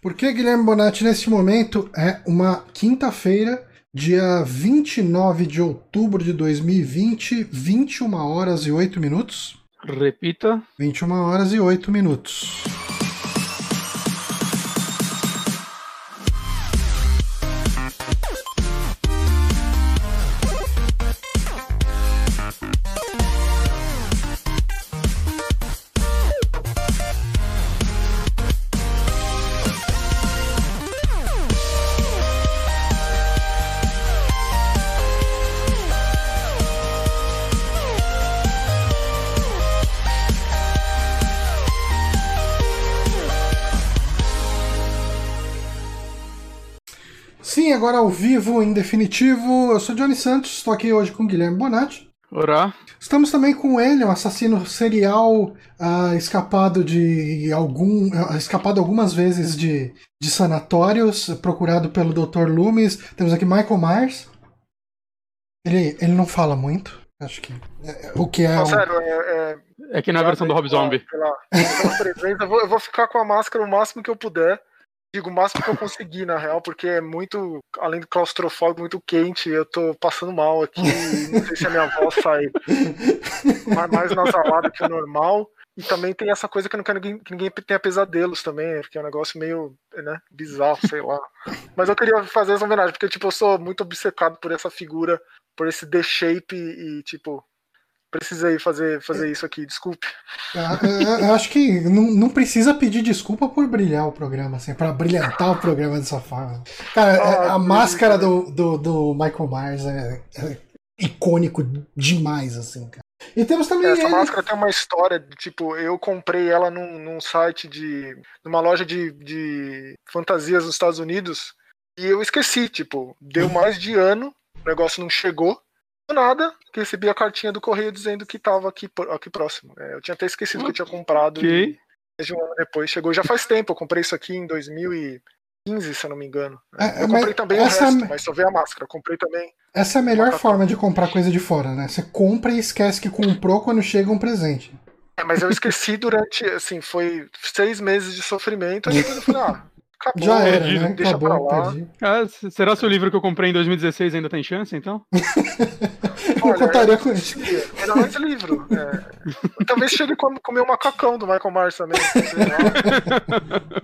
Porque, Guilherme Bonatti, neste momento é uma quinta-feira, dia 29 de outubro de 2020, 21 horas e 8 minutos. Repita. 21 horas e 8 minutos. Agora ao vivo, em definitivo. Eu sou Johnny Santos, estou aqui hoje com Guilherme Bonatti. Olá. Estamos também com ele, um assassino serial uh, escapado de algum. Uh, escapado algumas vezes de, de sanatórios, procurado pelo Dr. Loomis. Temos aqui Michael Myers. Ele, ele não fala muito. Acho que. É, o que é. Não, um- sério, é, é, É que na versão do Rob Zombie. pela, pela presença, eu, vou, eu vou ficar com a máscara o máximo que eu puder. Digo, o máximo que eu conseguir, na real, porque é muito, além do claustrofóbico, muito quente. Eu tô passando mal aqui. Não sei se a minha voz sai mais, nasalada que o normal. E também tem essa coisa que eu não quero que ninguém, que ninguém tenha pesadelos também, porque é um negócio meio, né, bizarro, sei lá. Mas eu queria fazer essa homenagem, porque, tipo, eu sou muito obcecado por essa figura, por esse The Shape e, tipo, precisei fazer, fazer isso aqui, desculpe. Ah, eu- eu acho que não, não precisa pedir desculpa por brilhar o programa, assim, pra brilhantar o programa dessa forma. Cara, é- Ah, a sim, máscara sim. do, do, do Michael Myers é, é icônico demais, assim, cara. E temos também Essa ele. máscara tem uma história, tipo, eu comprei ela num, num site de. numa loja de, de fantasias nos Estados Unidos e eu esqueci, tipo, deu mais de ano, o negócio não chegou. Nada, que recebi a cartinha do correio dizendo que tava aqui, aqui próximo. É, eu tinha até esquecido que eu tinha comprado. E, mais de um ano depois chegou. Já faz tempo, eu comprei isso aqui em 2015, se eu não me engano. É, eu mas comprei também o resto, mas só veio a máscara. Eu comprei também. Essa é a melhor forma de comprar coisa de fora, né? Você compra e esquece que comprou quando chega um presente. É, mas eu esqueci durante, assim, foi seis meses de sofrimento. Aí depois eu falei, ah, acabou. Já era, né? deixa Acabou, pra lá. Ah, será se o livro que eu comprei em 2016 ainda tem chance, então? Eu contaria com isso. Era mais livro. é. Talvez chegue a comer o macacão do Michael Myers também. lá.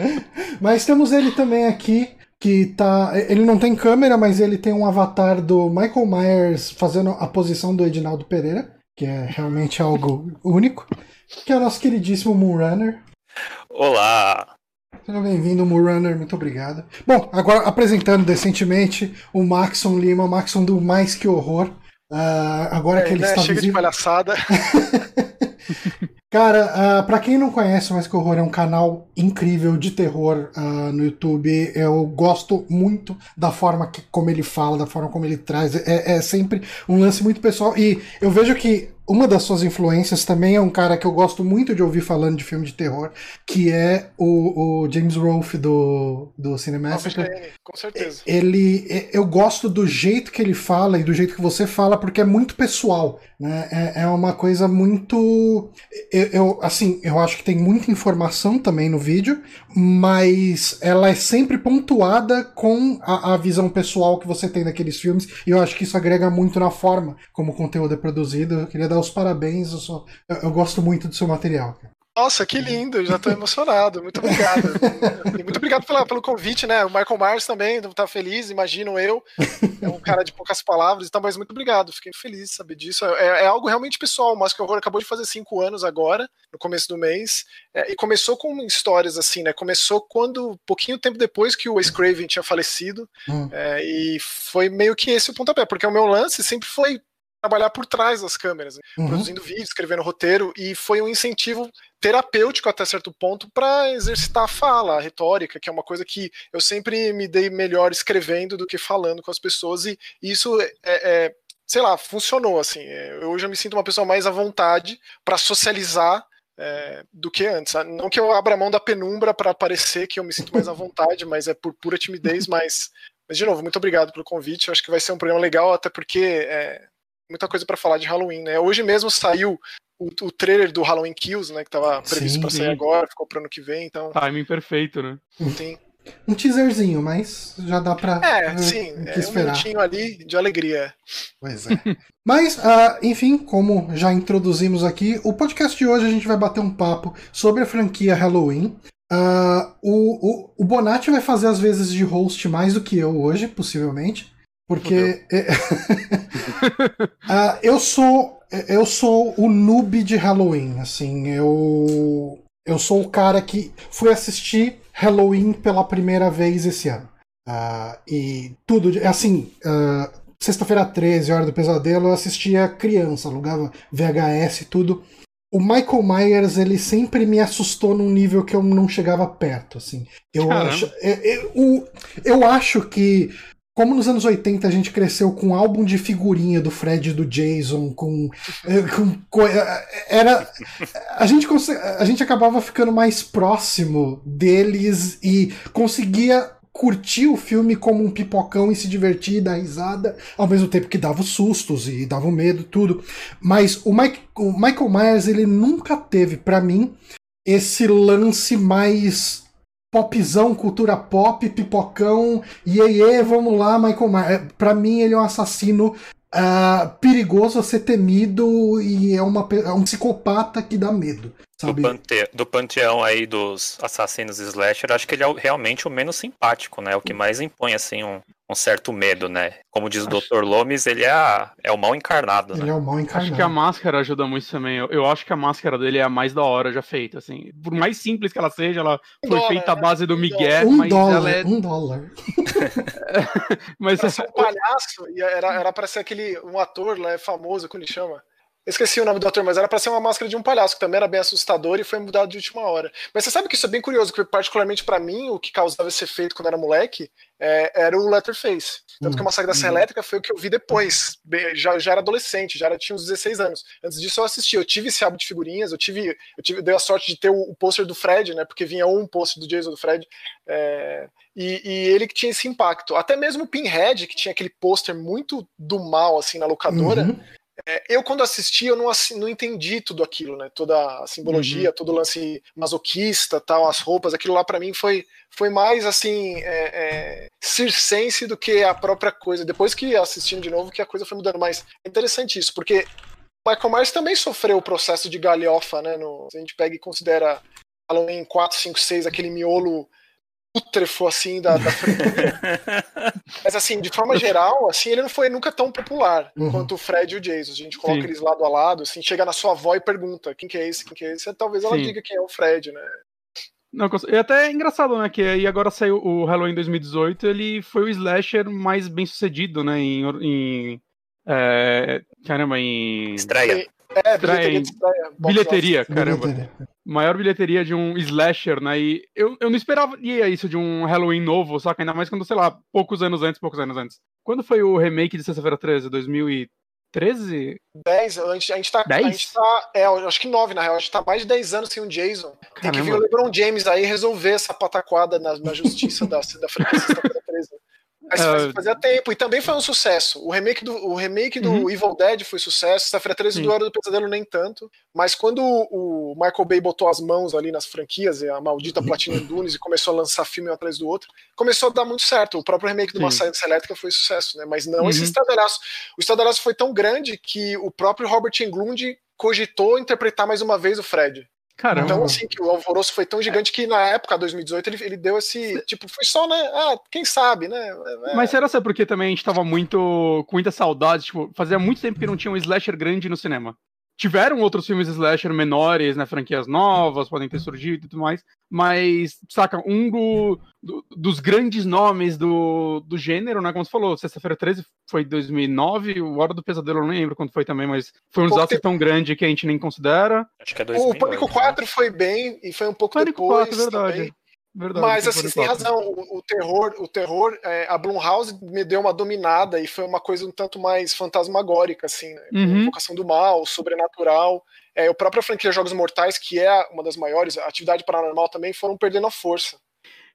Mas temos ele também aqui, que tá. Ele não tem câmera, mas ele tem um avatar do Michael Myers fazendo a posição do Edinaldo Pereira, que é realmente algo único. Que é o nosso queridíssimo Moonrunner. Olá! Seja bem-vindo, Moonrunner, muito obrigado. Bom, agora apresentando decentemente o Maxon Lima, o Maxon do Mais Que Horror. Ah, agora que É, ele né, está Chega de palhaçada. Cara, ah, pra quem não conhece, o Mais Que Horror é um canal incrível de terror ah, no YouTube. Eu gosto muito da forma que, como ele fala, da forma como ele traz. É, é sempre um lance muito pessoal. E eu vejo que uma das suas influências também é um cara que eu gosto muito de ouvir falando de filme de terror, que é o, o James Rolfe do, do Cinemassacre. Com certeza. Ele, eu gosto do jeito que ele fala e do jeito que você fala, porque é muito pessoal, né? É, é uma coisa muito, eu, eu- assim, eu acho que tem muita informação também no vídeo, mas ela é sempre pontuada com a, a visão pessoal que você tem daqueles filmes. E eu acho que isso agrega muito na forma como o conteúdo é produzido. Eu queria dar os parabéns. Eu, sou- eu- eu gosto muito do seu material. cara. Nossa, que lindo, eu já tô emocionado. Muito obrigado. E muito obrigado pela- pelo convite, né? O Michael Myers também tá feliz, imagino eu. É um cara de poucas palavras, então, mas muito obrigado. Fiquei feliz de saber disso. É, é algo realmente pessoal. O Mask Horror acabou de fazer cinco anos agora, no começo do mês. É, e começou com histórias assim, né? Começou quando, pouquinho tempo depois que o Wes Craven tinha falecido. Hum. É, e foi meio que esse o pontapé, porque o meu lance sempre foi trabalhar por trás das câmeras, né? Uhum. produzindo vídeo, escrevendo roteiro, e foi um incentivo terapêutico até certo ponto para exercitar a fala, a retórica, que é uma coisa que eu sempre me dei melhor escrevendo do que falando com as pessoas, e isso é, é, sei lá, funcionou assim. É, Hoje eu me sinto uma pessoa mais à vontade para socializar é, do que antes. Não que eu abra mão da penumbra para parecer que eu me sinto mais à vontade, mas é por pura timidez, mas. Mas, de novo, muito obrigado pelo convite. Eu acho que vai ser um programa legal, até porque é muita coisa para falar de Halloween, né? Hoje mesmo saiu o, o trailer do Halloween Kills, né? Que tava previsto Sim, para sair sim. agora, ficou pro ano que vem, então Timing perfeito, né? tem. Um teaserzinho, mas já dá pra. É, sim, é um minutinho ali de alegria. Pois é. mas, uh, enfim, como já introduzimos aqui, o podcast de hoje a gente vai bater um papo sobre a franquia Halloween. Uh, o, o, o Bonatti vai fazer as vezes de host mais do que eu hoje, possivelmente. Porque uh, eu sou eu sou o noob de Halloween, assim, eu eu sou o cara que fui assistir Halloween pela primeira vez esse ano. Uh, e tudo, assim, uh, sexta-feira 13, Hora do Pesadelo, eu assistia criança, alugava VHS e tudo. O Michael Myers, ele sempre me assustou num nível que eu não chegava perto, assim. Eu acho, eu, eu, eu acho que como nos anos 80 a gente cresceu com um álbum de figurinha do Fred e do Jason, com, eh, com, com eh, era a gente a gente acabava ficando mais próximo deles e conseguia curtir o filme como um pipocão e se divertir e dar risada, ao mesmo tempo que dava sustos e dava medo, tudo. Mas o, Mike, o Michael Myers ele nunca teve para mim esse lance mais popzão, cultura pop, pipocão, iê, vamos lá, Michael Myers. É, pra mim, ele é um assassino uh, perigoso a ser temido e é, uma, é um psicopata que dá medo. Do, pante do panteão aí dos assassinos slasher, acho que ele é realmente o menos simpático, né? O que mais impõe, assim, um, um certo medo, né? Como diz acho... o Dr. Lomes, ele é, a, é o mal encarnado, ele né? é o mal encarnado. Acho que a máscara ajuda muito também. Eu, eu, acho que a máscara dele é a mais da hora já feita, assim. Por mais simples que ela seja, ela um foi dólar, feita à base do Miguel, um mas dólar, ela é... Um dólar. mas era é... um palhaço, e era, era pra ser aquele, um ator lá, famoso, como ele chama? Esqueci o nome do ator, mas era para ser uma máscara de um palhaço, que também era bem assustador e foi mudado de última hora. Mas você sabe que isso é bem curioso, que particularmente para mim, o que causava esse efeito quando era moleque, é, era o Letterface. Tanto que o Massacre da Serra uhum. Elétrica foi o que eu vi depois. Já, já era adolescente, já era, tinha uns 16 anos. Antes disso eu assisti, eu tive esse álbum de figurinhas, eu tive, eu tive, dei a sorte de ter o, o pôster do Fred, né? Porque vinha um pôster do Jason do Fred. É, e, e, ele que tinha esse impacto. Até mesmo o Pinhead, que tinha aquele pôster muito do mal, assim, na locadora. Uhum é, eu, quando assisti, eu não, não entendi tudo aquilo, né? Toda a simbologia, uhum. todo o lance masoquista, tal, as roupas, aquilo lá para mim foi, foi mais assim é, é, circense do que a própria coisa. Depois que assistindo de novo, que a coisa foi mudando. Mas é interessante isso, porque Michael Myers também sofreu o processo de galhofa, né? No, se a gente pega e considera Halloween 4, 5, 6, aquele miolo putrefo assim da, da Mas assim, de forma geral, assim, ele não foi nunca tão popular uhum. quanto o Fred e o Jason. A gente coloca Sim. eles lado a lado, assim, chega na sua avó e pergunta quem que é esse, quem que é esse, talvez ela Sim. diga quem é o Fred, né? Não, e até é engraçado, né? Que aí agora saiu o Halloween 2018, ele foi o slasher mais bem sucedido, né? Em. em é, caramba, em. Estreia. É, bilheteria de estreia. Bilheteria, caramba. Bilheteria maior bilheteria de um slasher, né? E eu, eu não esperava isso de um Halloween novo, saca? Ainda mais quando, sei lá, poucos anos antes, poucos anos antes. Quando foi o remake de Sexta-feira 13? 2013? 10, a gente, a gente tá. 10? A gente tá. É, acho que 9, na real. A gente tá mais de 10 anos sem o Jason. Caramba. Tem que vir o LeBron James aí resolver essa pataquada na, na justiça da, da franquia Sexta-feira 13. Mas uh... fazia tempo, e também foi um sucesso. O remake do, o remake do uhum. Evil Dead foi sucesso, Sexta-feira 13 do Hora do Pesadelo nem tanto. Mas quando o Michael Bay botou as mãos ali nas franquias, a maldita Platinum Dunes, e começou a lançar filme um atrás do outro, começou a dar muito certo. O próprio remake do Massacre Elétrica foi sucesso, né? Mas não uhum. esse estadalhaço. O estadalhaço foi tão grande que o próprio Robert Englund cogitou interpretar mais uma vez o Fred. Caramba. Então, assim, que o alvoroço foi tão gigante que na época, 2018, ele, ele deu esse. Tipo, foi só, né? Ah, quem sabe, né? É. Mas será que é porque também a gente tava muito. com muita saudade? Tipo, fazia muito tempo que não tinha um slasher grande no cinema tiveram outros filmes slasher menores, né, franquias novas, podem ter surgido e tudo mais, mas, saca, um do, do, dos grandes nomes do, do gênero, né, como você falou, Sexta-feira 13 foi 2009, o Hora do Pesadelo eu não lembro quando foi também, mas foi um desastre tão grande que a gente nem considera. Acho que é 2009, O Pânico 4 né? foi bem, e foi um pouco Pânico depois 4, verdade. Também. Verdade, Mas assim, você tem razão, o, o, terror, o terror, é, a Blumhouse me deu uma dominada e foi uma coisa um tanto mais fantasmagórica, assim, né? Uhum. Invocação do mal, sobrenatural. É, o próprio franquia Jogos Mortais, que é uma das maiores, a atividade paranormal também, foram perdendo a força.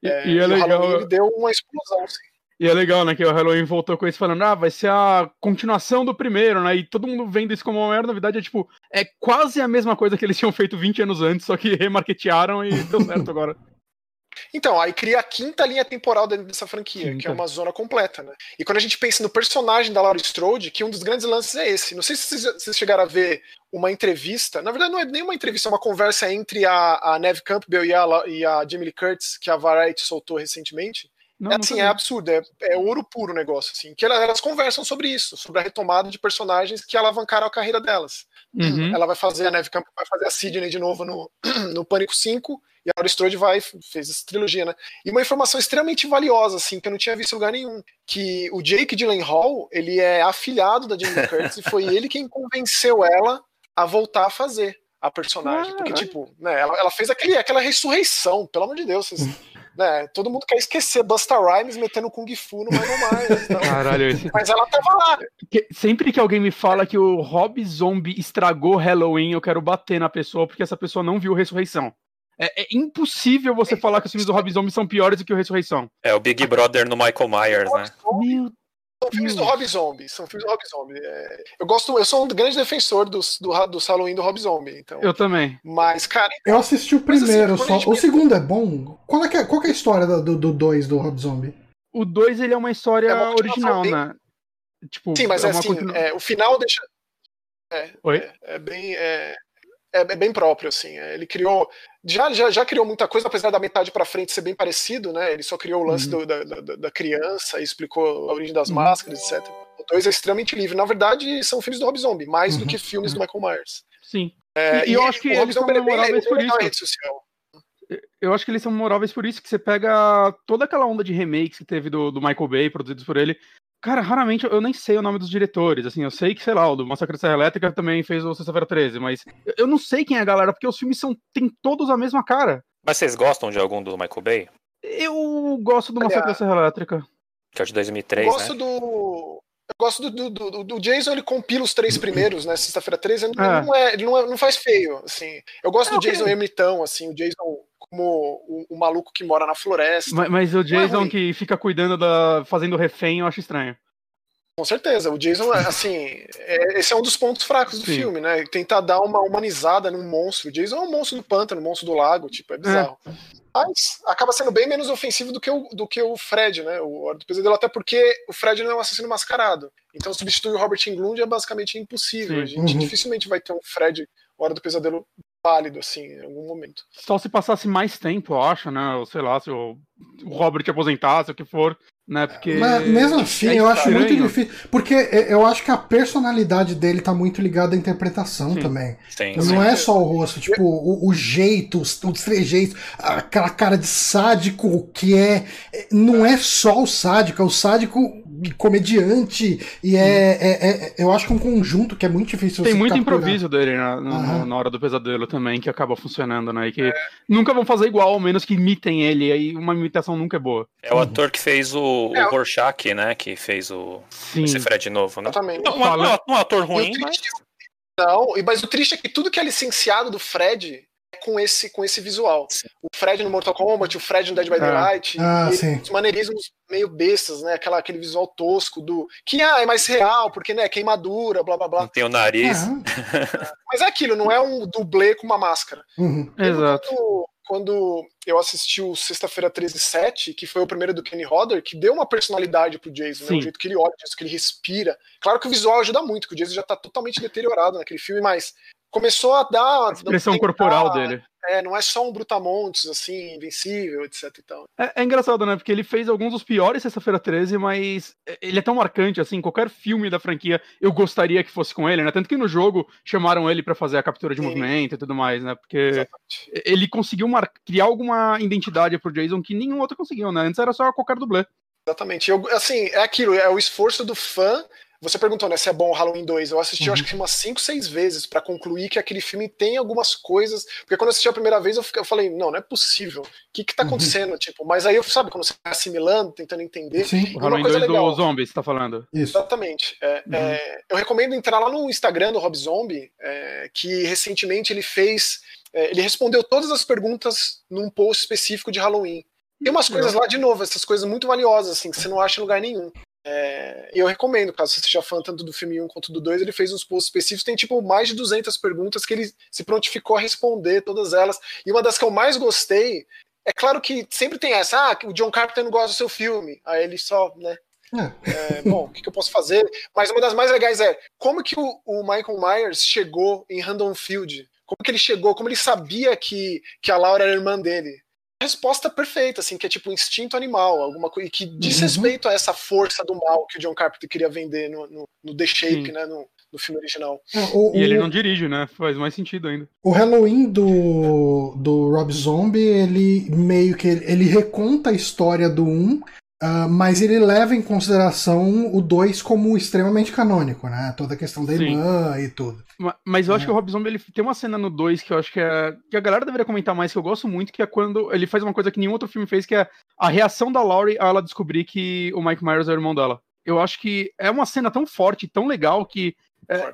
E é, e é legal. o deu uma explosão, assim. E é legal, né, que o Halloween voltou com isso falando, ah, vai ser a continuação do primeiro, né, e todo mundo vendo isso como uma maior novidade, é tipo, é quase a mesma coisa que eles tinham feito 20 anos antes, só que remarketearam e deu certo agora. Então, aí cria a quinta linha temporal dentro dessa franquia, quinta. que é uma zona completa, né? E quando a gente pensa no personagem da Laurie Strode, que um dos grandes lances é esse. Não sei se vocês chegaram a ver uma entrevista, na verdade não é nem uma entrevista, é uma conversa entre a, a Neve Campbell e a, e a Jamie Lee Curtis, que a Variety soltou recentemente, não, é assim, é absurdo, é, é, ouro puro o negócio, assim. Que elas, elas, conversam sobre isso, sobre a retomada de personagens que alavancaram a carreira delas. Uhum. Ela vai fazer, a Neve Camp vai fazer a Sidney de novo no, no Pânico 5, e a Strode vai, fez essa trilogia, né? E uma informação extremamente valiosa, assim, que eu não tinha visto em lugar nenhum, que o Jake Gyllenhaal, ele é afilhado da Jamie Curtis, e foi ele quem convenceu ela a voltar a fazer a personagem. Ah, porque, tipo, né, ela, ela fez aquele, aquela ressurreição, pelo amor de Deus, vocês né? Todo mundo quer esquecer Busta Rhymes metendo Kung Fu no Michael Myers. Então. Caralho. Mas ela tava lá. Que, sempre que alguém me fala que o Rob Zombie estragou Halloween, eu quero bater na pessoa porque essa pessoa não viu Ressurreição. É, é, impossível você falar que os filmes do Rob Zombie são piores do que o Ressurreição. É o Big Brother no Michael Myers, né? Meu são filmes do Rob Zombie. São filmes do Rob Zombie. É, eu gosto, eu sou um grande defensor dos, do, do Halloween do Rob Zombie. Então, eu também. Mas, cara. Eu assisti o assim, primeiro assim, só. O segundo é bom? Qual é, que é, qual é a história do 2 do, dois, do Rob Zombie? O 2 ele é uma história é original, bem... né? Tipo, Sim, mas é, é assim, continu... é, o final deixa. É, Oi? É, é bem. É, é, é, bem próprio, assim. É, ele criou. Já, já, já criou muita coisa, apesar da metade para frente ser bem parecido, né? Ele só criou o lance uhum. do, da, da, da, criança, explicou a origem das uhum. máscaras, etc. O 2 é extremamente livre. Na verdade, são filmes do Rob Zombie, mais uhum. do que filmes do Michael Myers. Sim. É, e, e, eu acho que eles são memoráveis por isso. Eu acho que eles são memoráveis por isso, que você pega toda aquela onda de remakes que teve do, do Michael Bay, produzidos por ele, Cara, raramente eu nem sei o nome dos diretores. Assim, eu sei que, sei lá, o do Massacre da Serra Elétrica também fez o Sexta-feira 13, mas eu não sei quem é a galera, porque os filmes são têm todos a mesma cara. Mas vocês gostam de algum do Michael Bay? Eu gosto do Massacre da Serra Elétrica. Que é de 2003, eu gosto né? do eu gosto do, do, do, do, Jason, ele compila os três primeiros, né? Sexta-feira 13, ele, é. não, é, ele não, é, não faz feio, assim. Eu gosto é, do Jason okay. ermitão, assim, o Jason o, o, maluco que mora na floresta. Mas, mas o é Jason que fica cuidando da. fazendo refém, eu acho estranho. Com certeza, o Jason, assim, é, esse é um dos pontos fracos do Sim. filme, né? Tentar dar uma humanizada num monstro. O Jason é um monstro do pântano, um monstro do lago, tipo, é bizarro. É. Mas acaba sendo bem menos ofensivo do que o, do que o Fred, né? O Hora do Pesadelo, até porque o Fred não é um assassino mascarado. Então substituir o Robert Englund é basicamente impossível. Sim. A gente uhum. dificilmente vai ter um Fred Hora do Pesadelo válido, assim, em algum momento. Só se passasse mais tempo, eu acho, né? Ou sei lá, se o, o Robert aposentasse, o que for, né? Porque. Mas mesmo assim, é eu acho muito difícil. Porque eu acho que a personalidade dele tá muito ligada à interpretação sim. também. Sim, não sim. é só o rosto, tipo, o, o jeito, os, os trejeitos, aquela cara de sádico que é. Não é só o sádico, é o sádico comediante. E é, é, é, Eu acho que é um conjunto que é muito difícil Tem muito capturar. improviso dele na, no, na hora do pesadelo também, que acaba funcionando, né? E que é. nunca vão fazer igual, ao menos que imitem ele. Aí uma imitação nunca é boa. É o ator que fez o, é. o Rorschach, né? Que fez o. Sim. Esse Fred novo, né? Exatamente. Não, um, um, ator ruim, mas. Não, mas o triste é que tudo que é licenciado do Fred com esse, com esse visual. Sim. O Fred no Mortal Kombat, o Fred no Dead by Daylight, ah, os maneirismos meio bestas, né? Aquela, aquele visual tosco do. Que ah, é mais real, porque né, queimadura, blá blá blá. Não tem o nariz. Mas é aquilo, não é um dublê com uma máscara. Uhum. Exato. Quando, quando, eu assisti o Sexta-feira 13 7, que foi o primeiro do Kenny Hodder, que deu uma personalidade pro Jason, né? O jeito que ele olha, o que ele respira. Claro que o visual ajuda muito, que o Jason já tá totalmente deteriorado naquele filme, mas começou a dar. A expressão corporal dele. É, não é só um brutamontes, assim, invencível, etc e tal. É, é engraçado, né? Porque ele fez alguns dos piores Sexta-feira 13, mas ele é tão marcante, assim, qualquer filme da franquia eu gostaria que fosse com ele, né? Tanto que no jogo chamaram ele para fazer a captura de Sim. movimento e tudo mais, né? Porque Exatamente. ele conseguiu criar alguma identidade pro Jason que nenhum outro conseguiu, né? Antes era só qualquer dublê. Exatamente. Eu, assim, é aquilo, é o esforço do fã você perguntou, né, se é bom o Halloween 2. Eu assisti, uhum. acho que umas 5, 6 vezes para concluir que aquele filme tem algumas coisas. Porque quando eu assisti a primeira vez, eu, fiquei, eu falei, não, não é possível. O que que tá uhum. acontecendo? Uhum. Tipo, mas aí eu, sabe, quando você tá assimilando, tentando entender. Sim, o Halloween 2 legal. do Zombie, você tá falando. Isso. Exatamente. É, uhum. é, eu recomendo entrar lá no Instagram do Rob Zombie, é, que recentemente ele fez. É, ele respondeu todas as perguntas num post específico de Halloween. Tem umas coisas lá, de novo, essas coisas muito valiosas, assim, que você não acha em lugar nenhum. É, eu recomendo, caso você seja fã tanto do filme 1 quanto do 2, ele fez uns posts específicos, tem tipo mais de 200 perguntas que ele se prontificou a responder todas elas. E uma das que eu mais gostei, É claro que sempre tem essa, ah, o John Carpenter não gosta do seu filme. Aí ele só, né? É. É, bom, o que, que, eu posso fazer? Mas uma das mais legais é como que o, o Michael Myers chegou em Random Field? Como que ele chegou? Como ele sabia que, que a Laura era irmã dele? Resposta perfeita, assim, que é tipo instinto animal, alguma coisa que diz uhum. respeito a essa força do mal que o John Carpenter queria vender no, no, no The Shape, Sim. né? No, no filme original. É, o, e ele não dirige, né? Faz mais sentido ainda. O Halloween do, do Rob Zombie, ele meio que ele reconta a história do 1, Uh, mas ele leva em consideração o 2 como extremamente canônico, né? Toda a questão da Sim. irmã e tudo. Mas, mas eu é. acho que o Rob Zombie ele tem uma cena no 2 que eu acho que, é, que a galera deveria comentar mais, que eu gosto muito, que é quando ele faz uma coisa que nenhum outro filme fez, que é a reação da Laurie a ela descobrir que o Mike Myers é o irmão dela. Eu acho que é uma cena tão forte, tão legal, que é,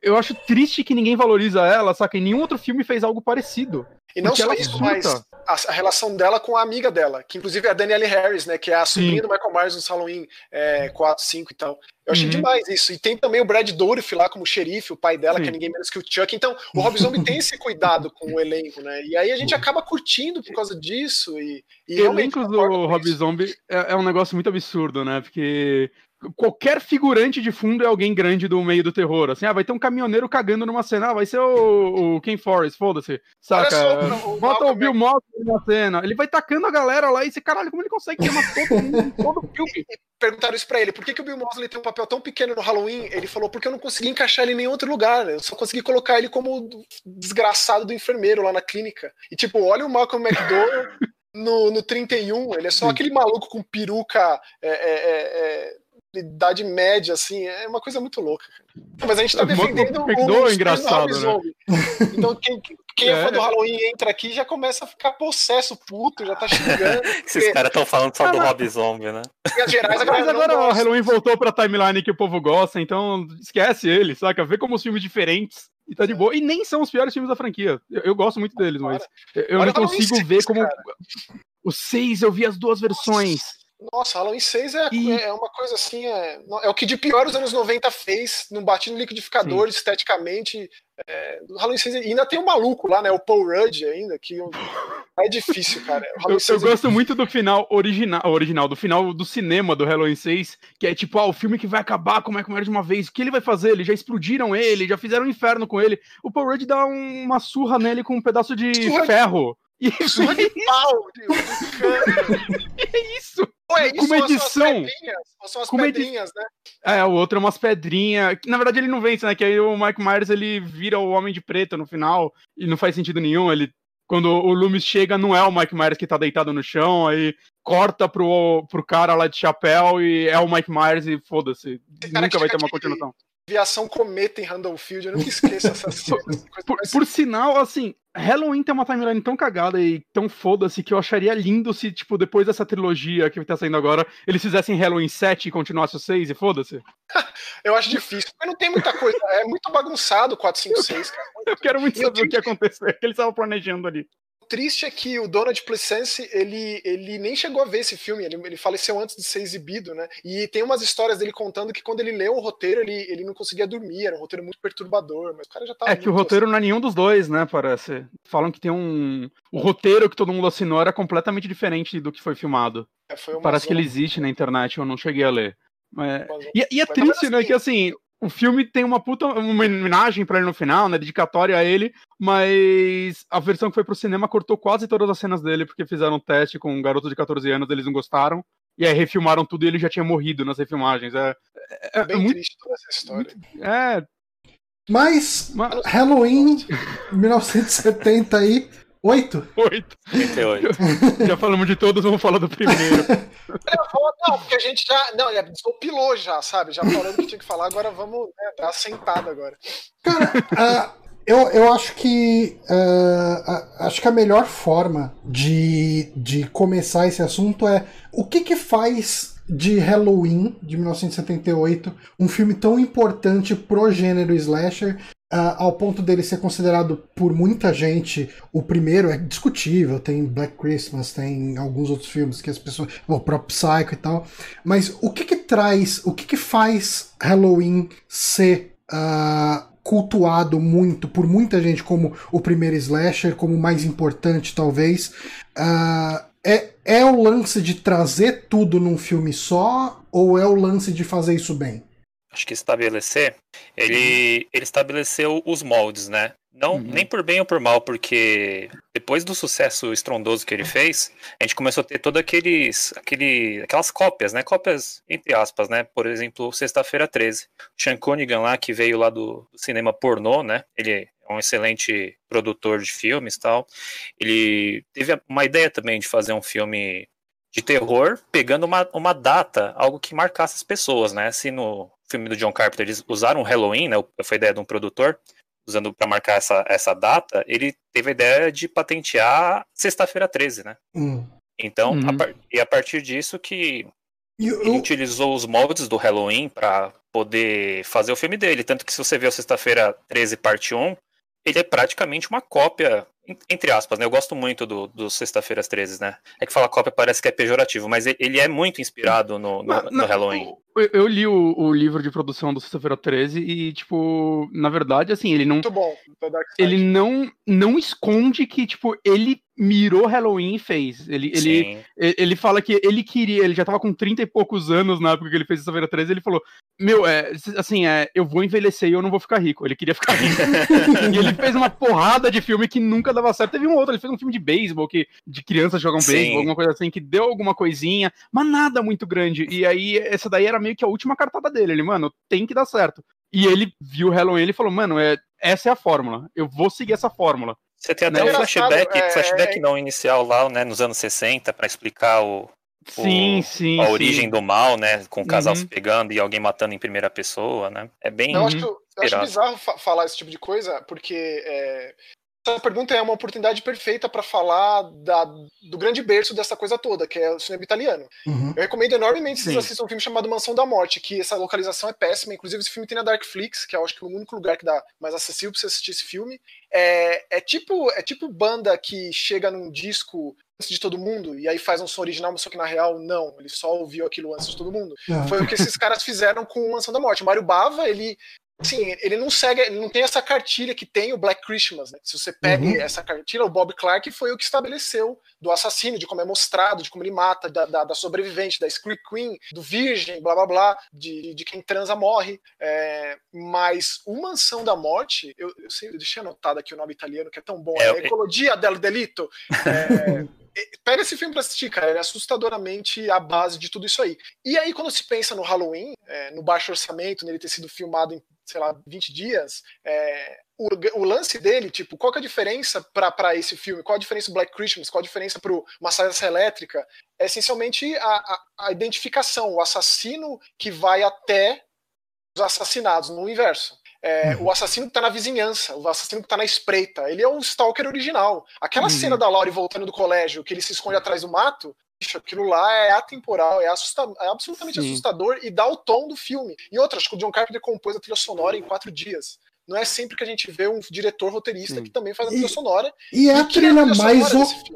eu acho triste que ninguém valoriza ela, saca? E nenhum outro filme fez algo parecido. E não só isso, mas a, a, relação dela com a amiga dela, que inclusive é a Danielle Harris, né? Que é a sobrinha Sim. do Michael Myers no Halloween é, 4, 5 e tal. Eu achei uhum. demais isso. E tem também o Brad Dourif lá como xerife, o pai dela, Sim. que é ninguém menos que o Chuck. Então, o Rob Zombie tem esse cuidado com o elenco, né? E aí a gente acaba curtindo por causa disso. E, e o elenco do Rob Zombie é, é, um negócio muito absurdo, né? Porque qualquer figurante de fundo é alguém grande do meio do terror. Assim, ah, vai ter um caminhoneiro cagando numa cena, ah, vai ser o, o Ken Forrest, foda-se. Saca? Só, o Bota o Bill Mosley na cena. Ele vai tacando a galera lá e você, caralho, como ele consegue queimar todo mundo, todo filme? Perguntaram isso pra ele, por que, que o Bill Mosley tem um papel tão pequeno no Halloween? Ele falou, porque eu não consegui encaixar ele em nenhum outro lugar. Eu só consegui colocar ele como desgraçado do enfermeiro lá na clínica. E tipo, olha o Malcolm McDowell no, no 31, ele é só Sim. aquele maluco com peruca é, é, é, é idade média, assim, é uma coisa muito louca. Mas a gente tá defendendo o, o engraçado, né? Então quem, quem é. fã do Halloween entra aqui já começa a ficar possesso puto, já tá xingando. Esses porque... caras estão falando só do Rob Zombie, né? Gerais, Mas agora o Halloween voltou pra timeline que o povo gosta, então esquece ele, saca? Vê como os filmes diferentes e tá de boa. E nem são os piores filmes da franquia. Eu, eu gosto muito deles, mas eu, eu não consigo ver como. Cara. Os seis, eu vi as duas versões. Nossa, Halloween 6 é, e... é uma coisa assim, é, é o que de pior os anos 90 fez, não bate no liquidificador Sim. esteticamente. É, Halloween 6 ainda tem um maluco lá, né? O Paul Rudd ainda, que é difícil, cara. Eu, eu é gosto muito do final original, original, do final do cinema do Halloween 6, que é tipo, ah, o filme que vai acabar como é que era de uma vez. O que ele vai fazer? Eles já explodiram ele, já fizeram um inferno com ele. O Paul Rudd dá uma surra nele com um pedaço de surra ferro. De... E... Surra de pau, de, de é isso. Ué, isso com uma edição. Ou são as pedrinhas, né? É, o outro é umas pedrinhas. Na verdade, ele não vence, né? Que aí o Mike Myers ele vira o Homem de Preto no final e não faz sentido nenhum. Ele, quando o Loomis chega, não é o Mike Myers que tá deitado no chão, aí corta pro, pro cara lá de chapéu e é o Mike Myers e foda-se. Nunca vai ter uma continuação viação cometa em Randall Field, eu nunca esqueço essa cena. por, por, sinal, assim, Halloween tem uma timeline tão cagada e tão foda-se que eu acharia lindo se, tipo, depois dessa trilogia que tá saindo agora, eles fizessem Halloween 7 e continuasse o 6 e foda-se. eu acho difícil, mas não tem muita coisa. É muito bagunçado o 4, 5, 6, cara. Eu quero muito saber o que aconteceu, o que eles estavam planejando ali triste é que o Donald Pleasence, ele, ele nem chegou a ver esse filme, ele, ele faleceu antes de ser exibido, né? E tem umas histórias dele contando que quando ele leu o roteiro, ele, ele não conseguia dormir, era um roteiro muito perturbador, mas o cara já tava. É que o roteiro assim. não é nenhum dos dois, né? Parece. Falam que tem um. O roteiro que todo mundo assinou era completamente diferente do que foi filmado. É, foi Parece zona... que ele existe na internet, eu não cheguei a ler. É... E, e, é triste, né? Assim, que assim, o filme tem uma puta uma homenagem para ele no final, né, dedicatória a ele, mas a versão que foi pro cinema cortou quase todas as cenas dele porque fizeram um teste com um garoto de 14 anos, eles não gostaram. E aí refilmaram tudo e ele já tinha morrido nas refilmagens. É, é, é bem é muito, triste toda essa história. É. Mas, mas Halloween 1970 aí Oito? Oito. 38. Já falamos de todos, vamos falar do primeiro. não, porque a gente já. Não, já desopilou já, sabe? Já falando que tinha que falar, agora vamos né, dar sentada agora. Cara, uh, eu, eu acho que. Uh, acho que a melhor forma de, de começar esse assunto é o que que faz de Halloween de 1978 um filme tão importante pro gênero slasher Uh, ao ponto dele ser considerado por muita gente o primeiro, é discutível. Tem Black Christmas, tem alguns outros filmes que as pessoas. O próprio Psycho e tal. Mas o que que traz, o que que faz Halloween ser uh, cultuado muito por muita gente como o primeiro slasher, como o mais importante, talvez. Uh, é, é o lance de trazer tudo num filme só, ou é o lance de fazer isso bem? Acho que estabelecer, ele, ele estabeleceu os moldes, né? Não, uhum. nem por bem ou por mal, porque depois do sucesso estrondoso que ele fez, a gente começou a ter todas aqueles, aquele, aquelas cópias, né? Cópias, entre aspas, né? Por exemplo, Sexta-feira 13. Sean Cunningham lá, que veio lá do, do cinema pornô, né? Ele é um excelente produtor de filmes e tal. Ele teve uma ideia também de fazer um filme de terror, pegando uma, uma data, algo que marcasse as pessoas, né? Se no filme do John Carpenter eles usaram Halloween, né? Foi ideia de um produtor usando para marcar essa, essa data, ele teve a ideia de patentear sexta-feira 13, né? Hum. Então, uhum. a, e a partir disso que eu, ele utilizou os moldes do Halloween para poder fazer o filme dele. Tanto que se você vê o Sexta-feira 13, parte 1, ele é praticamente uma cópia entre aspas, né? Eu gosto muito do, do Sexta-feiras 13, né? É que falar cópia parece que é pejorativo, mas ele é muito inspirado no, no, no Halloween. Eu li o, o, livro de produção do Sexta-feira 13 e, tipo, na verdade, assim, ele não. Muito bom. Ele não, não esconde que, tipo, ele mirou Halloween e fez. Ele, ele, ele fala que ele queria, ele já tava com 30 e poucos anos na época que ele fez Sexta-feira 13, ele falou: Meu, é, assim, é, eu vou envelhecer e eu não vou ficar rico. Ele queria ficar rico. e ele fez uma porrada de filme que nunca dava certo. Teve um outro, ele fez um filme de beisebol, que de crianças jogam beisebol, alguma coisa assim, que deu alguma coisinha, mas nada muito grande. E aí, essa daí era meio que a última cartada dele. Ele, mano, tem que dar certo. E ele viu Halloween e falou, mano, é, essa é a fórmula. Eu vou seguir essa fórmula. Você tem até né? um flashback, é... flashback não inicial lá, né, nos anos 60, para explicar o, sim, o, sim, a sim. origem do mal, né? Com o casal uhum. se pegando e alguém matando em primeira pessoa, né? É bem. Eu acho, eu acho bizarro falar esse tipo de coisa, porque é, essa pergunta é uma oportunidade perfeita para falar da, do grande berço dessa coisa toda, que é o cinema italiano. Uhum. Eu recomendo enormemente que vocês assistam um filme chamado Mansão da Morte, que essa localização é péssima. Inclusive, esse filme tem na Darkflix, que eu acho que é o único lugar que dá mais acessível para você assistir esse filme. É, é, tipo, é tipo banda que chega num disco antes de todo mundo e aí faz um som original, mas só que na real não, ele só ouviu aquilo antes de todo mundo. Uhum. Foi o que esses caras fizeram com Mansão da Morte. O Mário Bava, ele Sim, ele não segue, ele não tem essa cartilha que tem o Black Christmas, né? Se você pega uhum. essa cartilha, o Bob Clark foi o que estabeleceu do assassino, de como é mostrado, de como ele mata, da, da, da sobrevivente, da Scream Queen, do virgem, blá blá blá, de, de quem transa morre. É, mas o Mansão da Morte, eu, eu, sei, eu deixei anotado aqui o nome italiano, que é tão bom, é, é Ecologia del Delito. É, pega esse filme pra assistir, cara. Ele é assustadoramente a base de tudo isso aí. E aí, quando se pensa no Halloween, é, no baixo orçamento, nele ter sido filmado em sei lá, 20 dias, é, o, o, lance dele, tipo, qual é a diferença para esse filme? Qual a diferença do Black Christmas? Qual a diferença uma Massacre Elétrica? É essencialmente a, a, a, identificação, o assassino que vai até os assassinados no universo. É, uhum. O assassino que tá na vizinhança, o assassino que tá na espreita, ele é o Stalker original. Aquela uhum. cena da Laurie voltando do colégio, que ele se esconde atrás do mato, aquilo lá é atemporal, é, assustador, é absolutamente Sim. assustador e dá o tom do filme. E outras, que o John Carpenter compôs a trilha sonora em quatro dias não é sempre que a gente vê um diretor roteirista Sim. que também faz a trilha sonora. E é a trilha, a trilha mais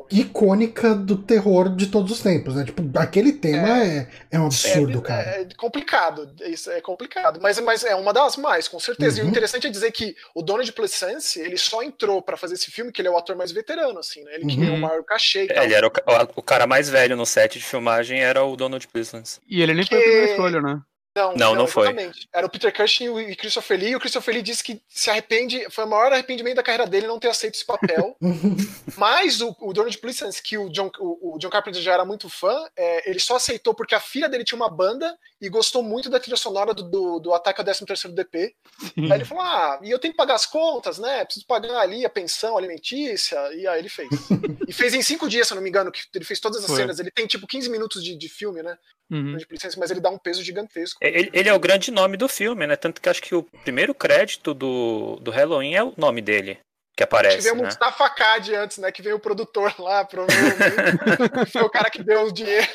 icônica do terror de todos os tempos, né? Tipo, aquele tema é, é, é um absurdo, é, cara. É complicado, isso é complicado, mas, mas é uma das mais, com certeza. Uhum. E o uhum. interessante é dizer que o Donald Pleasence, ele só entrou para fazer esse filme que ele é o ator mais veterano, assim, né? Ele uhum. tinha o maior cachê e é, tal. Ele era o, o, cara mais velho no set de filmagem era o Donald Pleasence. E ele nem foi a primeira escolha, né? Não, não, não, não foi. Era o Peter Cushing e o Christopher Lee. E o Christopher Lee disse que se arrepende, foi o maior arrependimento da carreira dele não ter aceito esse papel. Mas o, o Donald Pleasence, que o John, o, o, John Carpenter já era muito fã, é, ele só aceitou porque a filha dele tinha uma banda e gostou muito da trilha sonora do, do, do Ataque ao 13º DP. Sim. Aí ele falou, ah, e eu tenho que pagar as contas, né? Preciso pagar ali a pensão alimentícia. E aí ele fez. e fez em cinco dias, se eu não me engano, que ele fez todas as foi. cenas. Ele tem tipo 15 minutos de, de filme, né? Uhum. mas ele dá um peso gigantesco. Ele, ele, é o grande nome do filme, né? Tanto que acho que o primeiro crédito do, do Halloween é o nome dele que aparece. Tivemos né? Mustafa Cad antes, né? Que veio o produtor lá, provavelmente. foi o cara que deu o dinheiro.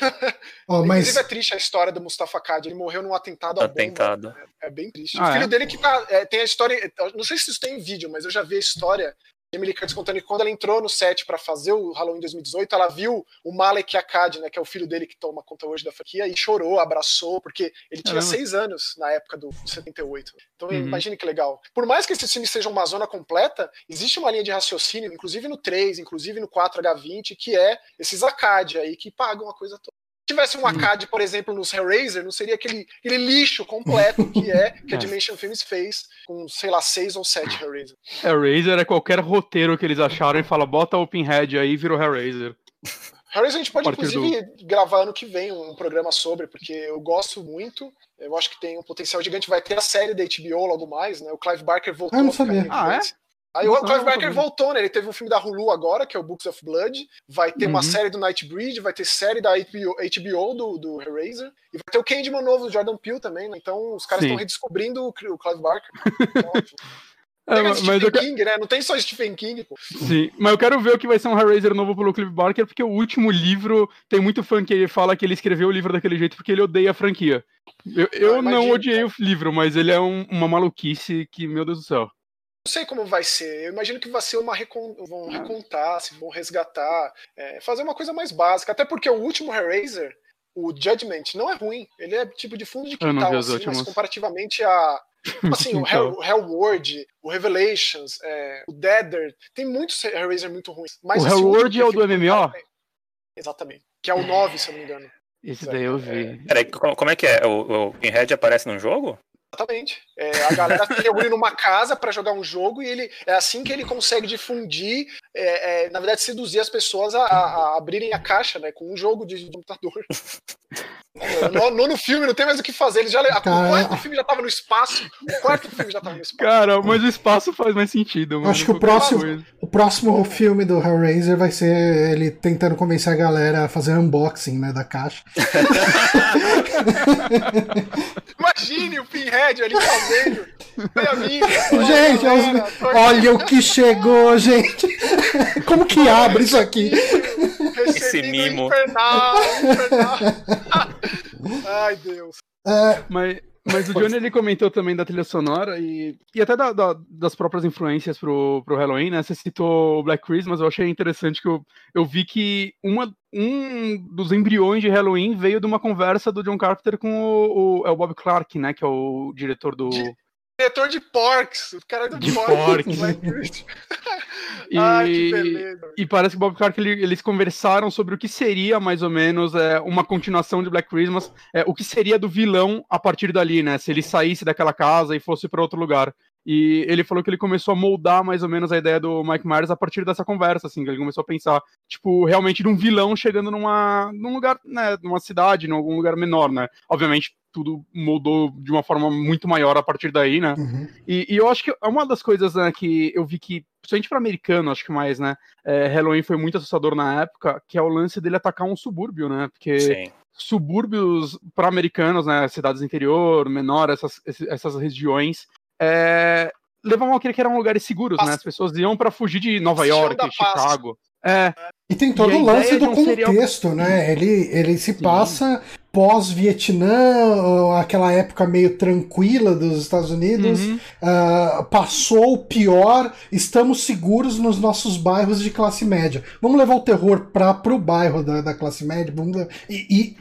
Oh, mas... Inclusive é triste a história do Mustafa Cad. Ele morreu num atentado atentado. bomba. É, é bem triste. Ah, o filho é? dele que tá. É, tem a história. Não sei se isso tem em vídeo, mas eu já vi a história Lee Curtis contando que quando ela entrou no set para fazer o Halloween 2018, ela viu o Malek Akkad, né, que é o filho dele que toma conta hoje da franquia, e chorou, abraçou, porque ele tinha seis anos na época do 78. Então uhum. imagine que legal. Por mais que esse filme seja uma zona completa, existe uma linha de raciocínio, inclusive no 3, inclusive no 4H20, que é esses Akkad aí que pagam a coisa toda tivesse um Akkad, por exemplo, nos Hellraiser, não seria aquele, aquele lixo completo que é que a é. Dimension Films fez com, sei lá, seis ou sete Hellraiser. Hellraiser é qualquer roteiro que eles acharam e fala, bota Openhead aí e virou Hellraiser. Hellraiser a gente pode, inclusive, do... gravar ano que vem um programa sobre, porque eu gosto muito. Eu acho que tem um potencial gigante. Vai ter a série da HBO logo mais, né? O Clive Barker voltou. Ah, não sabia. Ah, é? Aí o Clive Barker voltou, né? Ele teve um filme da Hulu agora, que é o Books of Blood. Vai ter uhum. uma série do Nightbreed, vai ter série da HBO, HBO do, do Hellraiser. E vai ter o Candyman novo do Jordan Peele também, né? Então os caras estão redescobrindo o, Clive Barker. É, mas Stephen eu... King, né? Não tem só Stephen King, pô. Sim, mas eu quero ver o que vai ser um Hellraiser novo pelo Clive Barker, porque o último livro, tem muito fã que fala que ele escreveu o livro daquele jeito porque ele odeia a franquia. Eu, eu não, não odiei o livro, mas ele é um, uma maluquice que, meu Deus do céu. Não sei como vai ser. Eu imagino que vai ser uma recon... vão recontar, se vão resgatar, é, fazer uma coisa mais básica. Até porque o último Hellraiser, o Judgment, não é ruim. Ele é tipo de fundo de quintal, assim, mas comparativamente a assim, o, Hell, o Hellworld, o Revelations, é, o Deader, tem muitos Hellraiser muito ruins. Mas o Hellworld é o do MMO? Exatamente. Que é o 9, se eu não me engano. Esse daí eu vi. É, peraí, como é que é? O, o Pinhead aparece no jogo? Exatamente. É, a galera se reúne numa casa para jogar um jogo e ele é assim que ele consegue difundir, é, é, na verdade, seduzir as pessoas a, a, abrirem a caixa, né? Com um jogo de, computador. No, no, no, filme não tem mais o que fazer. Ele já, o quarto filme já tava no espaço. O quarto filme já tava no espaço. Cara, mas o espaço faz mais sentido. Mano, Acho que o próximo, o próximo filme do Hellraiser vai ser ele tentando convencer a galera a fazer unboxing né, da caixa. Imagine o Pinhead ali fazendo. Gente, olha, olha o que chegou, gente. Como que abre isso aqui? Esse mimo. Infernal, infernal. Ai, Deus. É... Mas, mas o Johnny ele comentou também da trilha sonora e, e até da, da, das próprias influências pro, pro Halloween, né? Você citou o Black Christmas, eu achei interessante que eu, eu vi que uma, um dos embriões de Halloween veio de uma conversa do John Carpenter com o, o, é o Bob Clark, né? Que é o diretor do. Diretor de Porks, o cara é do de Porks. Porks. e, Ai, que beleza. E parece que Bob Clark ele, eles conversaram sobre o que seria mais ou menos é, uma continuação de Black Christmas, é, o que seria do vilão a partir dali, né? Se ele saísse daquela casa e fosse para outro lugar. E ele falou que ele começou a moldar mais ou menos a ideia do Mike Myers a partir dessa conversa, assim, que ele começou a pensar, tipo, realmente de um vilão chegando numa, num lugar, né, numa cidade, em algum lugar menor, né? Obviamente, tudo mudou de uma forma muito maior a partir daí, né? Uhum. E, e, eu acho que é uma das coisas né, que eu vi que, principalmente para americano, acho que mais, né? É, Halloween foi muito assustador na época, que é o lance dele atacar um subúrbio, né? Porque Sim. subúrbios para americanos, né? Cidades interior, menor, essas, essas regiões. É, levavam aquele que eram lugares seguros, né? As pessoas iam para fugir de Nova York, Chicago. É. E tem todo e o lance do contexto, serial... né? Ele, ele se Sim. passa pós-Vietnã, aquela época meio tranquila dos Estados Unidos, uhum. uh, passou o pior, estamos seguros nos nossos bairros de classe média. Vamos levar o terror para pro bairro da, da classe média. E, e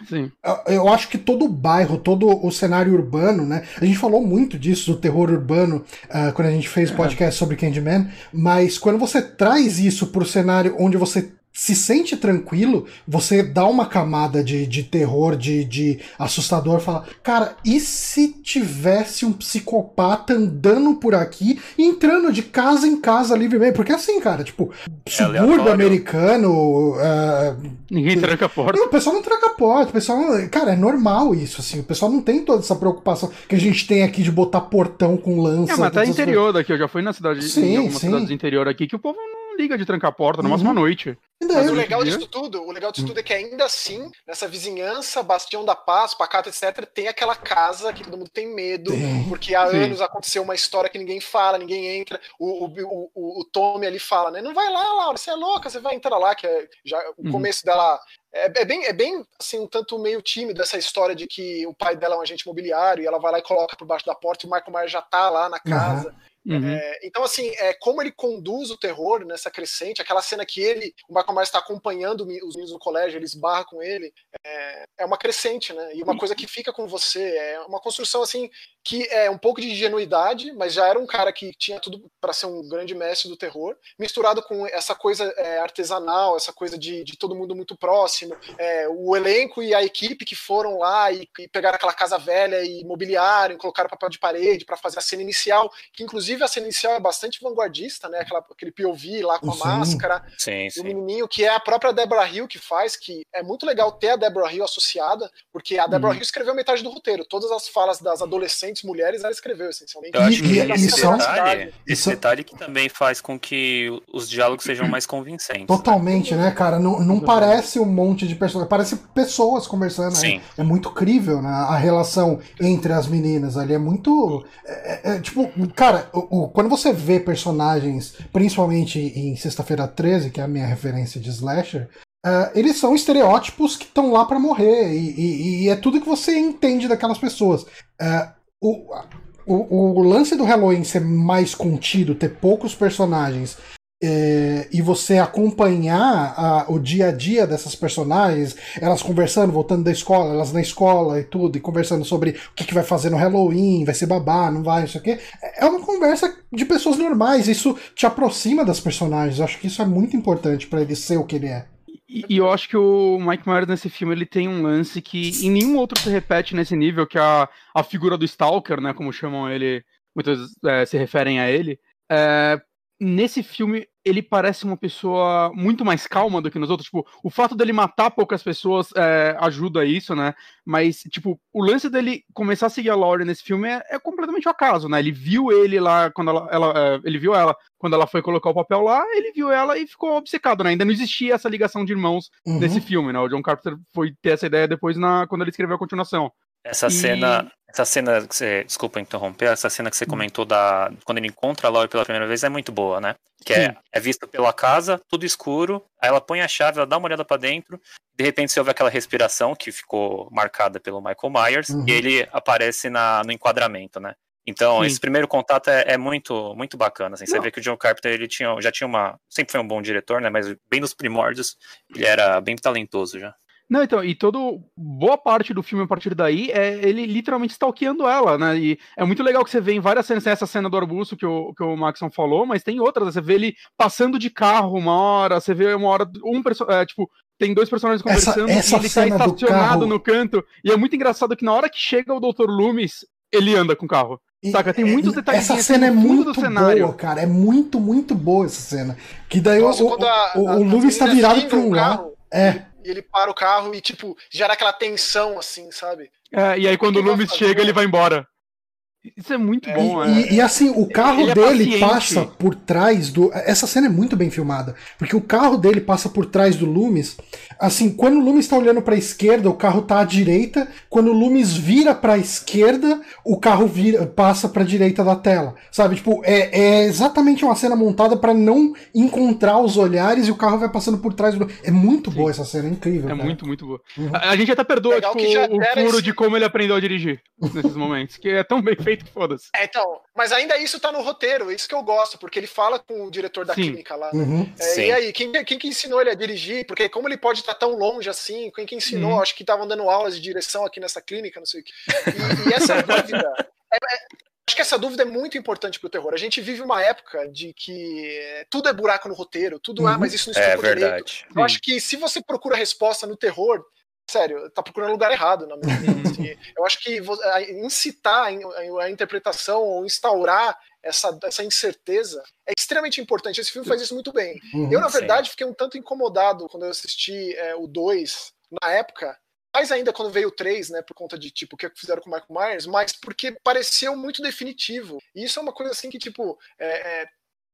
eu acho que todo o bairro, todo o cenário urbano, né? A gente falou muito disso, do terror urbano, uh, quando a gente fez o podcast sobre Candyman, mas quando você traz isso pro cenário onde você se sente tranquilo, você dá uma camada de, de terror, de, de assustador, fala, cara, e se tivesse um psicopata andando por aqui, entrando de casa em casa livremente? Porque assim, cara, tipo, é subúrbio americano. Uh, Ninguém tranca a porta. Não, o pessoal não tranca a porta, o pessoal. Cara, é normal isso, assim. O pessoal não tem toda essa preocupação que a gente tem aqui de botar portão com lança. É, mas tá interior daqui, eu já fui na cidade, sim, em algumas sim. cidades interior aqui, que o povo não liga de trancar a porta, no máximo uhum. à noite. Mas o legal disso tudo, o legal disso tudo é que ainda assim, nessa vizinhança, Bastião da Paz, Pacato, etc., tem aquela casa que todo mundo tem medo, porque há Sim. anos aconteceu uma história que ninguém fala, ninguém entra. O, o, o, o Tommy ali fala, né? Não vai lá, Laura, você é louca, você vai entrar lá, que é já o uhum. começo dela. É, é, bem, é bem, assim, um tanto meio tímido essa história de que o pai dela é um agente imobiliário e ela vai lá e coloca por baixo da porta e o Michael Myers já tá lá na casa. Uhum. Uhum. É, então, assim, é, como ele conduz o terror nessa crescente, aquela cena que ele, o Michael Myers está acompanhando os meninos no colégio, ele esbarra com ele, é, é uma crescente, né? E uma coisa que fica com você, é uma construção, assim, que é um pouco de ingenuidade, mas já era um cara que tinha tudo para ser um grande mestre do terror, misturado com essa coisa é, artesanal, essa coisa de, de, todo mundo muito próximo, é, o elenco e a equipe que foram lá e, e pegaram aquela casa velha e mobiliaram, colocaram papel de parede para fazer a cena inicial, que inclusive a cena inicial é bastante vanguardista, né? Aquela, aquele POV lá com a sim. máscara, sim, sim. o menininho que é a própria Deborah Hill que faz, que é muito legal ter a Deborah Hill associada, porque a Deborah hum. Hill escreveu metade do roteiro, todas as falas das adolescentes mulheres ela escreveu essencialmente. Eu acho que e, esse, detalhe, esse detalhe que também faz com que os diálogos sejam mais convincentes. Totalmente, né, cara? Não, não parece um monte de pessoas, parece pessoas conversando. Né? Sim. É, é muito crível, né? A relação entre as meninas ali é muito. É, é, é tipo, cara, o, o, quando você vê personagens, principalmente em Sexta-feira 13, que é a minha referência de slasher, Uh, eles são estereótipos que estão lá para morrer e, e, e, é tudo que você entende daquelas pessoas. Uh, o, o, o, lance do Halloween ser mais contido, ter poucos personagens é, e você acompanhar a, o dia a dia dessas personagens, elas conversando, voltando da escola, elas na escola e tudo, e conversando sobre o que, que vai fazer no Halloween, vai ser babá, não vai, isso aqui. É uma conversa de pessoas normais, isso te aproxima das personagens. Eu acho que isso é muito importante para ele ser o que ele é. E, e, eu acho que o Mike Myers nesse filme ele tem um lance que em nenhum outro se repete nesse nível, que é a, a figura do Stalker, né? Como chamam ele, muitas é, se referem a ele. É, nesse filme ele parece uma pessoa muito mais calma do que nos outros. Tipo, o fato dele matar poucas pessoas é, ajuda isso, né? Mas, tipo, o lance dele começar a seguir a Laurie nesse filme é, é completamente um acaso, né? Ele viu ele lá quando ela, ela é, ele viu ela quando ela foi colocar o papel lá, ele viu ela e ficou obcecado, né? Ainda não existia essa ligação de irmãos uhum. nesse filme, né? O John Carpenter foi ter essa ideia depois na quando ele escreveu a continuação. Essa e... cena, essa cena que você, desculpa interromper, essa cena que você hum. comentou da quando ele encontra a Laurie pela primeira vez é muito boa, né? Que é, é vista pela casa, tudo escuro, aí ela põe a chave, ela dá uma olhada para dentro, de repente você ouve aquela respiração que ficou marcada pelo Michael Myers uhum. e ele aparece na, no enquadramento, né? Então, Sim. esse primeiro contato é, é, muito muito bacana. Assim. Você vê que o John Carpenter ele tinha, já tinha uma. Sempre foi um bom diretor, né? Mas bem nos primórdios, ele era bem talentoso já. Não, então, e todo boa parte do filme a partir daí é ele literalmente stalkeando ela, né? E é muito legal que você vê em várias cenas, tem essa cena do arbusto que o, que o Maxon falou, mas tem outras, você vê ele passando de carro uma hora, você vê uma hora, um é, tipo, tem dois personagens conversando essa, essa e ele tá estacionado no canto. E é muito engraçado que na hora que chega o Dr. Loomis, ele anda com o carro. Saca? Tem muitos detalhes. Essa cena é muito boa, cara. É muito, muito boa essa cena. Que daí Nossa, o, o, a, o, o Loomis tá virado pra um lado. É e ele para o carro e, tipo, gera aquela tensão, assim, sabe? É, e aí quando o Loomis chega, ele vai embora. Isso é muito bom, e, é. e, e assim, o carro é dele passa por trás do. Essa cena é muito bem filmada. Porque o carro dele passa por trás do Loomis. Assim, quando o Loomis está olhando para a esquerda, o carro tá à direita. Quando o Loomis vira para a esquerda, o carro vira, passa para a direita da tela. Sabe? Tipo, é, é exatamente uma cena montada para não encontrar os olhares e o carro vai passando por trás do. É muito Sim. boa essa cena, é incrível. É cara. muito, muito boa. Uhum. A, a, gente até perdoa tipo, o furo esse... de como ele aprendeu a dirigir nesses momentos. Que é tão bem feito feito foda-se. É, então, mas ainda isso tá no roteiro, isso que eu gosto, porque ele fala com o diretor da Sim. clínica lá. Né? Uhum. É, e aí, quem, quem que ensinou ele a dirigir? Porque como ele pode estar tão longe assim, quem que ensinou? Uhum. Acho que estavam dando aulas de direção aqui nessa clínica, não sei o que. E, e essa dúvida. É, é, acho que essa dúvida é muito importante pro terror. A gente vive uma época de que tudo é buraco no roteiro, tudo ah, uhum. é, mas isso não é verdade. Direito. Eu acho que se você procura resposta no terror, sério, tá procurando lugar errado, na minha opinião. Assim. Eu acho que incitar a interpretação ou instaurar essa, essa incerteza é extremamente importante. Esse filme faz isso muito bem. Uhum, eu, na verdade, sim. fiquei um tanto incomodado quando eu assisti é, o 2 na época, mais ainda quando veio o 3, né, por conta de, tipo, o que fizeram com o Michael Myers, mas porque pareceu muito definitivo. E isso é uma coisa, assim, que, tipo, é, é,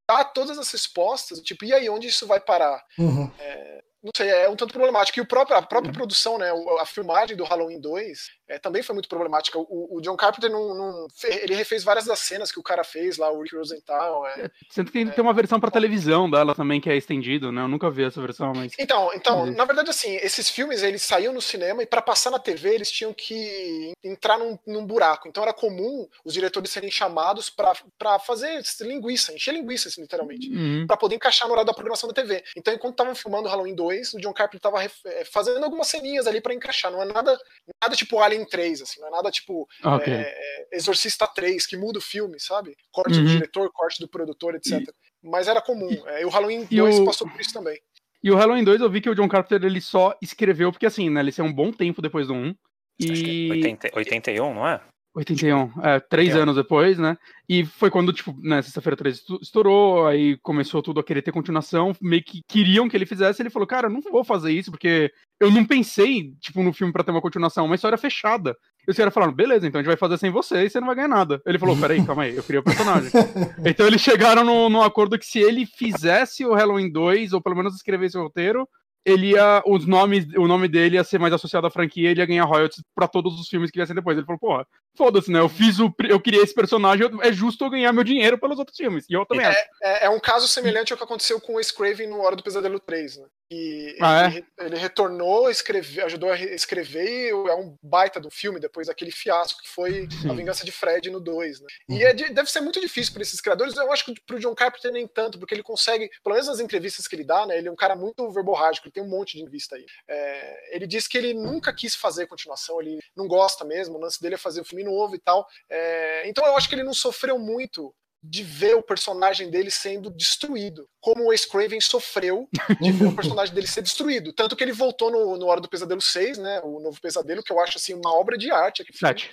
dá todas as respostas, tipo, e aí, onde isso vai parar? Uhum. É, não sei, é um tanto problemático. E o próprio, a própria uhum. produção, né, a filmagem do Halloween 2 é, também foi muito problemática. O, o John Carpenter não, não, ele refez várias das cenas que o cara fez lá, o Rick Rosenthal. É, é, Sendo que tem, é, tem uma versão para televisão dela também que é estendido, né? Eu nunca vi essa versão, mas. Então, então na verdade, assim, esses filmes eles saíam no cinema e para passar na TV eles tinham que entrar num, num, buraco. Então era comum os diretores serem chamados para fazer linguiça, encher linguiça, assim, literalmente, uhum. para poder encaixar no horário da programação da TV. Então, enquanto estavam filmando Halloween 2, o John Carpenter tava é, fazendo algumas ceninhas ali para encaixar. Não é nada, nada tipo Alien 3, assim, não é nada tipo okay. é, Exorcista 3, que muda o filme, sabe? Corte uhum. do diretor, corte do produtor, etc. E... Mas era comum. É, e o Halloween 2 o... passou por isso também. E o Halloween 2 eu vi que o John Carpenter ele só escreveu, porque assim, né? Ele saiu um bom tempo depois do 1. E... 80, 81, não é? 81, é, três é. anos depois, né? E foi quando, tipo, né, Sexta-feira 13 estourou, aí começou tudo a querer ter continuação, meio que queriam que ele fizesse, ele falou, cara, eu não vou fazer isso, porque eu não pensei, tipo, no filme para ter uma continuação, uma história fechada. E os caras falaram, beleza, então a gente vai fazer sem você e você não vai ganhar nada. Ele falou, peraí, calma aí, eu queria o personagem. então eles chegaram no acordo que se ele fizesse o Halloween 2, ou pelo menos escrevesse o roteiro, ele ia. Os nomes, o nome dele ia ser mais associado à franquia, ele ia ganhar royalties pra todos os filmes que viessem depois. Ele falou, porra, foda-se, né? Eu fiz o. Eu criei esse personagem, é justo eu ganhar meu dinheiro pelos outros filmes. E eu também é, acho. É, é, um caso semelhante ao que aconteceu com o Scraven no Hora do Pesadelo 3, né? E ah, ele, é? ele, retornou, escreve, ajudou a escrever e é um baita do filme depois daquele fiasco que foi Sim. A Vingança de Fred no 2. Né? E uhum. é de, deve ser muito difícil para esses criadores. Eu acho que pro John Carpenter nem tanto, porque ele consegue, pelo menos nas entrevistas que ele dá, né? Ele é um cara muito verborrágico, ele tem um monte de entrevista aí. É, ele diz que ele nunca quis fazer continuação, ele não gosta mesmo, o lance dele é fazer um filme novo e tal. É, então eu acho que ele não sofreu muito de ver o personagem dele sendo destruído, como o Ace Craven sofreu de ver o personagem dele ser destruído. Tanto que ele voltou no, no Hora do Pesadelo 6, né? O Novo Pesadelo, que eu acho assim uma obra de arte. Sete.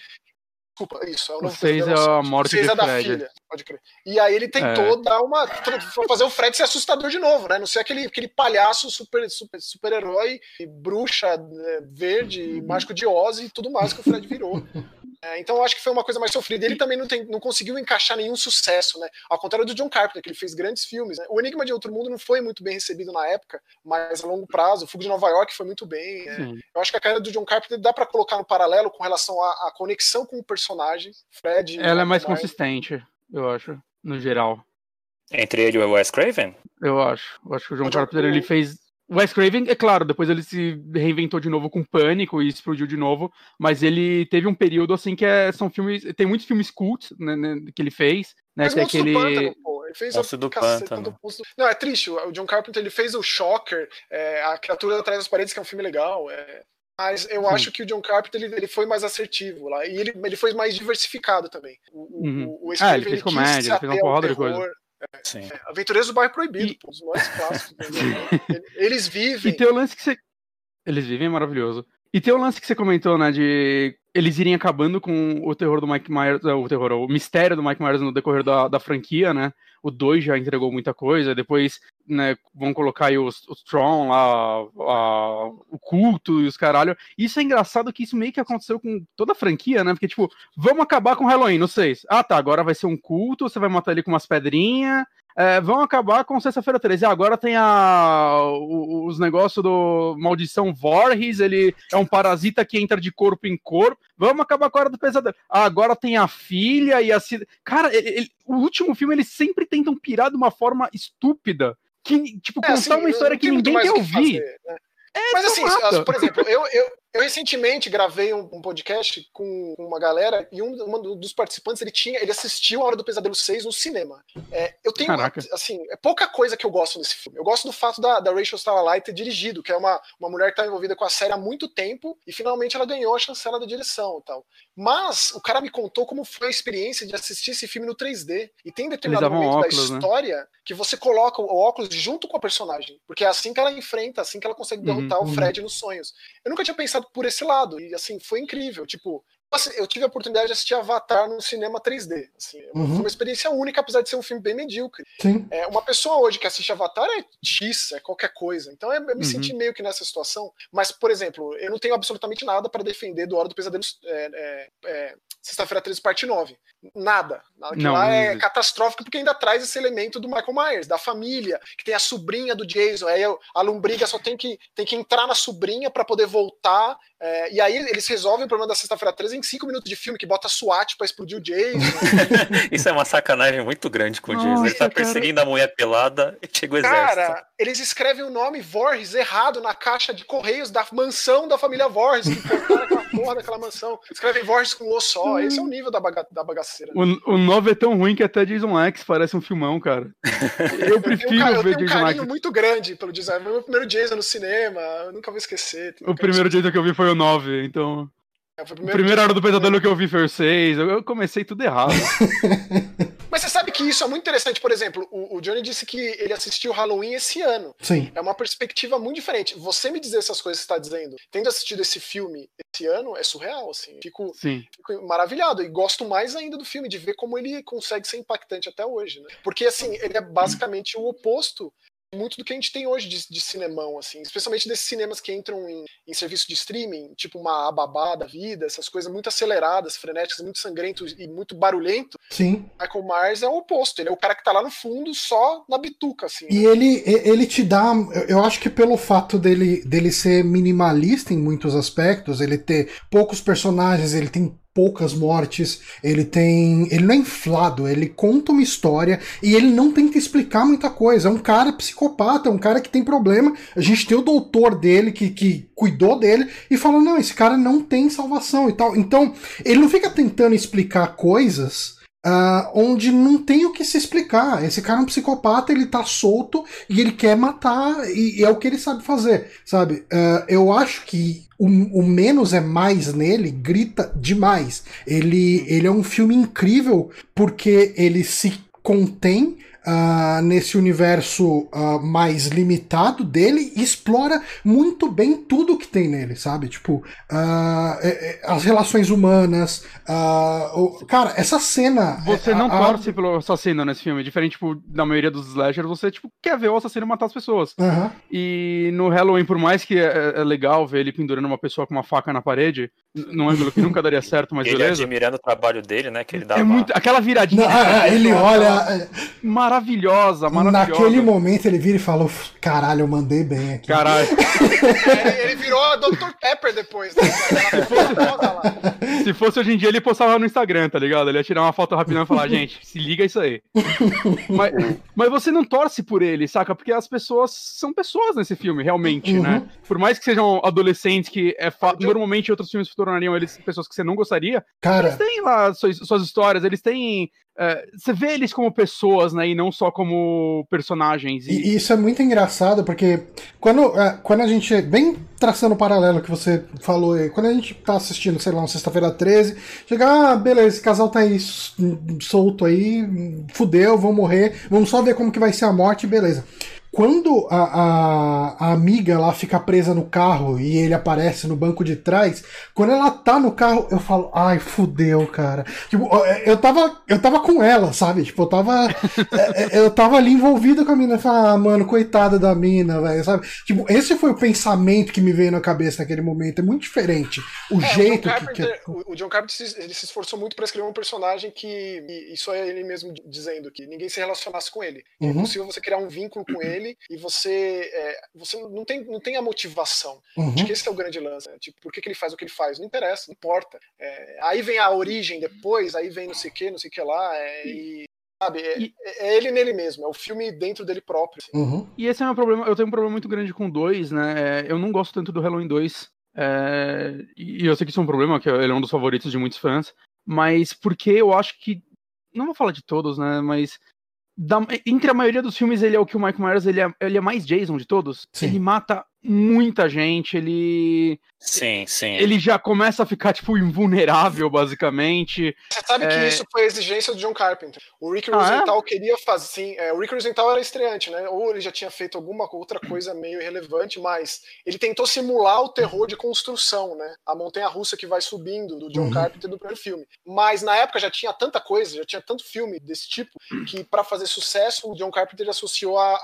Desculpa, isso. É o, o 6 é a morte de é Fred. filha, pode crer. E aí ele tentou é. dar uma. fazer o Fred ser assustador de novo, né? Não ser aquele, aquele palhaço super, super, super herói, bruxa é, verde, mágico de Oz e tudo mais que o Fred virou. É, então eu acho que foi uma coisa mais sofrida. Ele também não, tem, não conseguiu encaixar nenhum sucesso, né? Ao contrário do John Carpenter, que ele fez grandes filmes. Né? O Enigma de Outro Mundo não foi muito bem recebido na época, mas a longo prazo, o Fogo de Nova York foi muito bem. É. Eu acho que a carreira do John Carpenter dá para colocar no paralelo com relação à, à, conexão com o personagem, Fred. Ela é mais consistente, eu acho, no geral. Entre ele e o Wes Craven? Eu acho. Eu acho que o John Carpenter ele fez o Wes Craven, é claro, depois ele se reinventou de novo com Pânico e explodiu de novo, mas ele teve um período assim que é, são filmes, tem muitos filmes cult né, né, que ele fez, né, mas que é aquele Pântano, pô. Ele fez o do Pântano. Não, é triste, o John Carpenter ele fez o Shocker, é, a criatura atrás das paredes que é um filme legal, é... Mas eu Sim. acho que o John Carpenter ele, ele, foi mais assertivo lá. E ele, ele foi mais diversificado também. O, uhum. o, o ah, ele fez comédia, ele fez uma porrada de coisa. Sim. É, Aventureiros do Bairro Proibido, e... pô, os mais clássicos. Eles vivem. E tem o lance que você. Eles vivem é maravilhoso. E tem o lance que você comentou, né, de eles irem acabando com o terror do Mike Myers, o terror, o mistério do Mike Myers no decorrer da, da franquia, né? O 2 já entregou muita coisa, depois, né, vão colocar aí os, os Tron lá, a, o culto e os caralho. Isso é engraçado que isso meio que aconteceu com toda a franquia, né? Porque, tipo, vamos acabar com o Halloween no 6. Ah, tá, agora vai ser um culto, você vai matar ele com umas pedrinhas, é, vão acabar com sexta-feira 13. Agora tem a, os negócios do Maldição Voorhees, ele é um parasita que entra de corpo em corpo. Vamos acabar com a hora do pesadelo. agora tem a filha e a. Cara, ele, ele, o último filme eles sempre tentam pirar de uma forma estúpida. Que, tipo, é, contar assim, uma história que ninguém quer ouvir. Fazer, né? É, Mas assim, mata. por exemplo, eu, eu, eu recentemente gravei um, um, podcast com uma galera e um, um, dos participantes ele tinha, ele assistiu a Hora do Pesadelo 6 no cinema. É, eu tenho uma, assim, é pouca coisa que eu gosto nesse filme. Eu gosto do fato da, da Rachel Starlight ter dirigido, que é uma, uma mulher que está envolvida com a série há muito tempo e finalmente ela ganhou a chancela da direção e tal. Mas o cara me contou como foi a experiência de assistir esse filme no 3D. E tem determinado momento óculos, da né? história né? que você coloca o óculos junto com a personagem, porque é assim que ela enfrenta, assim que ela consegue derrotar uhum, o Fred uhum. nos sonhos. Eu nunca tinha pensado por esse lado. E assim, foi incrível. Tipo, eu tive a oportunidade de assistir Avatar no cinema 3D. Assim, uhum. Foi uma experiência única, apesar de ser um filme bem medíocre. Sim. É, uma pessoa hoje que assiste Avatar é X, é qualquer coisa. Então eu, eu me uhum. senti meio que nessa situação. Mas, por exemplo, eu não tenho absolutamente nada para defender do Hora do Pesadelo é, é, é Sexta-feira 13, parte 9. Nada. Aquilo não, lá não é catastrófico porque ainda traz esse elemento do Michael Myers, da família, que tem a sobrinha do Jason. Aí a lombriga só tem que, tem que entrar na sobrinha para poder voltar. É, e aí eles resolvem o problema da Sexta-feira 13 em 5 minutos de filme, que bota SWAT para explodir o Jason. Isso é uma sacanagem muito grande com o Jason. Ele tá perseguindo cara... a mulher pelada e chega o exército. Cara, eles escrevem o nome Voorhees errado na caixa de correios da mansão da família Voorhees, que porra daquela mansão. Escrevem Voorhees com o só. Esse é o nível da, baga da bagaceira. Né? O, o 9 é tão ruim que até Jason X parece um filmão, cara. Eu prefiro eu ver Jason X. Eu tenho um carinho X. muito grande pelo Jason. Foi meu primeiro Jason no cinema, eu nunca vou esquecer. O primeiro Jason que eu vi foi o 9, então... É, a primeira hora do pesadelo que eu vi foi o 6. Eu comecei tudo errado. Mas você sabe que isso é muito interessante. Por exemplo, o, o, Johnny disse que ele assistiu Halloween esse ano. Sim. É uma perspectiva muito diferente. Você me dizer essas coisas que você está dizendo, tendo assistido esse filme esse ano, é surreal, assim. Fico, Sim. fico maravilhado. E gosto mais ainda do filme, de ver como ele consegue ser impactante até hoje, né? Porque, assim, ele é basicamente o oposto muito do que a gente tem hoje de, de cinemão, assim, especialmente desses cinemas que entram em, em serviço de streaming, tipo uma ababá da vida, essas coisas muito aceleradas, frenéticas, muito sangrentos e muito barulhento. Sim. Michael Myers é o oposto, ele é o cara que tá lá no fundo só na bituca, assim. E né? ele, ele te dá, eu acho que pelo fato dele, dele ser minimalista em muitos aspectos, ele ter poucos personagens, ele tem poucas mortes, ele tem. Ele não é inflado, ele conta uma história e ele não tenta explicar muita coisa. É um cara psicopata, é um cara que tem problema. A gente tem o doutor dele que, que cuidou dele e fala: não, esse cara não tem salvação e tal. Então, ele não fica tentando explicar coisas Uh, onde não tem o que se explicar. Esse cara é um psicopata, ele tá solto e ele quer matar, e, e é o que ele sabe fazer, sabe? Uh, eu acho que o, o, menos é mais nele grita demais. Ele, ele é um filme incrível porque ele se contém uh, nesse universo uh, mais limitado dele e explora muito bem tudo que tem nele, sabe? Tipo, uh, as relações humanas. O, cara, essa cena. Você não torce pelo assassino nesse filme, diferente tipo, da maioria dos slashers, você tipo, quer ver o assassino matar as pessoas. -huh. E no Halloween, por mais que é, é, legal ver ele pendurando uma pessoa com uma faca na parede, não é pelo que nunca daria certo, mas ele beleza. admirando o trabalho dele, né? Que ele dá é muito, aquela viradinha. Não, ele olha maravilhosa, maravilhosa. Naquele momento ele vira e fala: caralho, eu mandei bem aqui. Caralho. ele, ele virou a Dr. Pepper depois, né? Se fosse hoje em dia, ele postava no Instagram, tá ligado? Ele ia tirar uma foto rapidão e falar, gente, se liga isso aí. mas, mas você não torce por ele, saca? Porque as pessoas são pessoas nesse filme, realmente, uhum. né? Por mais que sejam adolescentes, que é normalmente outros filmes se tornariam eles pessoas que você não gostaria, Cara... eles têm lá suas, suas histórias, eles têm é, você vê eles como pessoas, né, e não só como personagens. E, e isso é muito engraçado, porque quando, é, quando a gente, bem traçando o paralelo que você falou aí, quando a gente tá assistindo, sei lá, uma sexta-feira 13, chega, ah, beleza, esse casal tá aí solto aí, fudeu, vão morrer, vamos só ver como que vai ser a morte, beleza. Quando a, a, a, amiga lá fica presa no carro e ele aparece no banco de trás, quando ela tá no carro, eu falo, ai, fudeu, cara. Tipo, eu tava, eu tava com ela, sabe? Tipo, eu tava. É, é, eu tava ali envolvido com a mina. Falei, ah, mano, coitada da mina, velho, sabe? Tipo, esse foi o pensamento que me veio na cabeça naquele momento. É muito diferente. O é, jeito o que, que. O John Carpenter ele se esforçou muito para escrever um personagem que. Isso é ele mesmo dizendo, que ninguém se relacionasse com ele. É uhum. É impossível você criar um vínculo com ele dele e você é, você não tem, não tem a motivação. Uhum. Acho que esse é o grande lance. Né? Tipo, por que, que ele faz o que ele faz? Não interessa, não importa. É, aí vem a origem depois, aí vem não sei o que, não sei o que lá, é, e sabe? É, e... é, ele nele mesmo, é o filme dentro dele próprio. Assim. Uhum. E esse é meu problema, eu tenho um problema muito grande com dois, né? É, eu não gosto tanto do Halloween 2. É, e eu sei que isso é um problema, que ele é um dos favoritos de muitos fãs, mas porque eu acho que. Não vou falar de todos, né? Mas da, entre a maioria dos filmes, ele é o que o Michael Myers ele é, ele é mais Jason de todos. Sim. Ele mata muita gente, ele. Sim, sim. Ele já começa a ficar, tipo, invulnerável, basicamente. Você sabe que É. isso foi exigência do John Carpenter. O Rick Ah, é? Rosenthal queria fazer. Sim, é, o Rick Rosenthal era estreante, né? Ou ele já tinha feito alguma outra coisa meio irrelevante, mas ele tentou simular o terror de construção, né? A montanha russa que vai subindo do John Uhum. Carpenter do primeiro filme. Mas na época já tinha tanta coisa, já tinha tanto filme desse tipo, que para fazer sucesso, o John Carpenter associou a, a,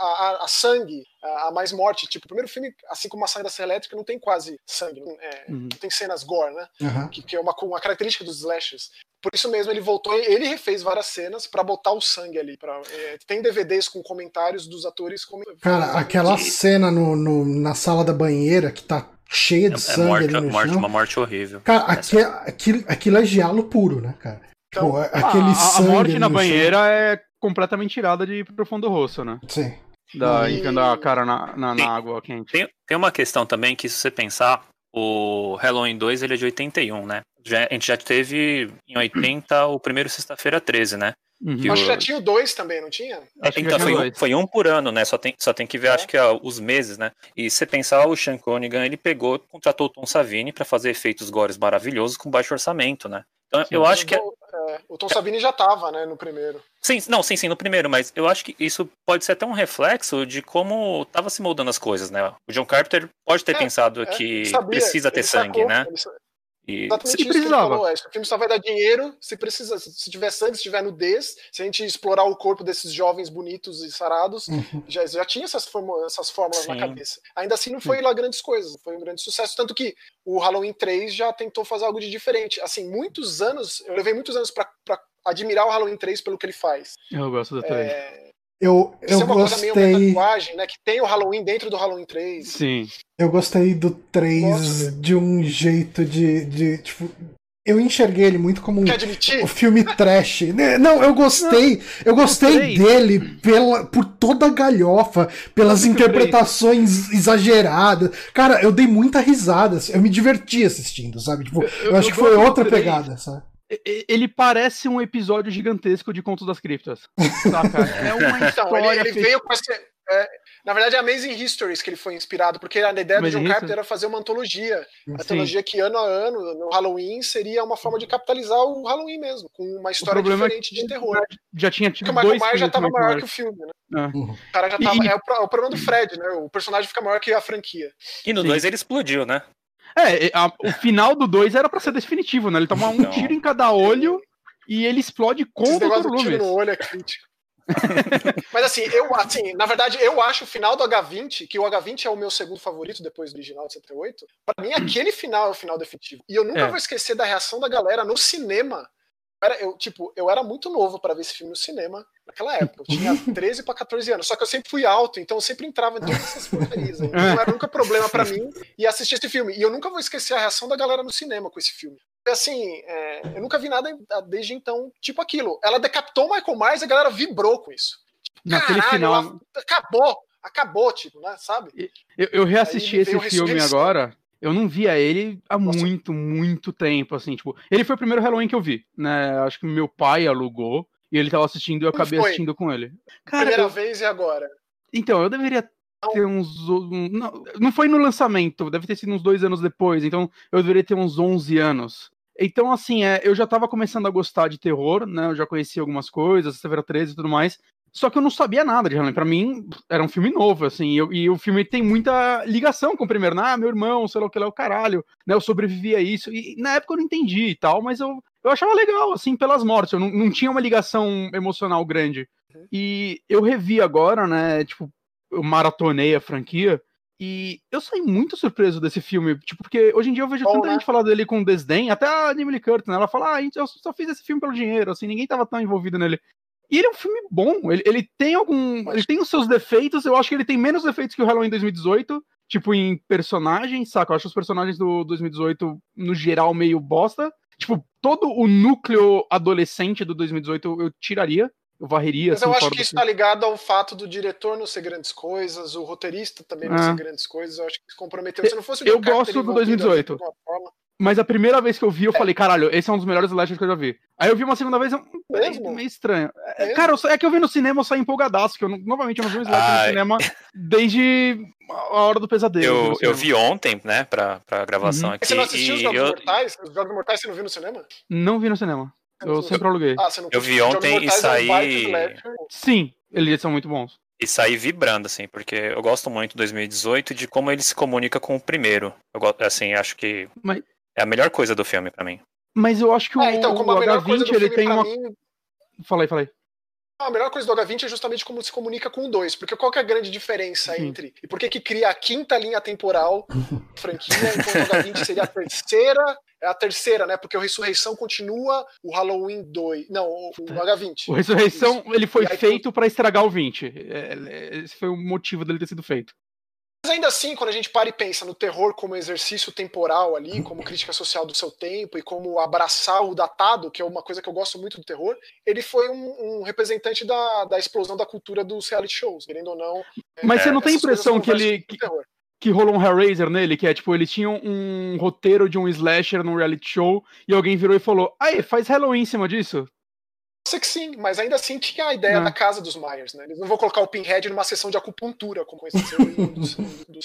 a- a sangue, a, a mais morte. Tipo, o primeiro filme, assim como a Saga da Serra Elétrica, não tem quase sangue, não, é, Uhum. não tem cenas gore, né? Aham. que, que é uma, uma característica dos slashers. Por isso mesmo ele voltou, ele refez várias cenas pra botar o sangue ali. Pra, é, tem DVDs com comentários dos atores. Como, Cara, aquela Que- cena no, no- na sala da banheira que tá cheia de É, sangue morte, ali no morte- chão. uma morte horrível. Cara, aque- aquilo, aquilo é giallo puro, né, cara? Então, Pô, Ah, aquele a, a sangue morte ali na no chão. banheira é completamente tirada de Profundo Rosso, né? Sim. Da, E- enfiando a cara na, na, na Sim. água quente. Tem, tem uma questão também que, se você pensar, o Halloween 2 ele é de 81, né? Já, a gente já teve em 80 o primeiro Sexta-feira 13, né? Uhum. Acho que o- já tinha o dois também, não tinha? Acho então foi um, foi um por ano, né? Só tem, só tem que ver, É. acho que ah, os meses, né? E se você pensar, o Sean Conigan, ele pegou, contratou o Tom Savini pra fazer efeitos gores maravilhosos com baixo orçamento, né? Então eu acho que é, O, é, o Tom Savini já tava, né, no primeiro. Sim, não, sim, sim, no primeiro, mas eu acho que isso pode ser até um reflexo de como tava se moldando as coisas, né? O John Carpenter pode ter É, pensado É, que sabia, precisa ter sangue, sacou, né? ele E Exatamente Se isso que precisava. ele falou. É, esse filme só vai dar dinheiro se precisa. Se tiver sangue, se tiver nudez, se a gente explorar o corpo desses jovens bonitos e sarados, Uhum. já, já tinha essas, essas fórmulas na cabeça. Ainda assim, não foi lá grandes coisas, foi um grande sucesso. Tanto que o Halloween 3 já tentou fazer algo de diferente. Assim, muitos anos, eu levei muitos anos pra admirar o Halloween 3 pelo que ele faz. Eu gosto do três. É, Eu, isso eu é uma coisa meio gostei. metatuagem, né? Que tem o Halloween dentro do Halloween 3. Sim. Eu gostei do Gosto 3 dele. de um jeito de, de. Tipo. Eu enxerguei ele muito como um, Quer o filme trash. Né, Não, eu gostei. Eu gostei dele pela, por toda a galhofa, pelas interpretações exageradas. Cara, eu dei muita risada. assim, Eu me diverti assistindo, sabe? Tipo, eu, eu acho que foi outra pegada, sabe? Ele parece um episódio gigantesco de Contos das Criptas. Saca? É uma Então, ele, história ele fech- veio com essa. é, na verdade, é Amazing Histories que ele foi inspirado, porque a ideia do Amazing John History? Carpenter era fazer uma antologia. Uma antologia que ano a ano, no Halloween, seria uma forma de capitalizar o Halloween mesmo, com uma história problema é diferente de terror. Já tinha Porque tido o Michael Myers já do estava maior Myers. que o filme, né? Uhum. O cara já tava. e- É, o, é o problema do Fred, né? O personagem fica maior que a franquia. E no Sim. 2 ele explodiu, né? É, a- o final do 2 era pra ser definitivo, né? Ele toma um Não. tiro em cada olho e ele explode com o negócio Dr. do tiro Loomis. no olho é crítico. Mas assim, eu, assim, na verdade, eu acho o final do H20, que o H20 é o meu segundo favorito depois do original de 78. Pra mim, aquele final é o final definitivo. E eu nunca É. vou esquecer da reação da galera no cinema. Era, eu, tipo, eu era muito novo pra ver esse filme no cinema naquela época. Eu tinha 13 pra 14 anos. Só que eu sempre fui alto, então eu sempre entrava em todas essas porcarias. Não era nunca problema pra mim e assistir esse filme. E eu nunca vou esquecer a reação da galera no cinema com esse filme. Assim, é, eu nunca vi nada desde então, tipo aquilo. Ela decapitou o Michael Myers e a galera vibrou com isso. Naquele Caralho, final. ela- acabou, acabou, tipo, né, sabe? Eu, eu reassisti esse filme agora. Eu não via ele há Nossa. muito, muito tempo, assim, tipo. Ele foi o primeiro Halloween que eu vi, né? Acho que meu pai alugou e ele tava assistindo e eu acabei foi? assistindo com ele. Cara, Primeira eu- vez e agora. então, eu deveria ter uns. um- Não, não foi no lançamento, deve ter sido uns dois anos depois, então eu deveria ter uns 11 anos. Então, assim, é, eu já tava começando a gostar de terror, né? Eu já conhecia algumas coisas, Sexta-feira 13 e tudo mais. Só que eu não sabia nada de Halloween. Pra mim, era um filme novo, assim. E, eu- e o filme tem muita ligação com o primeiro. né? Ah, meu irmão, sei lá o que lá, o caralho. Né, eu sobrevivi a isso. E na época eu não entendi e tal, mas eu, eu achava legal, assim, pelas mortes. Eu não, não tinha uma ligação emocional grande. E eu revi agora, né? Tipo, eu maratonei a franquia. E eu saí muito surpreso desse filme, tipo, porque hoje em dia eu vejo Bom, tanta né? gente falar dele com desdém, até a Jamie Lee Curtis, né? Ela fala, ah, eu só fiz esse filme pelo dinheiro, assim, ninguém tava tão envolvido nele. E ele é um filme bom, ele, ele tem algum. Ele tem os seus defeitos, eu acho que ele tem menos defeitos que o Halloween 2018, tipo, em personagens, saca? Eu acho os personagens do 2018, no geral, meio bosta. Tipo, todo o núcleo adolescente do 2018 eu tiraria. Eu varreria, Mas assim, eu acho que isso filme. tá ligado ao fato do diretor não ser grandes coisas, o roteirista também não Ah. ser grandes coisas. Eu acho que se comprometeu. Se não fosse o eu gosto do envolvido ali 2018. Mas a primeira vez que eu vi, eu é. falei, caralho, esse é um dos melhores slashers que eu já vi. Aí eu vi uma segunda vez, é meio estranho. É, cara, eu, é que eu vi no cinema, eu saí empolgadaço, que eu, novamente, eu não vi um slasher no cinema desde a hora do pesadelo. Eu, eu vi ontem, né, pra, pra gravação uhum. aqui. Você não assistiu os Jogos eu... Mortais? Os Jogos Mortais você não viu no cinema? Não vi no cinema. Eu sempre aluguei. Ah, eu vi ontem e saí. Sim, eles são muito bons. E saí vibrando, assim, porque eu gosto muito de 2018 de como ele se comunica com o primeiro. Eu gosto, assim, acho que Mas... é a melhor coisa do filme para mim. Mas eu acho que o, é, então, como o H20 ele tem uma. Mim... Falei, falei. A melhor coisa do H20 é justamente como se comunica com o 2, porque qual que é a grande diferença Sim. entre. E por que que cria a quinta linha temporal franquia, enquanto o H20 seria a terceira é a terceira, né? Porque o Ressurreição continua o Halloween 2. Não, o, o H20. O Ressurreição, Isso. ele foi feito para estragar o 20. É, é, esse foi o motivo dele ter sido feito. Mas ainda assim, quando a gente para e pensa no terror como exercício temporal ali, como crítica social do seu tempo e como abraçar o datado, que é uma coisa que eu gosto muito do terror, ele foi um, um representante da, da explosão da cultura dos reality shows, querendo ou não. Mas é, você não tem impressão que ele. Que, que rolou um Hellraiser nele, que é tipo, eles tinham um roteiro de um slasher num reality show e alguém virou e falou: Aí, faz Halloween em cima disso? Sei que sim, mas ainda assim tinha a ideia não. da casa dos Myers, né? Eles não vão colocar o Pinhead numa sessão de acupuntura, como esse do, do, do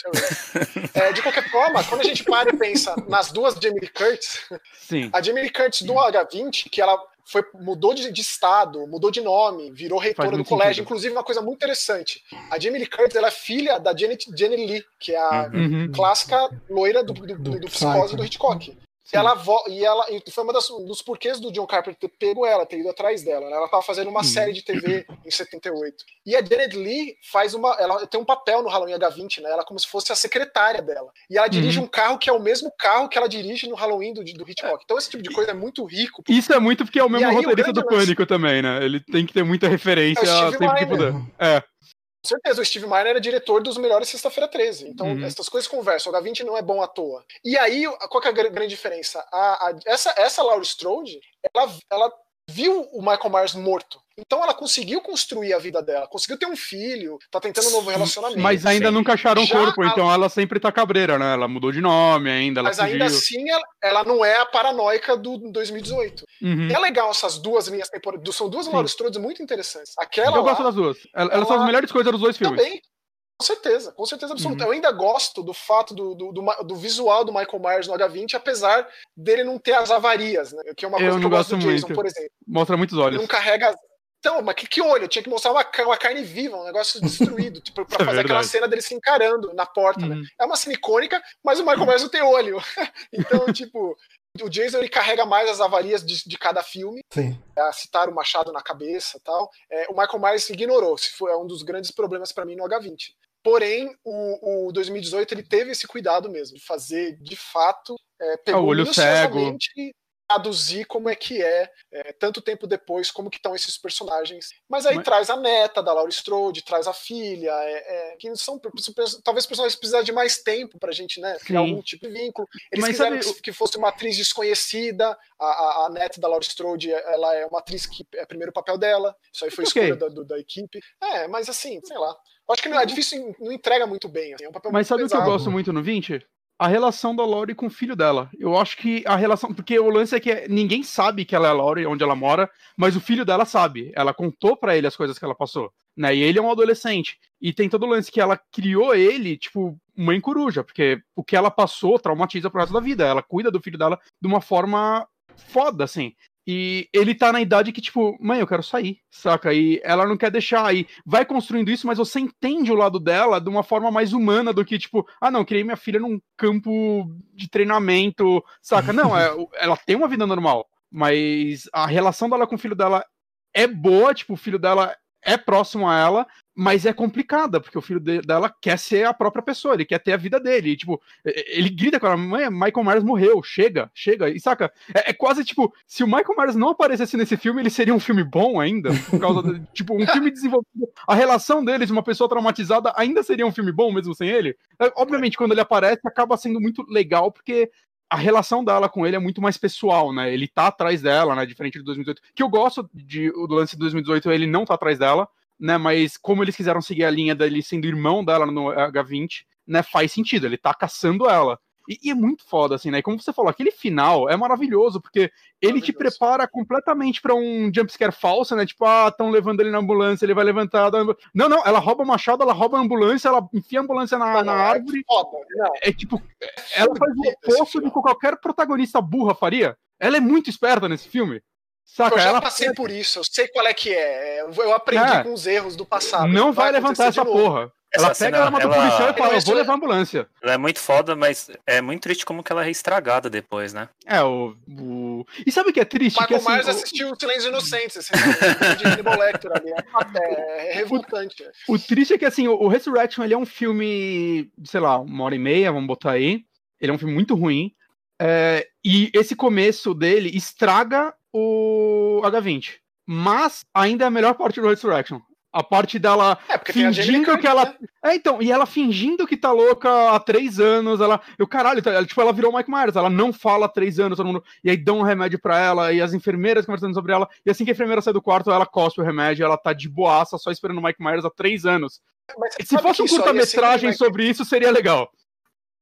é, De qualquer forma, quando a gente para e pensa nas duas Jamie Lee Curtis, sim. a Jamie Lee Curtis do H20, que ela foi, mudou de, de, estado, mudou de nome, virou reitora do colégio. Sentido. Inclusive, uma coisa muito interessante: a Jamie Lee Curtis ela é filha da Janet, Jenny Lee, que é a uhum. clássica loira do, do, do, do psicose do Hitchcock. E ela, e ela e foi uma das, um dos porquês do John Carpenter ter pego ela, ter ido atrás dela. Né? Ela estava fazendo uma uhum. série de TV em 78. E a Janet Lee faz uma. Ela tem um papel no Halloween H20, né? Ela é como se fosse a secretária dela. E ela dirige uhum. um carro que é o mesmo carro que ela dirige no Halloween do, do Hitchcock. Então esse tipo de coisa é muito rico. Isso é muito porque é o mesmo roteirista do lance... Pânico também, né? Ele tem que ter muita referência é sempre que puder. É. Com certeza, o Steve Miner era diretor dos melhores Sexta-feira 13. Então, uhum. essas coisas conversam. O H20 não é bom à toa. E aí, qual é a grande diferença? A, a, essa, essa Laura Strode, ela, ela viu o Michael Myers morto. Então ela conseguiu construir a vida dela, conseguiu ter um filho, tá tentando um novo relacionamento. Mas ainda sim. nunca acharam um corpo, a... então ela sempre tá cabreira, né? Ela mudou de nome ainda. Mas fugiu. ainda assim ela, ela, não é a paranoica do 2018. Uhum. É legal essas duas linhas temporais. São duas Laura Strode muito interessantes. Aquela Eu lá, gosto das duas. Elas ela... são as melhores coisas dos dois filmes. Também. Com certeza, com certeza absoluta. Uhum. Eu ainda gosto do fato do, do, do, do, visual do Michael Myers no H20, apesar dele não ter as avarias, né? Que é uma coisa eu que eu gosto do Jason, muito. por exemplo. Mostra muitos olhos. Ele não carrega então, mas que, que olho? Eu tinha que mostrar uma, uma carne viva, um negócio destruído, tipo, pra é fazer aquela cena dele se encarando na porta, né? uhum. né? É uma cena icônica, mas o Michael Myers não tem olho. então, tipo, o Jason ele carrega mais as avarias de, de cada filme. Sim. É, citar o machado na cabeça tal. É, o Michael Myers ignorou. Se foi é um dos grandes problemas para mim no H20. Porém, o, o 2018 ele teve esse cuidado mesmo de fazer, de fato, é, pegou o olho cego traduzir como é que é, é, tanto tempo depois, como que estão esses personagens. Mas aí Mas... traz a neta da Laura Strode, traz a filha, é, é, que são talvez personagens precisar de mais tempo pra gente, né, criar algum tipo de vínculo. Eles Mas quiseram sabe... que fosse uma atriz desconhecida, a, a, a, neta da Laura Strode, ela é uma atriz que é o primeiro papel dela, isso aí foi okay. escolha da, do, da equipe. É, mas assim, sei lá. Acho que não é difícil, não entrega muito bem. Assim, é um papel Mas sabe pesado. o que eu gosto muito no 20? A relação da Laurie com o filho dela. Eu acho que a relação. Porque o lance é que ninguém sabe que ela é a Laurie, onde ela mora, mas o filho dela sabe. Ela contou para ele as coisas que ela passou. Né? E ele é um adolescente. E tem todo o lance que ela criou ele, tipo, mãe coruja, porque o que ela passou traumatiza pro resto da vida. Ela cuida do filho dela de uma forma foda, assim. E ele tá na idade que, tipo, mãe, eu quero sair, saca? E ela não quer deixar aí. Vai construindo isso, mas você entende o lado dela de uma forma mais humana do que, tipo, ah, não, criei minha filha num campo de treinamento, saca? Não, é, ela tem uma vida normal, mas a relação dela com o filho dela é boa, tipo, o filho dela é próximo a ela, mas é complicada, porque o filho de, dela quer ser a própria pessoa, ele quer ter a vida dele. E, tipo, ele grita com ela, mãe, Michael Myers morreu, chega, chega. E saca? É, é, quase tipo, se o Michael Myers não aparecesse nesse filme, ele seria um filme bom ainda, por causa de, tipo, um filme desenvolvido. A relação deles, uma pessoa traumatizada, ainda seria um filme bom mesmo sem ele. É, obviamente, quando ele aparece, acaba sendo muito legal, porque a relação dela com ele é muito mais pessoal, né? Ele tá atrás dela, né? Diferente de 2018. Que eu gosto de, do lance de 2018, ele não tá atrás dela né? Mas como eles quiseram seguir a linha dele sendo irmão dela no H20, né? Faz sentido, ele tá caçando ela. E, e, é muito foda, assim, né? E como você falou, aquele final é maravilhoso, porque ele te prepara completamente para um jumpscare falso, né? Tipo, ah, estão levando ele na ambulância, ele vai levantar. Não, não, ela rouba o machado, ela rouba a ambulância, ela enfia a ambulância na, não, na é árvore. É, foda, é, tipo, ela faz o oposto de qualquer protagonista burra faria. Ela é muito esperta nesse filme. Saca, eu já ela passei por isso, eu sei qual é que é. Eu aprendi é. com os erros do passado. Não vai, vai levantar essa porra. Ela essa pega cena, a arma do ela... policial e fala, eu vou levar a ambulância. Ela é muito foda, mas é muito triste como que ela é estragada depois, né? É, o... o... E sabe o que é triste? Michael que, assim, Myers assistiu o Silêncio Inocentes, esse de Hannibal Lecter ali. É, é revoltante. O, o, triste é que, assim, o, o Resurrection, ele é um filme, sei lá, uma hora e meia, vamos botar aí. Ele é um filme muito ruim. É, e esse começo dele estraga o H20. Mas ainda é a melhor parte do Resurrection. A parte dela é, fingindo que ela. Né? É, então, e ela fingindo que tá louca há três anos, ela. Eu, caralho, tá, ela, tipo, ela virou Mike Myers, ela não fala há três anos, todo mundo. E aí dão um remédio pra ela, e as enfermeiras conversando sobre ela. E assim que a enfermeira sai do quarto, ela cospe o remédio, ela tá de boaça, só esperando o Mike Myers há três anos. Mas, Se fosse um curta-metragem sobre isso, seria legal.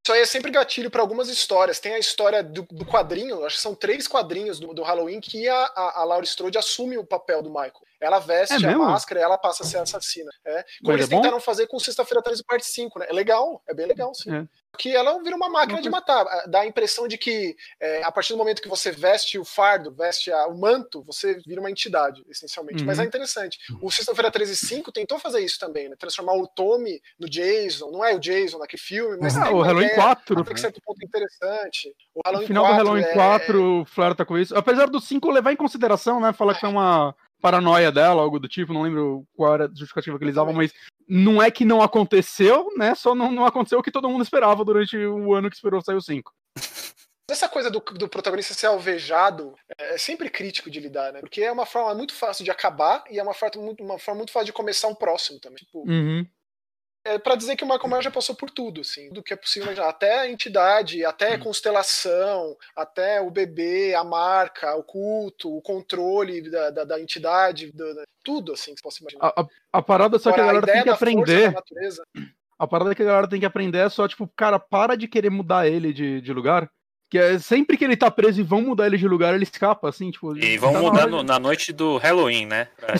Isso aí é sempre gatilho para algumas histórias. Tem a história do, do, quadrinho, acho que são três quadrinhos do, do Halloween que a, a, a, Laura Strode assume o papel do Michael. Ela veste é a máscara e ela passa a ser assassina. É. Como eles é tentaram fazer com Sexta-feira 13, parte 5, né? É legal, é bem legal, sim. É que ela vira uma máquina de matar. Dá a impressão de que é, a partir do momento que você veste o fardo, veste a, o manto, você vira uma entidade, essencialmente. Uhum. Mas é interessante. O Sexta-feira 13 5 tentou fazer isso também, né? Transformar o Tommy no Jason. Não é o Jason naquele filme, mas uhum. o Halloween 4. Até que certo ponto interessante. O Halloween no final 4 do Halloween é... 4 flerta com isso. Apesar do 5 levar em consideração, né? Falar que é uma paranoia dela, algo do tipo, não lembro qual era a justificativa que eles davam, mas não é que não aconteceu, né? Só não, não aconteceu o que todo mundo esperava durante o ano que esperou sair o 5. Essa coisa do, do, protagonista ser alvejado é sempre crítico de lidar, né? Porque é uma forma muito fácil de acabar e é uma forma muito, uma forma muito fácil de começar um próximo também. Tipo, uhum é para dizer que o Michael Myers já passou por tudo, assim, do que é possível, até a entidade, até a hum. constelação, até o bebê, a marca, o culto, o controle da, da, da entidade, da, tudo, assim, que você possa imaginar. A, a, a parada só Agora, que a galera a tem que aprender. A parada que a galera tem que aprender é só, tipo, cara, para de querer mudar ele de, de lugar. Que é sempre que ele tá preso e vão mudar ele de lugar, ele escapa, assim, tipo. E vão tá mudar na, na, noite do Halloween, né? Pra,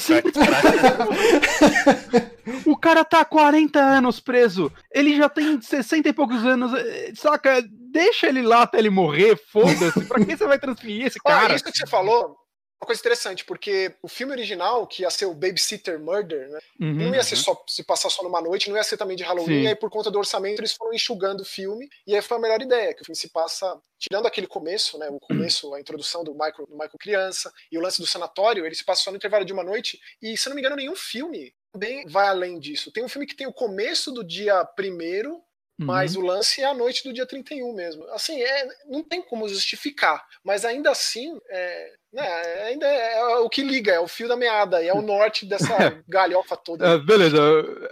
o cara tá há 40 anos preso. Ele já tem 60 e poucos anos. Eh, saca? Deixa ele lá até ele morrer, foda-se. Pra que você vai transferir esse cara? Ah, isso que você falou uma coisa interessante, porque o filme original, que ia ser o Babysitter Murder, né? Uhum, não ia ser uhum. só se passar só numa noite, não ia ser também de Halloween, Sim. e aí por conta do orçamento eles foram enxugando o filme, e aí foi a melhor ideia, que o filme se passa, tirando aquele começo, né? O começo, a introdução do Michael, do Michael criança, e o lance do sanatório, ele se passa só no intervalo de uma noite, e se não me engano, nenhum filme também vai além disso. Tem um filme que tem o começo do dia primeiro, mas uhum. o lance é a noite do dia 31 mesmo. Assim, é, não tem como justificar. Mas ainda assim, é, né, ainda é, é, o que liga, é o fio da meada, e é o norte dessa galhofa toda. É, beleza,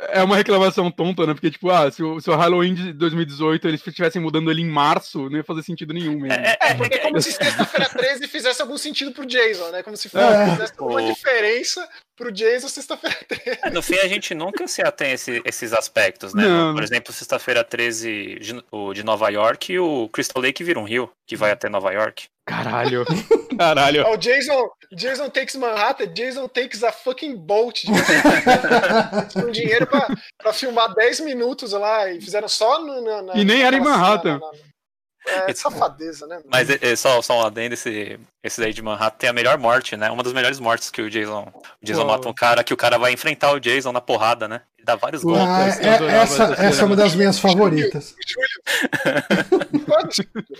é uma reclamação tonta, né? Porque, tipo, ah, se o, se o Halloween de 2018 eles estivessem mudando ele em março, não ia fazer sentido nenhum mesmo. É, é porque é como se sexta-feira 13 fizesse algum sentido pro Jason, né? Como se fosse, é. fizesse alguma diferença pro Jason sexta-feira 13. no fim, a gente nunca se atém a esse, esses aspectos, né? Não. Por exemplo, sexta-feira 13 de, o de Nova York, o Crystal Lake vira um rio que vai até Nova York. Caralho. Caralho. o Jason, Jason takes Manhattan, Jason takes a fucking boat. um dinheiro pra, pra filmar 10 minutos lá e fizeram só no, na, E nem era em Manhattan. Na, na, é safadeza, né? Mas é, é, só, só um adendo, esse, esse daí de Manhattan tem a melhor morte, né? Uma das melhores mortes que o Jason. O Jason Uou. mata um cara que o cara vai enfrentar o Jason na porrada, né? Ele dá vários golpes. Ah, é, essa, essa é uma das minhas favoritas.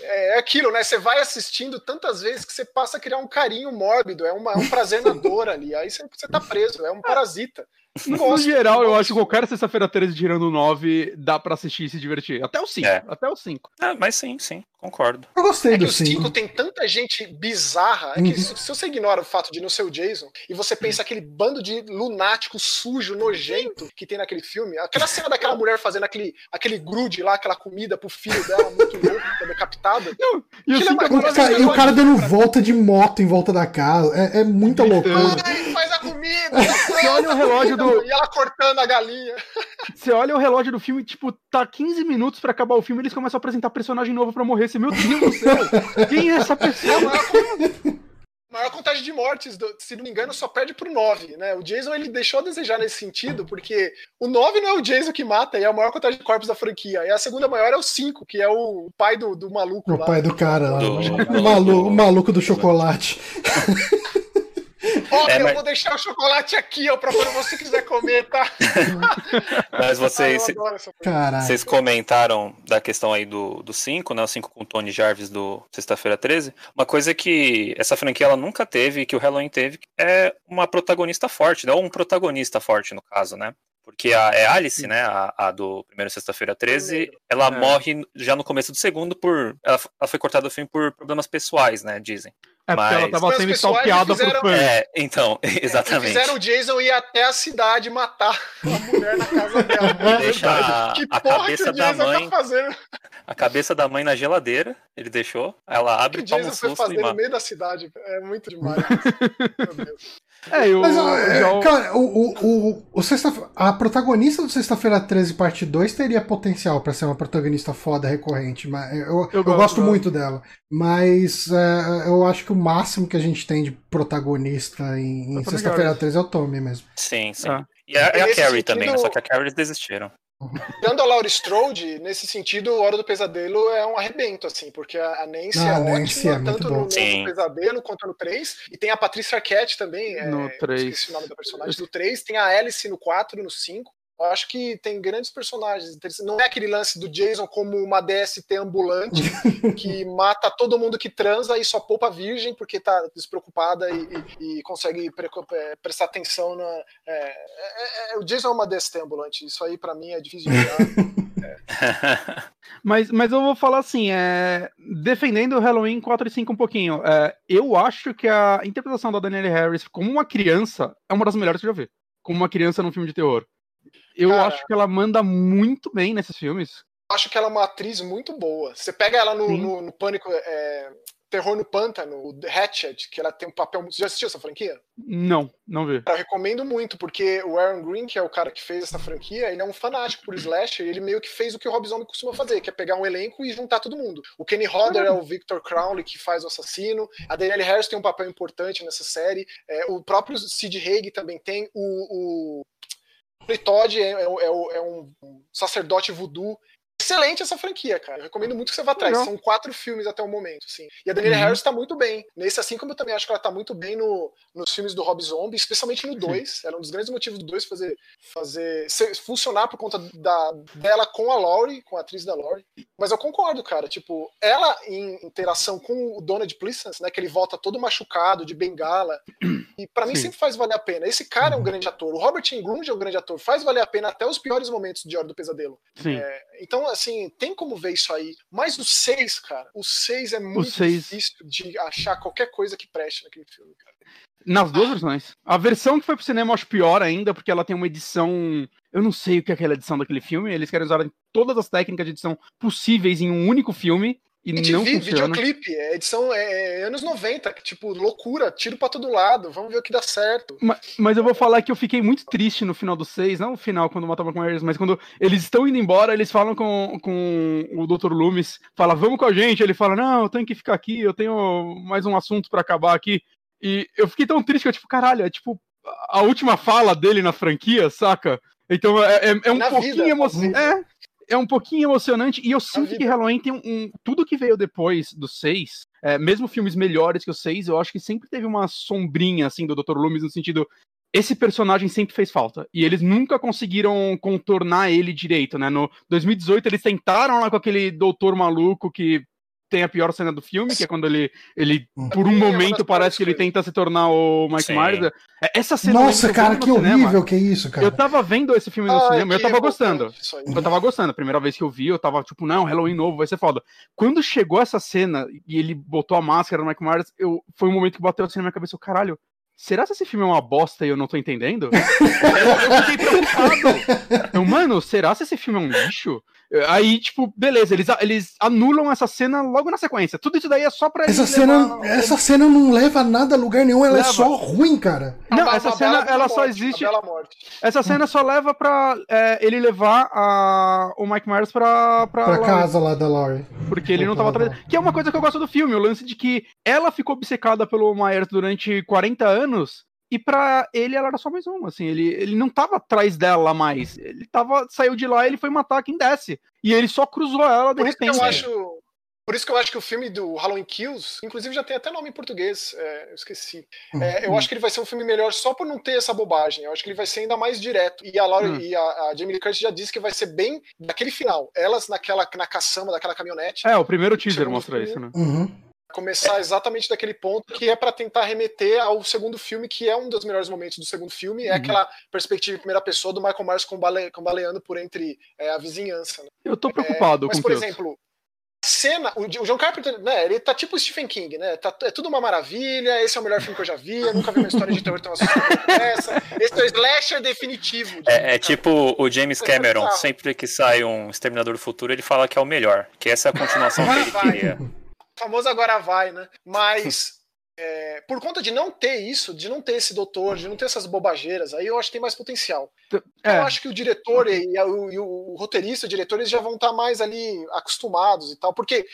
é aquilo, né? Você vai assistindo tantas vezes que você passa a criar um carinho mórbido, é, uma, é um prazer na dor ali. Aí você, você tá preso, é um parasita. No, geral, eu acho que qualquer sexta-feira 13 tirando 9 dá pra assistir e se divertir. Até o 5. É. Até o 5. É, mas sim, sim, concordo. Eu gostei é do 5. tem tanta gente bizarra. É que uhum. se, se, você ignora o fato de não ser o Jason e você pensa aquele bando de lunático, sujo, nojento que tem naquele filme, aquela cena daquela mulher fazendo aquele, aquele grude lá, aquela comida pro filho dela, muito louco, decapitada. Não, e, assim, é o, cara, e o cara dando volta de moto em volta da casa. É, é muita loucura. Ai, faz a comida! Você olha o relógio do. E ela cortando a galinha. você olha o relógio do filme, tipo, tá 15 minutos pra acabar o filme, eles começam a apresentar personagem novo pra morrer. Você, meu Deus do céu, quem é essa É a pessoa? maior, maior contagem de mortes, do- se não me engano, só perde pro 9, né? O Jason ele deixou a desejar nesse sentido, porque o 9 não é o Jason que mata, e é a maior contagem de corpos da franquia. E a segunda maior é o 5, que é o pai do, do maluco O lá. pai do cara lá. Do- o, maluco, o maluco do chocolate. Ó, É, eu mas- vou deixar o chocolate aqui, ó, pra quando você quiser comer, tá? Mas Ah, vocês, Caralho. vocês comentaram da questão aí do 5, né? O 5 com o Tony Jarvis do Sexta-feira 13. Uma coisa que essa franquia ela nunca teve, que o Halloween teve, é uma protagonista forte, né? Ou um protagonista forte, no caso, né? Porque a, é Alice, né? A, a do primeiro Sexta-feira 13, Primeiro. ela É. morre já no começo do segundo por. Ela, ela foi cortada do filme por problemas pessoais, né? Dizem. É porque ela Mas- tava Mas sendo stalkeada por fizeram- fãs. É, então, exatamente. fizeram o Jason ir até a cidade matar a mulher na casa dela. Deixa a, Que a porra que cabeça o da Jason mãe. tá fazendo? A cabeça da mãe na geladeira, ele deixou. Ela que abre, o toma um Jason foi fazer no meio da cidade? É muito demais. Meu Deus. É, eu, Mas, ó, é, cara, o, o, o, o sexta, a protagonista do Sexta-feira 13, parte 2, teria potencial pra ser uma protagonista foda recorrente. Mas eu, eu, Eu gosto, gosto muito dela. Mas é, eu acho que o máximo que a gente tem de protagonista em, em Eu Sexta-feira gosto. 13 é o Tommy mesmo. Sim, sim. Ah. E a, e a Carrie também, né? só que a Carrie eles desistiram. Dando a Laura Strode, nesse sentido, Hora do Pesadelo é um arrebento, assim, porque a Nancy Ah, é a Nancy ótima, é tanto boa. no, Sim. no Pesadelo quanto no 3. E tem a Patrícia Arquette também, é, No eu 3. esqueci o nome da personagem, do 3. Tem a Alice no 4 e no 5. Eu acho que tem grandes personagens. interessantes. Não é aquele lance do Jason como uma DST ambulante que mata todo mundo que transa e só poupa a virgem porque tá despreocupada e, e- e consegue pre- é, prestar atenção na. é, é, é, o Jason é uma DST ambulante. Isso aí pra mim é difícil de. Mas, mas eu vou falar assim, é, defendendo o Halloween 4 e 5 um pouquinho, é, eu acho que a interpretação da Danielle Harris como uma criança é uma das melhores que eu já vi. Como uma criança num filme de terror. Eu Cara. acho que ela manda muito bem nesses filmes. acho que ela é uma atriz muito boa. Você pega ela no, no- no Pânico, é, Terror no Pântano, o The Hatchet, que ela tem um papel. Você já assistiu essa franquia? Não, não vi. Eu recomendo muito, porque o Aaron Green, que é o cara que fez essa franquia, ele é um fanático por slasher, e ele meio que fez o que o Rob Zombie costuma fazer, que é pegar um elenco e juntar todo mundo. O Kenny Hodder é o Victor Crowley, que faz o assassino, a Danielle Harris tem um papel importante nessa série, é, o próprio Sid Haig também tem, o... o... Ray Todd é, é- é o- é um sacerdote voodoo. Excelente essa franquia, cara. Eu recomendo muito que você vá atrás. Legal. São quatro filmes até o momento, assim. E a Danielle Uhum. Harris tá muito bem. Nesse, assim como eu também acho que ela tá muito bem no, nos filmes do Rob Zombie, especialmente no 2. Era um dos grandes motivos do 2 fazer, fazer funcionar por conta da, dela com a Laurie, com a atriz da Laurie. Mas eu concordo, cara. Tipo, ela em interação com o Donald Pleasance, né? Que ele volta todo machucado, de bengala. E pra mim Sim. sempre faz valer a pena. Esse cara é um grande ator. O Robert Englund é um grande ator. Faz valer a pena até os piores momentos de Hora do Pesadelo. Sim. Então, assim, tem como ver isso aí. Mas o 6, cara, o 6 é muito seis- difícil de achar qualquer coisa que preste naquele filme, cara. Nas duas versões. A versão que foi pro cinema eu acho pior ainda, porque ela tem uma edição. Eu não sei o que é aquela edição daquele filme. Eles querem usar todas as técnicas de edição possíveis em um único filme. E A gente não vi funciona. videoclipe, é edição é, é anos 90, que, tipo, loucura, tiro pra todo lado, vamos ver o que dá certo. Ma- Mas eu vou falar que eu fiquei muito triste no final do 6, não no final quando matava com eles, mas quando eles estão indo embora, eles falam com, com o Dr. Loomis, fala, vamos com a gente, ele fala, não, eu tenho que ficar aqui, eu tenho mais um assunto pra acabar aqui. E eu fiquei tão triste que eu, tipo, caralho, é tipo a última fala dele na franquia, saca? Então é, é- é um Na pouquinho emocionante. É, é um pouquinho emocionante, e eu sinto que. Halloween tem um, um- Tudo que veio depois do 6, é, mesmo filmes melhores que o 6, eu acho que sempre teve uma sombrinha, assim, do Dr. Loomis, no sentido. Esse personagem sempre fez falta. E eles nunca conseguiram contornar ele direito, né? No 2018, eles tentaram lá com aquele doutor maluco que tem a pior cena do filme, que é quando ele, ele por um Sim, é momento, parece que ele tenta se tornar o Mike Sim. Myers. É, Essa cena Nossa, cara, que cinema. horrível que é isso, cara. Eu tava vendo esse filme no Ai, cinema e eu tava gostando. Eu tava gostando. A primeira vez que eu vi, eu tava tipo, não, Halloween novo, vai ser foda. Quando chegou essa cena e ele botou a máscara no Mike Myers, eu, foi um momento que bateu assim na minha cabeça, eu, caralho, será que esse filme é uma bosta e eu não tô entendendo? eu, eu fiquei preocupado. Eu, mano, será que esse filme é um lixo? Aí, tipo, beleza, eles, eles anulam essa cena logo na sequência. Tudo isso daí é só pra essa cena levar... Essa cena não leva nada a lugar nenhum, ela é leva. é só ruim, cara. Não, a essa cena ela morte, só existe. Essa cena só leva pra é, ele levar a, o Mike Myers pra. Pra, pra casa lá da Laurie. Porque ele não tava atrás. Que é uma coisa que eu gosto do filme, o lance de que ela ficou obcecada pelo Myers durante 40 anos e para ele ela era só mais uma, assim, ele, ele não tava atrás dela mais. Ele tava saiu de lá, ele foi matar quem desce. E ele só cruzou ela de por repente. Isso que eu acho, por isso que eu acho que o filme do Halloween Kills, inclusive já tem até nome em português, é, eu esqueci. É, eu uhum. acho que ele vai ser um filme melhor só por não ter essa bobagem. Eu acho que ele vai ser ainda mais direto. E a Laura hum. e a, a, Jamie Lee Curtis já disse que vai ser bem daquele final. Elas naquela na caçamba daquela caminhonete. É, o primeiro teaser mostra isso, né? Uhum começar exatamente daquele ponto que é para tentar remeter ao segundo filme, que é um dos melhores momentos do segundo filme, é uhum. aquela perspectiva em primeira pessoa do Michael Myers combale, combaleando por entre é, a vizinhança. Né? Eu tô preocupado é, com Mas, por exemplo, a cena, o, John Carpenter, né, ele tá tipo Stephen King, né? Tá, é tudo uma maravilha, esse é o melhor filme que eu já vi, eu nunca vi uma história de terror tão assustadora como essa. Esse é o slasher definitivo. De é, é tipo o James Cameron, sempre que sai um Exterminador do Futuro, ele fala que é o melhor, que essa é a continuação que ele queria famoso agora vai, né? Mas é, por conta de não ter isso, de não ter esse doutor, de não ter essas bobageiras, aí eu acho que tem mais potencial. É. Eu acho que o diretor e, o, e, o, roteirista, o diretor, eles já vão estar mais ali acostumados e tal. Porque,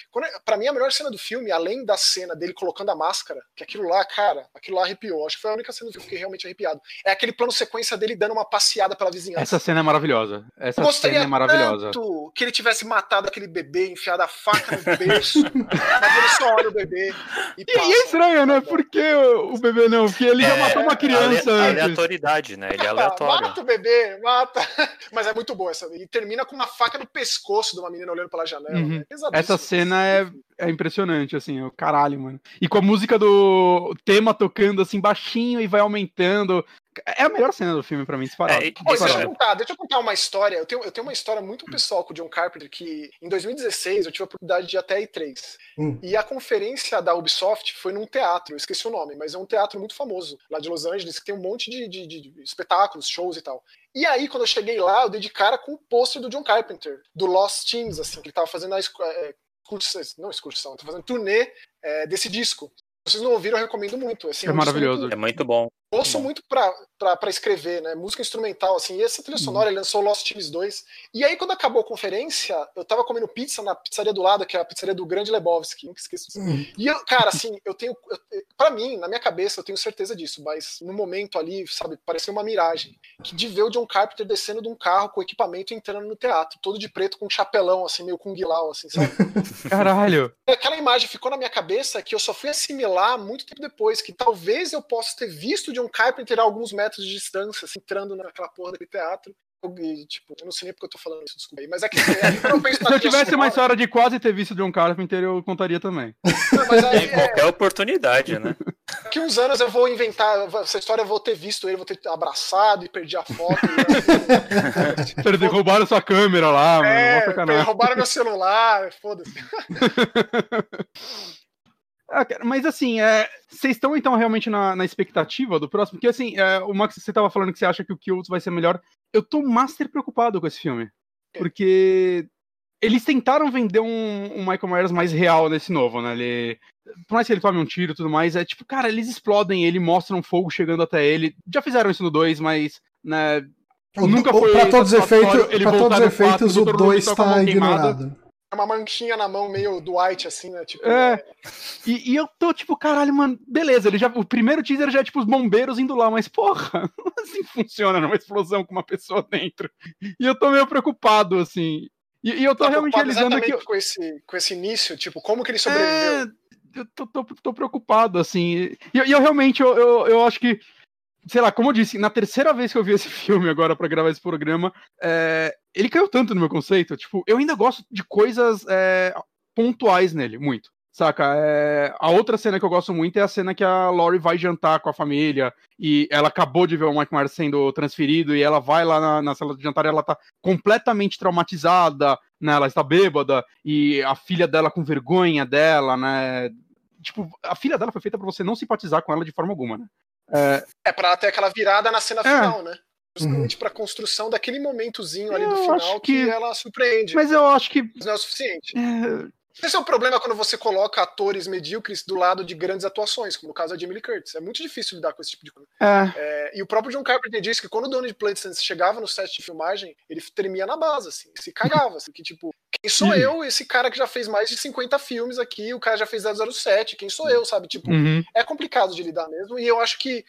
para mim, a melhor cena do filme, além da cena dele colocando a máscara, que aquilo lá, cara, aquilo lá arrepiou. Acho que foi a única cena do filme que fiquei realmente arrepiado. É aquele plano sequência dele dando uma passeada pela vizinhança. Essa cena é maravilhosa. Essa cena é maravilhosa. Tanto que ele tivesse matado aquele bebê, enfiado a faca no berço, mas ele só olha o bebê e, e, e é estranho, né? Por que o bebê não? Porque ele é, já matou uma criança ale, antes. Aleatoriedade, né? Ele é aleatório. Mata o bebê, mata. Mas é muito boa essa. E termina com uma faca no pescoço de uma menina olhando pela janela. Uhum. Né? Essa cena é, é impressionante, assim, o caralho, mano. E com a música do tema tocando assim baixinho e vai aumentando. É a melhor cena do filme para mim, disparado. É, deixa, eu contar, deixa eu contar uma história. Eu tenho, eu tenho uma história muito pessoal com o John Carpenter que em 2016 eu tive a oportunidade de ir até a E3. Hum. E a conferência da Ubisoft foi num teatro, eu esqueci o nome, mas é um teatro muito famoso lá de Los Angeles, que tem um monte de, de, de espetáculos, shows e tal. E aí, quando eu cheguei lá, eu dei de cara com o pôster do John Carpenter, do Lost Teams, assim, que ele tava fazendo a é, excursão, não excursão, tá fazendo turnê é, desse disco. Se vocês não ouviram, eu recomendo muito. Assim, é, é um maravilhoso. Muito, é muito bom ouço muito pra, pra, pra, escrever, né? Música instrumental, assim. E essa trilha sonora, ele lançou Lost Teams 2. E aí, quando acabou a conferência, eu tava comendo pizza na pizzaria do lado, que é a pizzaria do Grande Lebowski. Nunca esqueço disso. Uhum. E, eu, cara, assim, eu tenho. Pra mim, na minha cabeça, eu tenho certeza disso. Mas no momento ali, sabe, parecia uma miragem. Que de ver o John Carpenter descendo de um carro com equipamento e entrando no teatro, todo de preto, com um chapelão, assim, meio com guilau, assim, sabe? Caralho! Aquela imagem ficou na minha cabeça que eu só fui assimilar muito tempo depois, que talvez eu possa ter visto o John Carpenter alguns metros de distância, assim, entrando naquela porra daquele teatro. E, tipo, eu não sei nem porque eu tô falando isso, desculpa aí. Mas é que, é, Se eu tivesse uma história de quase ter visto John Carpenter, eu contaria também. Não, mas aí, é, qualquer oportunidade, né? Daqui uns anos eu vou inventar essa história, eu vou ter visto ele, vou ter abraçado e perdi a foto. e, roubaram sua câmera lá, é, mano. Roubaram meu celular, foda-se. Ah, mas assim, é, vocês estão então realmente na, na, expectativa do próximo? Porque assim, é, o Max, você estava falando que você acha que o Kills vai ser melhor. Eu tô master preocupado com esse filme. É. Porque eles tentaram vender um, um, Michael Myers mais real nesse novo, né? Ele, por mais que ele tome um tiro e tudo mais, é tipo, cara, eles explodem ele, mostram fogo chegando até ele. Já fizeram isso no 2, mas, né, nunca foi. Pra todos os efeitos, pra todos os efeitos o 2 tá ignorado uma manchinha na mão meio Dwight, assim, né? Tipo, é. E, e, eu tô tipo, caralho, mano, beleza, ele já, o primeiro teaser já é tipo os bombeiros indo lá, mas porra, assim funciona numa explosão com uma pessoa dentro. E eu tô meio preocupado, assim. E, e eu tô tá realmente realizando que. Com esse, com esse início, tipo, como que ele sobreviveu? É, eu tô, tô, tô preocupado, assim. E, e eu realmente, eu, eu, eu acho que sei lá, como eu disse, na terceira vez que eu vi esse filme agora para gravar esse programa, é, ele caiu tanto no meu conceito. Tipo, eu ainda gosto de coisas é, pontuais nele, muito. Saca? É, a outra cena que eu gosto muito é a cena que a Laurie vai jantar com a família e ela acabou de ver o Mike Myers sendo transferido e ela vai lá na, na sala de jantar e ela tá completamente traumatizada, né? Ela está bêbada e a filha dela com vergonha dela, né? Tipo, a filha dela foi feita para você não simpatizar com ela de forma alguma, né? É, É pra ter aquela virada na cena É. final, né? Justamente pra construção daquele momentozinho ali do Eu final acho que... que- ela surpreende. mas eu acho que. Mas não é o suficiente. é, Esse é o problema quando você coloca atores medíocres do lado de grandes atuações, como no caso da Jamie Lee Curtis. É muito difícil lidar com esse tipo de coisa. é, É, e o próprio John Carpenter disse que quando o Donald Pleasence chegava no set de filmagem, ele tremia na base, assim, se cagava, assim, que tipo, quem sou Sim. eu, esse cara que já fez mais de 50 filmes aqui, o cara já fez 007, quem sou eu, sabe? Tipo, uhum. é complicado de lidar mesmo, e eu acho que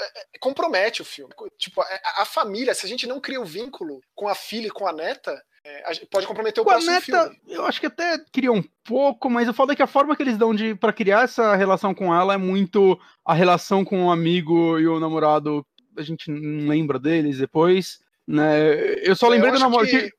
é, compromete o filme. Tipo, a, a família, se a gente não cria o vínculo com a filha e com a neta, é, a pode comprometer o Com a próximo neta, filme. eu acho que até queria um pouco, mas o foda é que a forma que eles dão de para criar essa relação com ela é muito a relação com o amigo e o namorado. A gente não lembra deles depois, né? Eu só lembrei Eu do namorado. que- que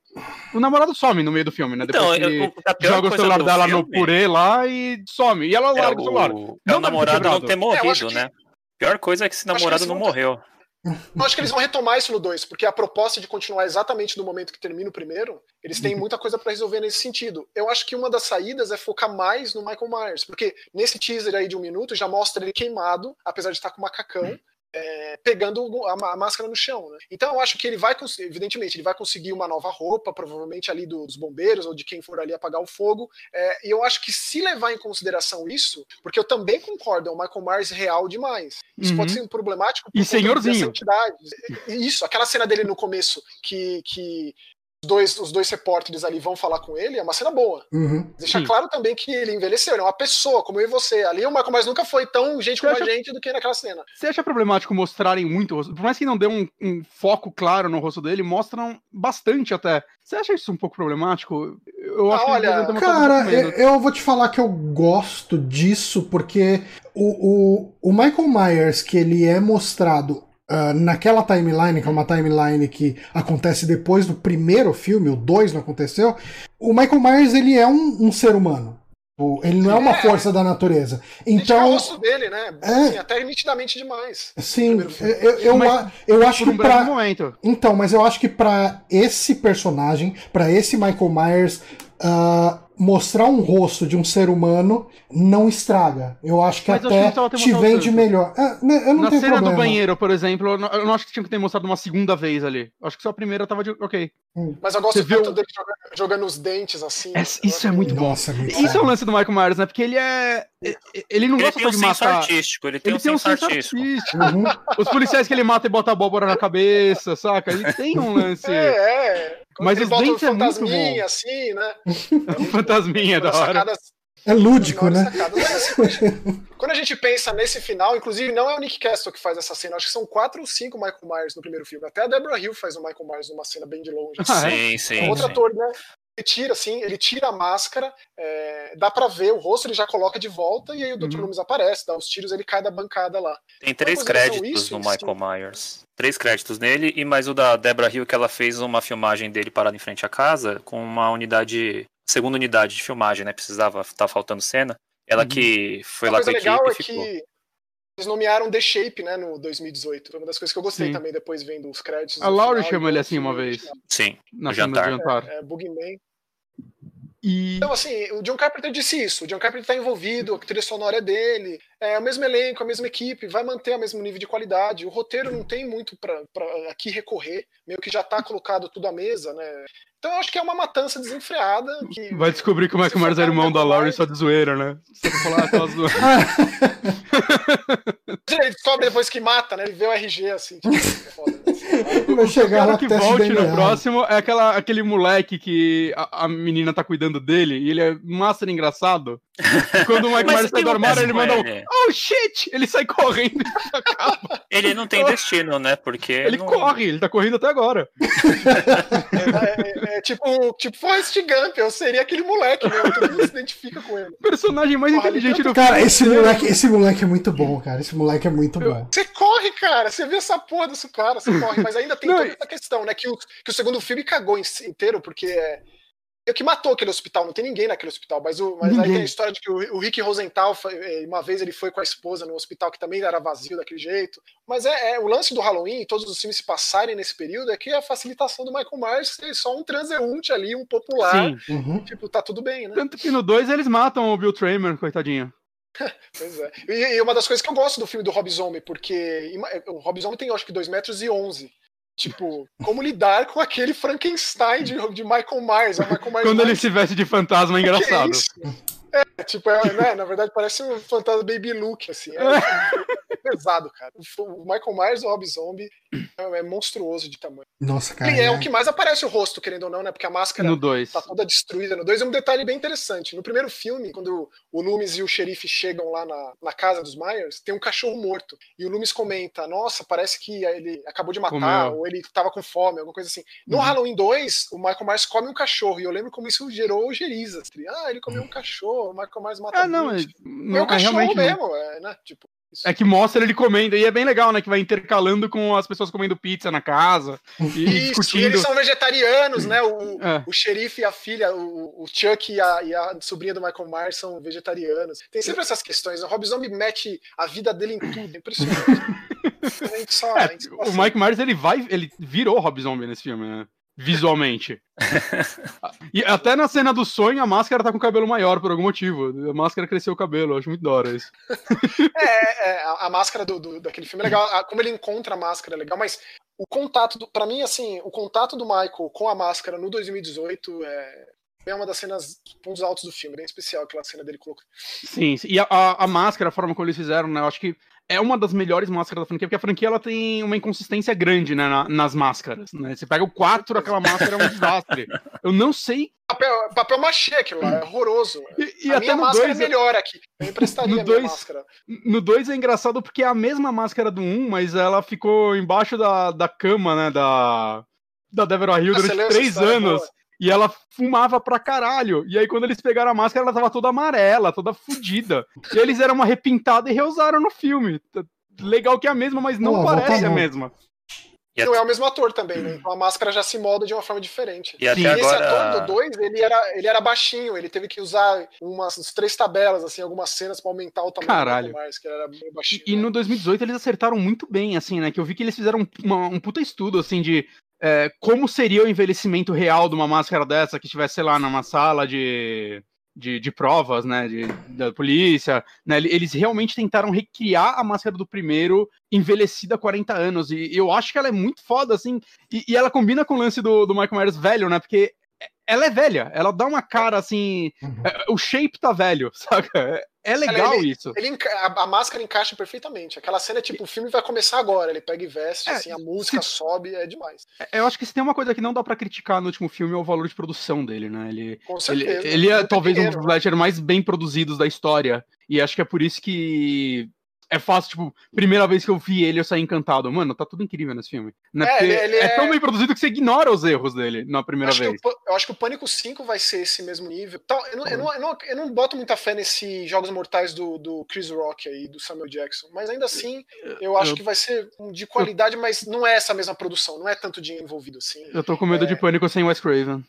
O namorado some no meio do filme, né? Depois Então, que ele eu, joga o celular dela no filme purê lá e some. E ela é larga o celular. o, é Não o deve ter namorado não ter É, morrido, que- né? Pior coisa é que esse que namorado eles não vão- morreu. Eu acho que eles vão retomar isso no 2, porque a proposta de continuar exatamente no momento que termina o primeiro, eles têm muita coisa pra resolver nesse sentido. Eu acho que uma das saídas é focar mais no Michael Myers, porque nesse teaser aí de um minuto já mostra ele queimado, apesar de estar com macacão. É, pegando a, máscara no chão, né? Então eu acho que ele vai conseguir, evidentemente, ele vai conseguir uma nova roupa, provavelmente ali dos bombeiros ou de quem for ali apagar o fogo. é, e eu acho que se levar em consideração isso, porque eu também concordo, é o Michael Myers real demais. Isso Uhum. pode ser um problemático E por conta senhorzinho. Isso, aquela cena dele no começo que, que os, dois, os dois repórteres ali vão falar com ele, é uma cena boa. Uhum. Deixa Sim. claro também que ele envelheceu, ele é uma pessoa, como eu e você. Ali o Michael Myers nunca foi tão gente Você como a acha- gente do que naquela cena. Você acha problemático mostrarem muito o rosto? Por mais que não dê um, um foco claro no rosto dele, mostram bastante até. Você acha isso um pouco problemático? Eu Ah, acho que olha, um Cara, eu, eu vou te falar que eu gosto disso porque o, o, o Michael Myers, que ele é mostrado ah, naquela timeline, que é uma timeline que acontece depois do primeiro filme, o 2 não aconteceu, o Michael Myers ele é um, um ser humano. Ele não é uma É. força da natureza. Então, o rosto dele, né? É. Assim, até nitidamente demais. sim, eu, eu, Mas eu acho um que breve pra, momento. Então, mas eu acho que pra esse personagem, pra esse Michael Myers, ah, mostrar um rosto de um ser humano não estraga. Eu acho que Mas eu que até ter te vende melhor. Ah, né, eu não Na tenho cena problema. do banheiro, por exemplo, eu não, eu não acho que tinha que ter mostrado uma segunda vez ali. Acho que só a primeira tava de. Ok. Mas eu gosto Você viu- tanto dele jogando, jogando os dentes assim. É- isso é muito bom. Nossa, é muito Isso é bom. o lance do Michael Myers, né? Porque ele é. Ele não Ele gosta tem só um de senso matar. artístico, ele tem Ele um tem um senso senso artístico. artístico. Uhum. Os policiais que ele mata e bota abóbora na cabeça, saca? Ele tem um lance. É, é. Mas ele os bota um dentes é muito fantasminha bom. assim, né? Um fantasminha da hora. sacada É lúdico, né? Mas, assim, quando a gente- pensa nesse final, inclusive não é o Nick Castle que faz essa cena, acho que são quatro ou cinco Michael Myers no primeiro filme. Até a Deborah Hill faz o Michael Myers numa cena bem de longe. Ah, é? Sim, É sim. outro sim. ator, né? Ele tira, assim, ele tira a máscara, é, dá pra ver o rosto, ele já coloca de volta, e aí o Dr. Uhum. Loomis aparece, dá os tiros, ele cai da bancada lá. Tem três créditos isso, no Michael Myers. Três créditos nele e mais o da Deborah Hill que ela fez uma filmagem dele parado em frente à casa com uma unidade, segunda unidade de filmagem, né? Precisava, tá faltando cena. Ela Uhum. que foi Uma lá com a equipe legal é e ficou. que eles nomearam The Shape, né, no 2018. Foi uma das coisas que eu gostei Sim. também, depois vendo os créditos. A chama igual ele assim uma vez. Sim, Na no jantar. jantar. É, Boogeyman. E. Então, assim, o John Carpenter disse isso. O John Carpenter tá envolvido, a trilha sonora é dele, é o mesmo elenco, a mesma equipe, vai manter o mesmo nível de qualidade. O roteiro não tem muito pra, pra aqui recorrer, meio que já tá colocado tudo à mesa, né? Então, eu acho que é uma matança desenfreada. Que... Vai descobrir que o Michael Se Myers é irmão da Laurie Myers- só de zoeira, né? Só pra falar aquelas zoeiras. Ele descobre depois que mata, né? Ele vê o RG assim. Tipo, é foda, né? Vai chegar cara lá que volte no próximo é aquela, aquele moleque que a, a menina tá cuidando dele e ele é master engraçado. Quando o Mas Myers sai do armário, ele manda um ele? Oh shit! Ele sai correndo e acaba. Ele não tem destino, né? Porque. Ele não- corre, ele tá correndo até agora. É, é, é tipo, tipo Forrest Gump, eu seria aquele moleque mesmo, todo mundo se identifica com ele. O personagem mais Porra, inteligente do Cara, esse inteiro. moleque, esse moleque é muito bom, cara. Esse moleque é muito bom. Você corre, cara, você vê essa porra desse cara, você corre, mas ainda tem Não, toda essa questão, né? Que o, que o segundo filme cagou em- inteiro, porque é. É o que matou aquele hospital, não tem ninguém naquele hospital, mas, o, mas aí tem a história de que o, o Rick Rosenthal, eh, uma vez ele foi com a esposa no hospital que também era vazio daquele jeito. Mas é, é o lance do Halloween, todos os filmes se passarem nesse período, é que a facilitação do Michael Myers ser só um transeunte ali, um popular. Sim. Uhum. Tipo, tá tudo bem, né? Tanto que no 2 eles matam o Bill Tramer, coitadinho. pois é. E, e, uma das coisas que eu gosto do filme do Rob Zombie, porque o Rob Zombie tem acho que 2 metros e 11. Tipo, como lidar com aquele Frankenstein de, de Michael Myers. Michael Myers Quando ele se veste de fantasma, é engraçado. É, tipo, é, né, na verdade parece um fantasma Baby Luke, assim. É, é pesado, cara. O Michael Myers, o Rob Zombie, é, é monstruoso de tamanho. Nossa, cara. E é, é, o que mais aparece o rosto, querendo ou não, né? Porque a máscara no dois. tá toda destruída. No 2 é um detalhe bem interessante. No primeiro filme, quando o Loomis e o xerife chegam lá na, na casa dos Myers, tem um cachorro morto. E o Loomis comenta: Nossa, parece que ele acabou de matar, Comeu. ou ele tava com fome, alguma coisa assim. No uhum. Halloween 2, o Michael Myers come um cachorro. E eu lembro como isso gerou gerizas. Ah, ele comeu um cachorro o Michael Myers mata Ah, não, é, não, é um cachorro mesmo, é, né? Tipo, é que mostra ele comendo, e é bem legal, né? Que vai intercalando com as pessoas comendo pizza na casa e Isso, discutindo. E eles são vegetarianos, né? O, é. o xerife e a filha, o, o Chuck e a, e a, sobrinha do Michael Myers são vegetarianos. Tem sempre essas questões. O Rob Zombie mete a vida dele em tudo, é impressionante. só, é, o Mike Myers ele vai, ele virou Rob Zombie nesse filme, né? Visualmente. e até na cena do sonho, a máscara tá com o cabelo maior por algum motivo. A máscara cresceu o cabelo, eu acho muito da hora isso. é, é, a máscara do, do, daquele filme é legal, como ele encontra a máscara é legal, mas o contato, do, pra mim, assim, o contato do Michael com a máscara no 2018 é, é uma das cenas, pontos altos do filme, bem especial aquela cena dele colocou. Sim, e a, a, a, máscara, a forma como eles fizeram, né? Eu acho que é uma das melhores máscaras da franquia, porque a franquia ela tem uma inconsistência grande né, na, nas máscaras. Né? Você pega o 4, aquela máscara é um desastre. Eu não sei. Papel, papel machê aquilo lá, é horroroso. E, e a minha máscara dois, é melhor aqui. Eu emprestaria no a dois, máscara. No 2 é engraçado porque é a mesma máscara do 1, um, mas ela ficou embaixo da, da cama, né? Da, da Deborah Hill durante três anos. Boa. E ela fumava pra caralho. E aí, quando eles pegaram a máscara, ela tava toda amarela, toda fodida. E eles deram uma repintada e reusaram no filme. Legal que é a mesma, mas não parece a mesma. E não é o mesmo ator também, né? Então a máscara já se molda de uma forma diferente. E, até agora... esse ator do 2, ele era, ele era baixinho, ele teve que usar umas três tabelas, assim, algumas cenas para aumentar o tamanho Caralho. do mais, que era meio baixinho. E, e, no 2018 eles acertaram muito bem, assim, né? Que eu vi que eles fizeram uma, um puta estudo, assim, de é, como seria o envelhecimento real de uma máscara dessa que estivesse, lá, numa sala de, de, de provas, né, de, da polícia, né, eles realmente tentaram recriar a máscara do primeiro envelhecida há 40 anos, e eu acho que ela é muito foda, assim, e, e ela combina com o lance do, do Michael Myers velho, né, porque ela é velha, ela dá uma cara assim. Uhum. É, o shape tá velho, saca? É legal ele, isso. Ele, a, a, máscara encaixa perfeitamente. Aquela cena é tipo, o filme vai começar agora. Ele pega e veste, é, assim, a música se... sobe, é demais. É, eu acho que se tem uma coisa que não dá para criticar no último filme é o valor de produção dele, né? Ele, Com certeza. Ele, ele é talvez pequeno, um dos slasher mais bem produzidos da história. E acho que é por isso que é fácil, tipo, primeira vez que eu vi ele, eu saí encantado. Mano, tá tudo incrível nesse filme. Né? É, ele, ele é, tão bem produzido que você ignora os erros dele na primeira eu vez. Eu, eu, acho que o Pânico 5 vai ser esse mesmo nível. Então, eu, não, eu, não, eu, não, eu não boto muita fé nesses Jogos Mortais do, do Chris Rock aí, do Samuel Jackson. Mas ainda assim, eu acho que vai ser de qualidade, mas não é essa mesma produção. Não é tanto dinheiro envolvido assim. Eu tô com medo é... de Pânico sem Wes Craven.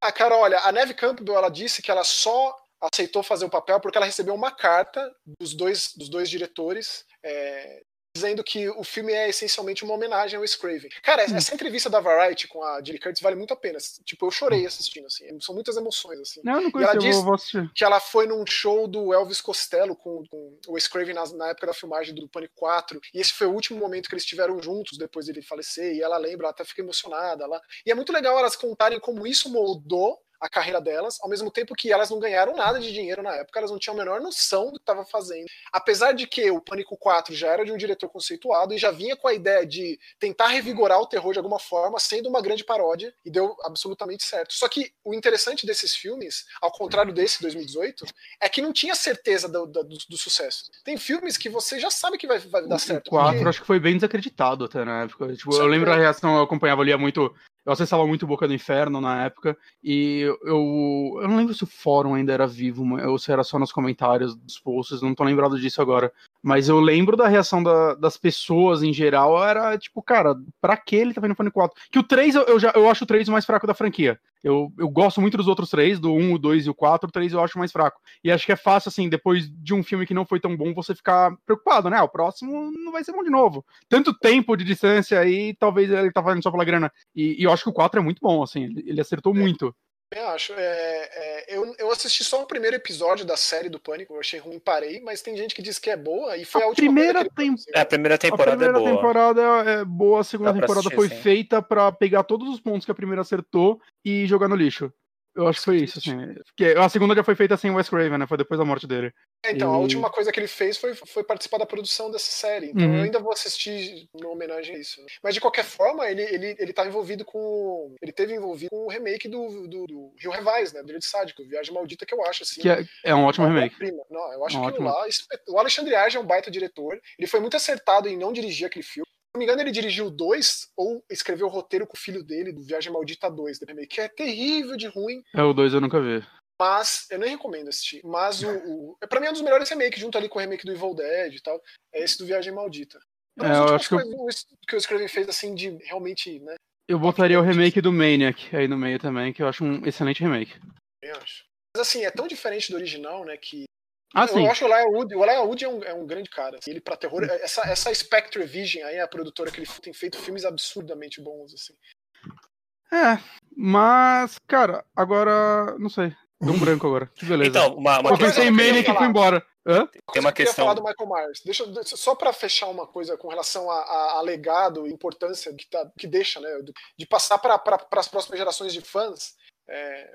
Ah, cara, olha, a Neve Campbell, ela disse que ela só aceitou fazer o papel porque ela recebeu uma carta dos dois, dos dois diretores é, dizendo que o filme é essencialmente uma homenagem ao Scraven. Cara, hum. essa entrevista da Variety com a Julie Curtis vale muito a pena. Tipo, eu chorei assistindo, assim. São muitas emoções, assim. Não, não conheço, e ela disse que ela foi num show do Elvis Costello com, com o Scraven na, na, época da filmagem do Pânico 4, e esse foi o último momento que eles estiveram juntos depois dele falecer, e ela lembra, ela até fica emocionada. Ela... E é muito legal elas contarem como isso moldou a carreira delas, ao mesmo tempo que elas não ganharam nada de dinheiro na época, elas não tinham a menor noção do que estava fazendo. Apesar de que o Pânico 4 já era de um diretor conceituado e já vinha com a ideia de tentar revigorar o terror de alguma forma, sendo uma grande paródia, e deu absolutamente certo. Só que o interessante desses filmes, ao contrário desse 2018, é que não tinha certeza do, do, do sucesso. Tem filmes que você já sabe que vai, vai dar certo. O 4 porque... acho que foi bem desacreditado até na época. Tipo, eu lembro a reação, eu acompanhava ali muito eu acessava muito Boca do Inferno na época, e eu, eu não lembro se o fórum ainda era vivo, ou se era só nos comentários dos posts, não tô lembrado disso agora. Mas eu lembro da reação da, das pessoas em geral, era tipo, cara, pra que ele tá vendo Pânico 4? Que o 3, eu, eu, já, eu acho o 3 o mais fraco da franquia. Eu, eu gosto muito dos outros três, do 1, o 2 e o 4, o 3 eu acho mais fraco. E acho que é fácil, assim, depois de um filme que não foi tão bom, você ficar preocupado, né? O próximo não vai ser bom de novo. Tanto tempo de distância aí, talvez ele tá fazendo só pela grana. E, e eu acho que o 4 é muito bom, assim, ele, ele acertou é. muito. Eu acho. É, é, eu, eu assisti só o primeiro episódio da série do Pânico, eu achei ruim, parei, mas tem gente que diz que é boa e foi a, A última primeira coisa que ele tem-. É, a primeira A temporada primeira é boa. temporada é boa, a segunda temporada assistir, foi sim. feita pra pegar todos os pontos que a primeira acertou e jogar no lixo. Eu acho que foi isso, assim. Porque a segunda já foi feita sem o Wes Craven, né? Foi depois da morte dele. É, então, a E- última coisa que ele fez foi, foi participar da produção dessa série. Então Uhum. eu ainda vou assistir em homenagem a isso. né? Mas de qualquer forma, ele, ele, ele tá envolvido com. Ele teve envolvido com o remake do, do, do Rio Revise, né? Do Direito Sádico, Viagem Maldita, que eu acho assim. Que é, é um ótimo remake. obra-prima. Não, eu acho Um que ótimo. lá. O Alexandre Age é um baita diretor. Ele foi muito acertado em não dirigir aquele filme. Se não me engano, ele dirigiu dois ou escreveu o roteiro com o filho dele, do Viagem Maldita 2, do remake, que é terrível de ruim. É o 2 eu nunca vi. Mas eu nem recomendo assistir. Mas o, o é, pra mim é um dos melhores remakes, junto ali com o remake do Evil Dead e tal. É esse do Viagem Maldita. Então, É, eu acho que eu- que o Scriven fez assim de realmente, né? Eu botaria o remake do Maniac aí no meio também, que eu acho um excelente remake. Eu acho. Mas assim, é tão diferente do original, né? Que Ah, sim. eu acho que o Elijah Wood, o Elijah Wood é um, é um grande cara. Ele pra terror, essa, essa Spectre Vision aí, a produtora que ele tem feito filmes absurdamente bons, assim. É, mas, cara, agora. Não sei. Deu um branco agora. Que beleza. Então, uma, uma eu pensei em eu Maniac e fui embora. Hã? Tem uma Eu questão- falar do Michael Myers. Deixa, só pra fechar uma coisa com relação a, a- a legado e importância que, tá, que deixa, né? De passar para as próximas gerações de fãs. é,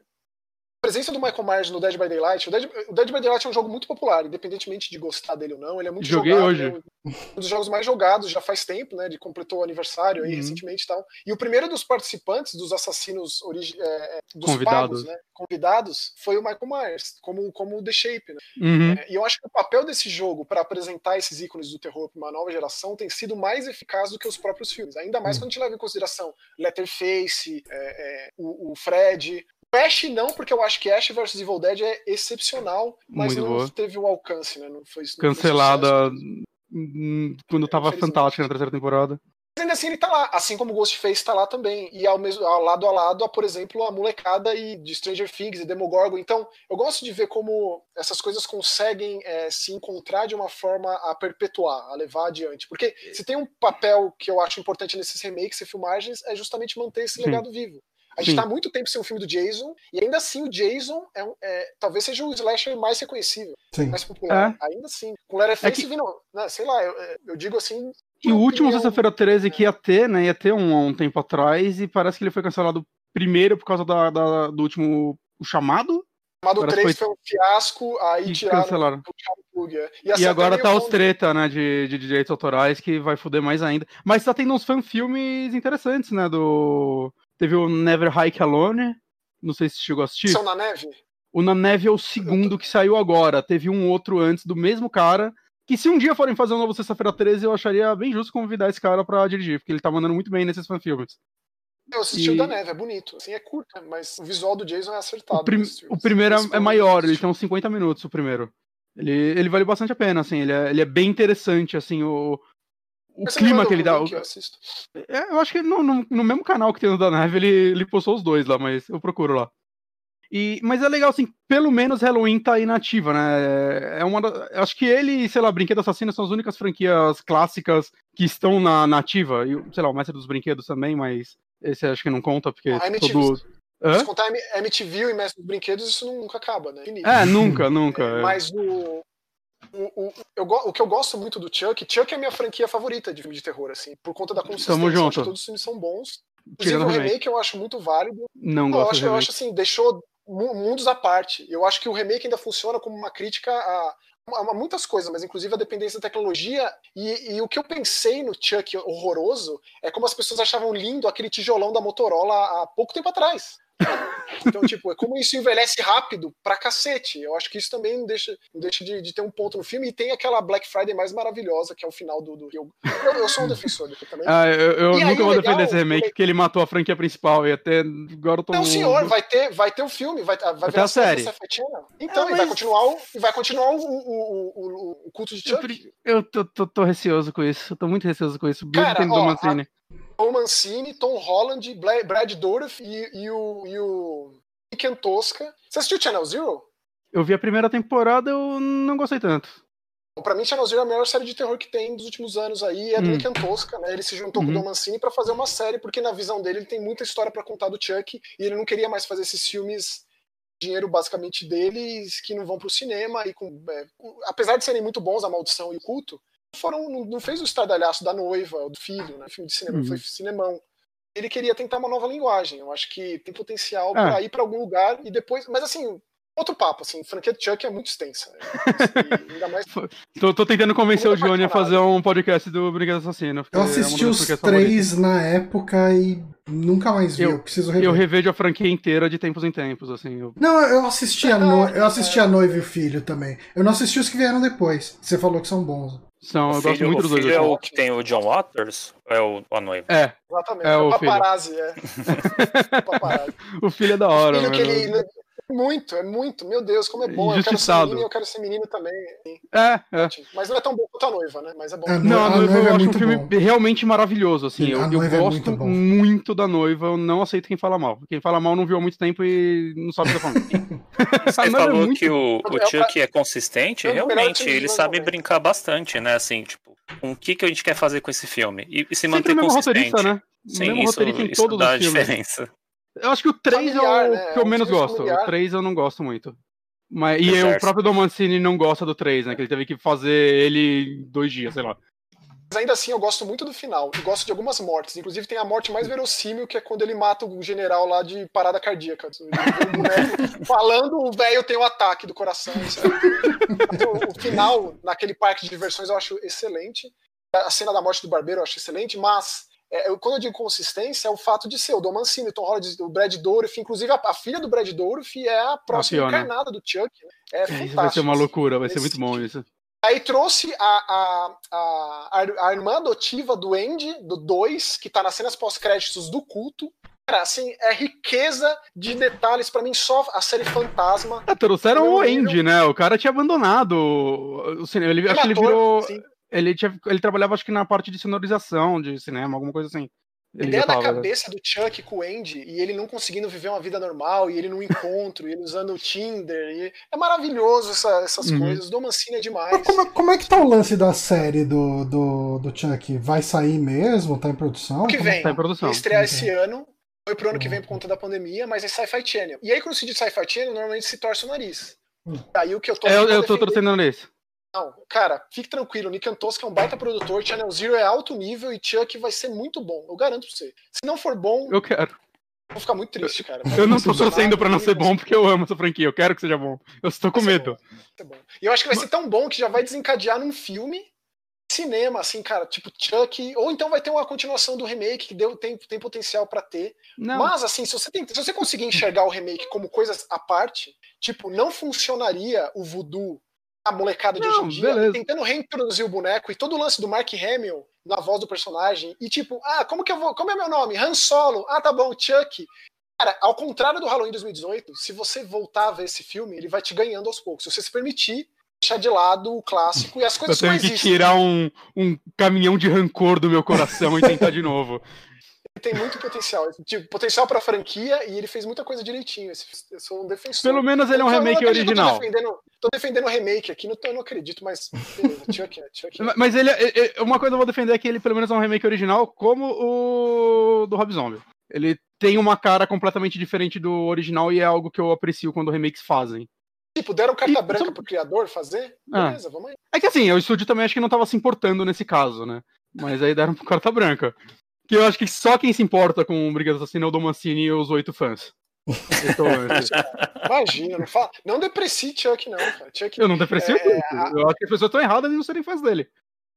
presença do Michael Myers no Dead by Daylight. O Dead, o Dead by Daylight é um jogo muito popular, independentemente de gostar dele ou não. Ele é muito Joguei jogado. hoje. né, um dos jogos mais jogados já faz tempo, né? De completou o aniversário aí Uhum. recentemente e tal. E o primeiro dos participantes dos assassinos origi é, é, dos Convidados. pagos, né? Convidados foi o Michael Myers, como, como o The Shape, né? Uhum. É, E eu acho que o papel desse jogo para apresentar esses ícones do terror para uma nova geração tem sido mais eficaz do que os próprios filmes. Ainda mais Hum. quando a gente leva em consideração Letterface, é, é, o, o Fred. Ash não, porque eu acho que Ash vs Evil Dead é excepcional, mas Muito não boa. teve o alcance, né? Não foi, não foi Cancelada hum, quando tava fantástica na terceira temporada. Mas ainda assim ele tá lá, assim como o Ghostface tá lá também. E ao mesmo ao lado a lado, a, por exemplo, a molecada e de Stranger Things e Demogorgon. Então, eu gosto de ver como essas coisas conseguem é, se encontrar de uma forma a perpetuar, a levar adiante. Porque se tem um papel que eu acho importante nesses remakes e filmagens, é justamente manter esse Sim. legado vivo. A gente Sim. tá há muito tempo sem um filme do Jason, e ainda assim o Jason é, um- é- talvez seja o slasher mais reconhecível, Sim. mais popular. É. Ainda assim. Com Leatherface É que- vindo, né, sei lá, eu, eu digo assim, E o último Sexta-feira 13 que ia ter, né? Ia ter um, há um tempo atrás, e parece que ele foi cancelado primeiro por causa da, da- do último o chamado. Chamado Parece 3 foi- foi um fiasco, aí E tiraram cancelaram. o é. E assim, agora tá meio os fundo. treta, né, de, de direitos autorais, que vai foder mais ainda. Mas tá tendo uns fan-filmes interessantes, né, do... Teve o Never Hike Alone, não sei se chegou a assistir. São na neve? O Na Neve é o segundo que saiu agora. Teve um outro antes do mesmo cara. Que se um dia forem fazer um novo Sexta-feira 13, eu acharia bem justo convidar esse cara pra dirigir, porque ele tá mandando muito bem nesses fanfilmes. Eu assisti E- o da neve, é bonito. Assim, é curto, né, mas o visual do Jason é acertado. O, prim- o primeiro é, é maior, ele tem uns 50 minutos, o primeiro. Ele, ele vale bastante a pena, assim, ele é, ele é bem interessante, assim, o, o você clima que ele dá. o- eu assisto. É, eu acho que no, no, no mesmo canal que tem o da neve, ele, ele postou os dois lá, mas eu procuro lá. E, mas é legal, assim, pelo menos Halloween tá inativa, né? É uma da- acho que ele e, sei lá, Brinquedo Assassino são as únicas franquias clássicas que estão na nativa. E, sei lá, o Mestre dos Brinquedos também, mas esse acho que não conta, porque Ah, MTV. todo. Hã? Se contar MTV e Mestre dos Brinquedos, isso nunca acaba, né? Infinito. É, nunca, nunca. é. Mas o, o, o, eu, o que eu gosto muito do Chuck, Chuck é a minha franquia favorita de filme de terror, assim, por conta da consistência. Tamo Eu acho junto. Todos os filmes são bons. Inclusive o remake. eu acho muito válido. Não Não, eu gosto acho, de eu acho assim, deixou mu- mundos à parte. Eu acho que o remake ainda funciona como uma crítica a, a- a muitas coisas, mas inclusive a dependência da tecnologia. E, e o que eu pensei no Chuck horroroso é como as pessoas achavam lindo aquele tijolão da Motorola há pouco tempo atrás. Então, tipo, é como isso envelhece rápido pra cacete. Eu acho que isso também não deixa, não deixa de, de ter um ponto no filme. E tem aquela Black Friday mais maravilhosa, que é o final do. do eu, eu, eu sou um defensor dele também. Ah, eu, eu E aí, nunca vou legal, defender esse remake, porque ele matou a franquia principal e até agora eu tô. Não, senhor, vai ter, vai ter o filme, vai, vai, ter virar a série. Channel. Então, É, e vai mas- continuar, o, e vai continuar o, o, o, o, culto de Chuck. eu tô, tô, tô receoso com isso, eu tô muito receoso com isso. Mesmo Cara, ó, do Mancini. Tom Mancini, Tom Holland, Bla- Brad Dourif e, e o, e o Ken Tosca. Você assistiu Channel Zero? Eu vi a primeira temporada, eu não gostei tanto. Pra mim, Channel Zero é a melhor série de terror que tem dos últimos anos aí, é do Hum. Antosca, né? Ele se juntou com o Uhum. Don Mancini pra fazer uma série, porque na visão dele ele tem muita história pra contar do Chuck, e ele não queria mais fazer esses filmes dinheiro basicamente deles que não vão pro cinema e com é, apesar de serem muito bons a maldição e o culto foram não, não fez o estardalhaço da noiva ou do filho né filme de cinema Uhum. foi cinemão ele queria tentar uma nova linguagem eu acho que tem potencial É. pra ir pra algum lugar e depois mas assim outro papo assim franquia de Chuck é muito extensa né? E ainda mais Tô, tô tentando convencer o Muito Johnny a fazer um podcast do Brinquedo Assassino. Eu é assisti das os favoritas. três na época e nunca mais vi. Eu, Eu- preciso rever. Eu revejo a franquia inteira de tempos em tempos, assim. eu- Não, eu assisti, a no... eu assisti É. a noiva e o filho também. Eu não assisti os que vieram depois. Você falou que são bons. São, O eu gosto filho, muito o dos dois. filho é assim. o que tem o John Waters? Ou é o, a noiva? É, exatamente É, é, o o filho. paparazzi é o paparazzi o filho é da hora, filho que mano. ele é muito é muito meu Deus como é bom eu quero ser Injustiçado. menino e eu quero ser menino também É, é. mas não é tão bom quanto a noiva né mas é bom É, Não, a A noiva Noiva eu é acho um muito filme bom. realmente maravilhoso, assim. Sim, Eu, a eu é gosto muito muito da noiva, eu não aceito quem fala mal. Quem fala mal não viu há muito tempo e não sabe o que tá falando. Você A é falou muito- que o, o É o- Chuck é consistente, é realmente, ele sabe brincar bastante, né? Assim, tipo, com o que, que a gente quer fazer com esse filme? E, e se Sempre manter consistente. roteirista, né? O Sim, mesmo isso, roteirista em isso todos dá os filmes. diferença. Eu acho que o 3 Familiar, é o né? que eu É um menos gosto. familiar. O 3 eu não gosto muito. Mas, e Exército. o próprio Dom Mancini não gosta do 3, né? Que ele teve que fazer ele em dois dias, sei lá. Mas ainda assim, eu gosto muito do final. E gosto de algumas mortes. Inclusive, tem a morte mais verossímil, que é quando ele mata o general lá de parada cardíaca. Um falando, o velho tem o ataque do coração. É o, o final, naquele parque de diversões, eu acho excelente. A cena da morte do barbeiro eu acho excelente, mas. É, eu- quando eu digo consistência, é o fato de ser o Dom Mancini, o Tom Holland, o Brad Dourif, inclusive a, a filha do Brad Dourif é a próxima Fiona. encarnada do Chuck. né? É Isso vai ser uma loucura, vai ser muito bom isso. Aí trouxe a, a, a, a irmã adotiva do Andy, do 2, que tá nas cenas pós-créditos do culto. Cara, assim, é riqueza de detalhes. Pra mim, só a série Fantasma. Ah, trouxeram o Andy, né? O cara tinha abandonado o cinema. Ele, acho que ele virou. sim. Ele, tinha, ele trabalhava, acho que na parte de sonorização de cinema, alguma coisa assim. Ele ideia da tava, né? cabeça do Chuck com o Andy e ele não conseguindo viver uma vida normal, e ele no encontro, e ele usando o Tinder. e- É maravilhoso essa- essas Uhum. coisas. Do Mancini é demais. Mas como, é- como é que tá o lance da série do, do, do Chuck? Vai sair mesmo? Tá em produção? O que Como- vem? Tá em produção. Estrear Ok. esse ano. Foi pro ano que vem por conta da pandemia, mas é Sci-Fi Channel. E aí, quando se diz Sci-Fi Channel, normalmente se torce o nariz. Hum. Aí o que eu tô. É, eu, eu tô torcendo nesse. Não, cara, fique tranquilo. Nick Antosca é um baita produtor. Channel Zero é alto nível e Chuck vai ser muito bom. Eu garanto pra você. Se não for bom, eu Eu quero. vou ficar muito triste, cara. Eu não tô Vai torcendo pra não ser vai bom porque eu amo essa franquia. Eu quero que seja bom. Eu estou com medo. bom, vai. E eu acho que vai ser tão bom que já vai desencadear num filme cinema, assim, cara, tipo Chuck, ou então vai ter uma continuação do remake que deu, tem, tem potencial pra ter. Não. Mas, assim, se você, tem, se você conseguir enxergar o remake como coisas à parte, tipo, não funcionaria o voodoo, a molecada de Não, hoje em dia, beleza. tentando reintroduzir o boneco e todo o lance do Mark Hamill na voz do personagem, e tipo, ah, como que eu vou, como é meu nome? Han Solo, ah, tá bom, Chuck. Cara, ao contrário do Halloween 2018, se você voltar a ver esse filme, ele vai te ganhando aos poucos. Se você se permitir deixar de lado o clássico e as Eu coisas só tenho que existem. tirar um, um caminhão de rancor do meu coração e tentar de novo. Ele tem muito potencial. Tipo, potencial pra franquia e ele fez muita coisa direitinho. Eu sou um defensor. Pelo menos ele é um remake acredito, original. Tô defendendo, tô defendendo o remake aqui, não, tô- não acredito, mas beleza, é, é. Ma- Mas ele, é- é- uma coisa eu vou defender é que ele pelo menos é um remake original, como o do Rob Zombie. Ele tem uma cara completamente diferente do original e é algo que eu aprecio quando remakes fazem. Tipo, deram carta E- branca só- pro criador fazer? Ah. Beleza, vamos aí. É que assim, o estúdio também acho que não tava se importando nesse caso, né? Mas aí deram carta branca. Que eu acho que só quem se importa com o Brigada Assassina é o Dom Mancini e os oito fãs. Eu, tô- Imagina, não, fala, não deprecie Chuck, não, cara. Chuck, eu não deprecio É, muito. a- Eu acho que as pessoas estão erradas em não serem fãs dele.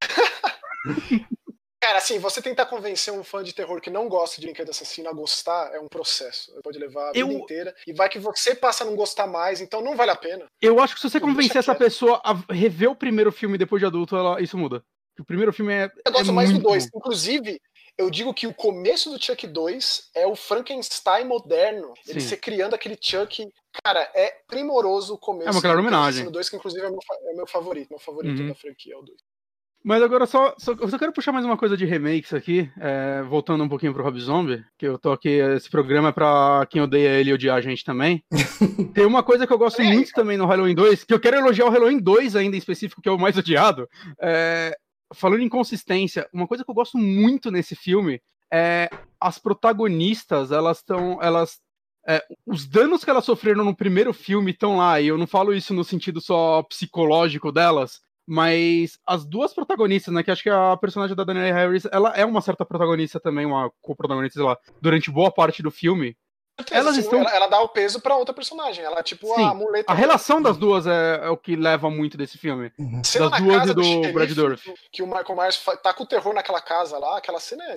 Cara, assim, você tentar convencer um fã de terror que não gosta de Brinquedo Assassino a gostar é um processo. Pode levar a vida Eu- inteira. E vai que você passa a não gostar mais, então não vale a pena. Eu acho que se você convencer essa quieto. pessoa a rever o primeiro filme depois de adulto, ela- isso muda. O primeiro filme é. Eu gosto é mais do muito 2. bom. Inclusive, eu digo que o começo do Chuck 2 é o Frankenstein moderno. Ele Sim. se criando aquele Chuck. Cara, é primoroso o começo. É uma clara do homenagem. Assassino 2, que inclusive é o meu, é o meu favorito. Meu favorito Uhum. da franquia é o 2. Mas agora só, só, eu só quero puxar mais uma coisa de remakes aqui, é, voltando um pouquinho pro Rob Zombie, que eu tô aqui, esse programa é pra quem odeia ele odiar a gente também. Tem uma coisa que eu gosto muito também no Halloween 2, que eu quero elogiar o Halloween 2 ainda em específico, que é o mais odiado. É, falando em consistência, uma coisa que eu gosto muito nesse filme é as protagonistas, elas estão, elas é, os danos que elas sofreram no primeiro filme estão lá, e eu não falo isso no sentido só psicológico delas, mas as duas protagonistas, né? Que acho que a personagem da Daniela Harris, ela é uma certa protagonista também, uma co-protagonista, sei lá, durante boa parte do filme. Elas estão... ela, ela, dá o peso para outra personagem. Ela é tipo Sim, a muleta. A relação das duas é, é, o que leva muito desse filme. Uhum. Das duas e do, do Brad Dourif. Que o Michael Myers tá com o terror naquela casa lá, aquela cena é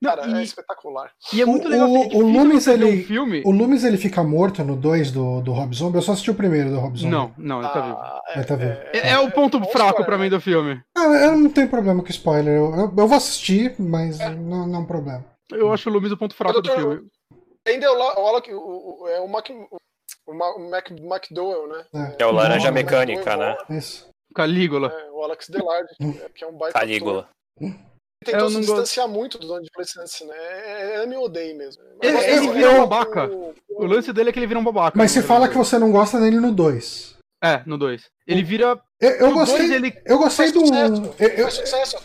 não, Cara, e, é espetacular. E é muito legal. O, assim, o, Loomis, ele, um filme. o Loomis ele fica morto no 2 do, do Rob Zombie. Eu só assisti o primeiro do Rob Zombie. Não, não, ele tá vivo. Ah, ele tá vivo. É, é, é o ponto fraco para mim do filme. Eu não tenho problema com spoiler. Eu, eu, eu vou assistir, mas não, não é um problema. Eu acho o Loomis o ponto fraco do filme. Ainda é o, o, o, é o, Mac, o Mac, McDowell, né? É, é o Laranja Mecânica, né? Isso. Calígula. É, o Alex Delarde, que é um baita Calígula. Ator tentou se distanciar gosto. muito do Donald Pleasence, né? É, é ame ou odeio mesmo. Ele, ele vira um babaca. O, o, lance dele é que ele vira um babaca. Mas você fala que você não gosta dele no 2. É, no 2. Ele vira. Eu, eu gostei. Dois, ele... Eu gostei do. Sucesso, eu, eu, sucesso,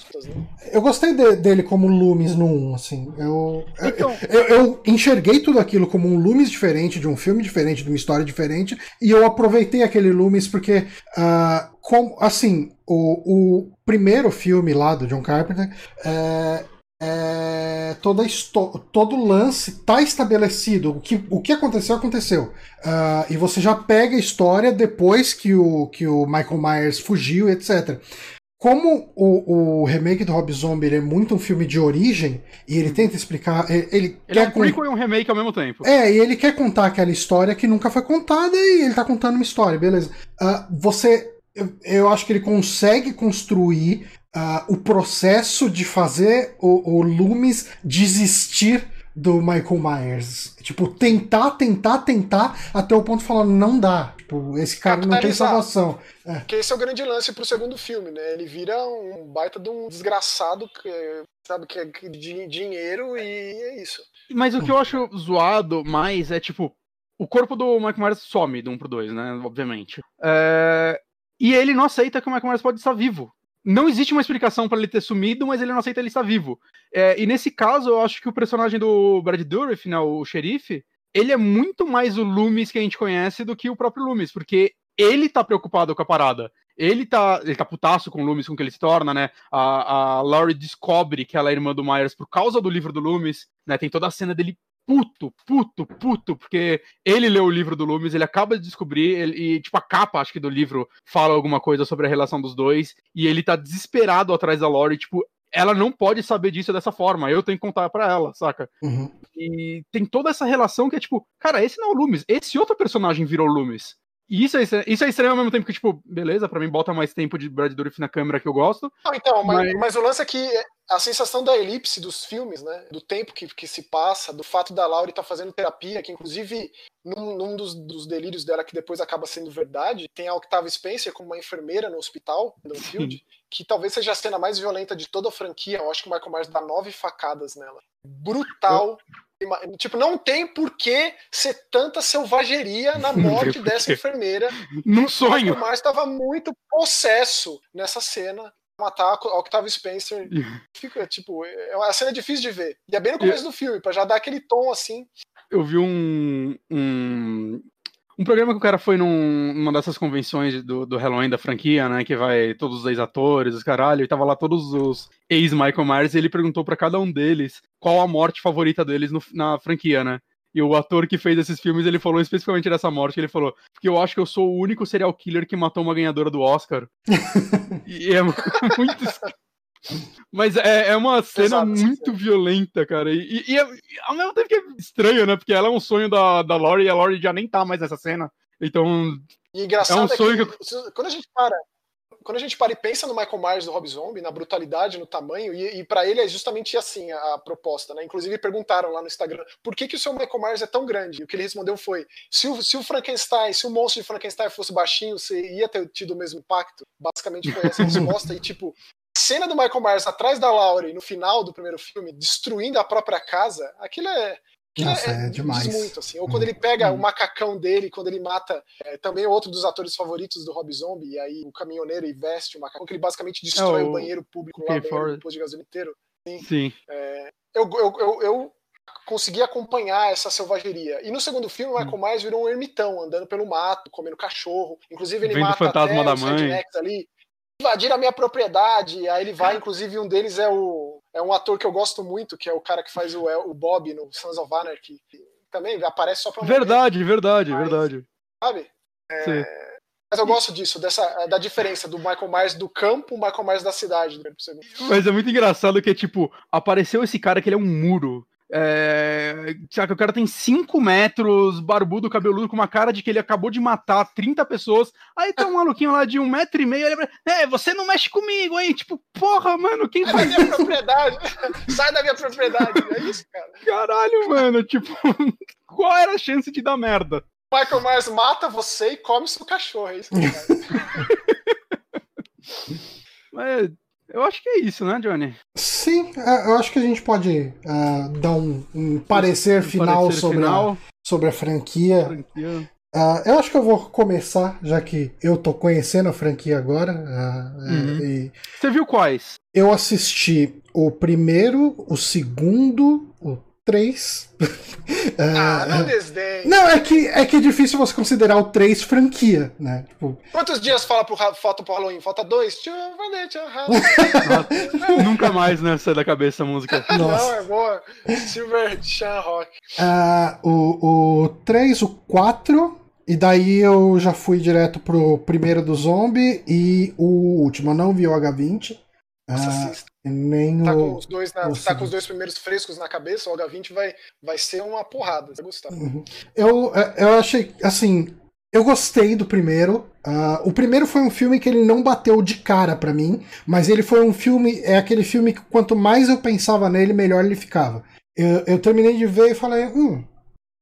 eu gostei de, dele como Loomis no 1, assim. Eu, então... eu, eu, enxerguei tudo aquilo como um Loomis diferente, de um filme diferente, de uma história diferente, e eu aproveitei aquele Loomis porque, uh, com, assim, o, o primeiro filme lá do John Carpenter. Uh, é, toda todo lance está estabelecido. O que, o que aconteceu, aconteceu. Uh, e você já pega a história depois que o, que o Michael Myers fugiu, etc. Como o, o remake do Rob Zombie é muito um filme de origem, e ele tenta explicar. Ele, ele, ele é um prequel e um remake ao mesmo tempo. É, e ele quer contar aquela história que nunca foi contada, e ele está contando uma história, beleza. Uh, você eu, eu, acho que ele consegue construir uh, o processo de fazer o, o Loomis desistir do Michael Myers. Tipo, tentar, tentar, tentar, até o ponto de falar, não dá. Tipo, esse cara não tem salvação. É. Que esse é o grande lance pro segundo filme, né? Ele vira um baita de um desgraçado que, sabe, que é de dinheiro e é isso. Mas o que eu acho zoado mais é, tipo, o corpo do Michael Myers some do 1 pro 2, né? Obviamente. É... E ele não aceita que o Michael Myers pode estar vivo não existe uma explicação para ele ter sumido, mas ele não aceita ele estar vivo. É, e nesse caso, eu acho que o personagem do Brad Dourif, né, o xerife, ele é muito mais o Loomis que a gente conhece do que o próprio Loomis, porque ele tá preocupado com a parada. Ele tá, ele tá putaço com o Loomis, com o que ele se torna, né? A, a Laurie descobre que ela é irmã do Myers por causa do livro do Loomis, né? Tem toda a cena dele puto, puto, puto, porque ele leu o livro do Loomis, ele acaba de descobrir, ele, e tipo, a capa, acho que do livro fala alguma coisa sobre a relação dos dois, e ele tá desesperado atrás da Lori, tipo, ela não pode saber disso dessa forma, eu tenho que contar para ela, saca? Uhum. E tem toda essa relação que é tipo, cara, esse não é o Loomis, esse outro personagem virou Loomis. E isso é, isso é estranho ao mesmo tempo que, tipo, beleza, para mim bota mais tempo de Brad Dourif na câmera que eu gosto. Não, então, mas, mas... mas o lance é que a sensação da elipse dos filmes, né? Do tempo que, que se passa, do fato da Laurie estar tá fazendo terapia, que inclusive num, num dos, dos, delírios dela que depois acaba sendo verdade, tem a Octavia Spencer como uma enfermeira no hospital, no Field, que talvez seja a cena mais violenta de toda a franquia. Eu acho que o Michael Myers dá nove facadas nela. Brutal. Tipo, não tem por que ser tanta selvageria na morte dessa enfermeira. Num sonho. O Myers estava muito possesso nessa cena matar a Octavia Spencer. Fica, tipo, é uma cena difícil de ver. E é bem no começo do filme, para já dar aquele tom assim. Eu vi um, um, um programa que o cara foi num, numa dessas convenções do, do Halloween da franquia, né? Que vai todos os ex-atores, os caralho, e tava lá todos os ex-Michael Myers, e ele perguntou para cada um deles qual a morte favorita deles no, na franquia, né? E o ator que fez esses filmes, ele falou especificamente dessa morte, ele falou, porque eu acho que eu sou o único serial killer que matou uma ganhadora do Oscar. e é muito... Mas é, é uma cena Exato, muito sim. violenta, cara. E, e, e, ao mesmo tempo que é estranho, né? Porque ela é um sonho da, da Laurie e a Laurie já nem tá mais nessa cena. Então. E engraçado é um sonho é que, que, quando a gente para quando a gente para e pensa no Michael Myers do Rob Zombie, na brutalidade, no tamanho, e, e para ele é justamente assim a, a, proposta, né? Inclusive perguntaram lá no Instagram por que, que o seu Michael Myers é tão grande? E o que ele respondeu foi: se o, se o Frankenstein, se o monstro de Frankenstein fosse baixinho, você ia ter tido o mesmo impacto? Basicamente foi essa resposta, e tipo, cena do Michael Myers atrás da Laurie no final do primeiro filme, destruindo a própria casa, aquilo é. aquilo Nossa, é diz demais. muito, assim. Ou quando ele pega o macacão dele, quando ele mata é, também outro dos atores favoritos do Rob Zombie, e aí o caminhoneiro e veste o macacão, que ele basicamente destrói É, o, o- banheiro público o lá, o banheiro do posto de gasolina inteiro. Sim. Eu, eu, eu, eu consegui acompanhar essa selvageria. E no segundo filme, o Michael Myers virou um ermitão, andando pelo mato, comendo cachorro. Inclusive, ele Vendo o mata fantasma até da os mãe. ali. Invadiram a minha propriedade. Aí ele vai, inclusive, um deles é o é um ator que eu gosto muito, que é o cara que faz o, o Bob no Sons of Anarchy. que Também aparece só pra um momento, Verdade, verdade, Mas- verdade. sabe? É, Sim. Mas eu gosto disso, dessa, da diferença do Michael Myers do campo, o Michael Myers da cidade. né. Mas é muito engraçado que, tipo, apareceu esse cara que ele é um muro. É... Sabe, o cara tem 5 metros, barbudo, cabeludo, com uma cara de que ele acabou de matar 30 pessoas. Aí tem um maluquinho lá de um metro e meio, ele fala, é, você não mexe comigo, hein? Tipo, porra, mano, quem Sai da faz minha propriedade! Sai da minha propriedade! É isso, cara. caralho, mano? Tipo, qual era a chance de dar merda? Michael Myers mata você e come seu cachorro. É isso que faz. Mas eu acho que é isso, né, Johnny? Sim, é, eu acho que a gente pode ah, dar um, um parecer final Parecer sobre, A, final, sobre a franquia. franquia. Ah, eu acho que eu vou começar, já que eu tô conhecendo a franquia agora. é, Uhum. Você viu quais? eu assisti o primeiro, o segundo, o três. Ah, Ah, não desdém. não, é que, é que é difícil você considerar o 3 franquia, né? Tipo, Quantos dias fala pro, falta pro Halloween? Falta dois? Tio, valeu. Halloween. Nunca mais, né, sai da cabeça a música. Nossa. Não, é boa. Silver Chan Rock. Ah, o, o 3, o 4, e daí eu já fui direto pro primeiro do zombie e o último. Eu não vi o H20. Nossa, ah. Nem Tá com o. os dois, na- tá com os dois primeiros frescos na cabeça, o H20 vai, vai ser uma porrada. Você vai gostar. Eu, eu achei, assim, eu gostei do primeiro. Ah, o primeiro foi um filme que ele não bateu de cara pra mim, mas ele foi um filme, é aquele filme que quanto mais eu pensava nele, melhor ele ficava. Eu, eu terminei de ver e falei, hum,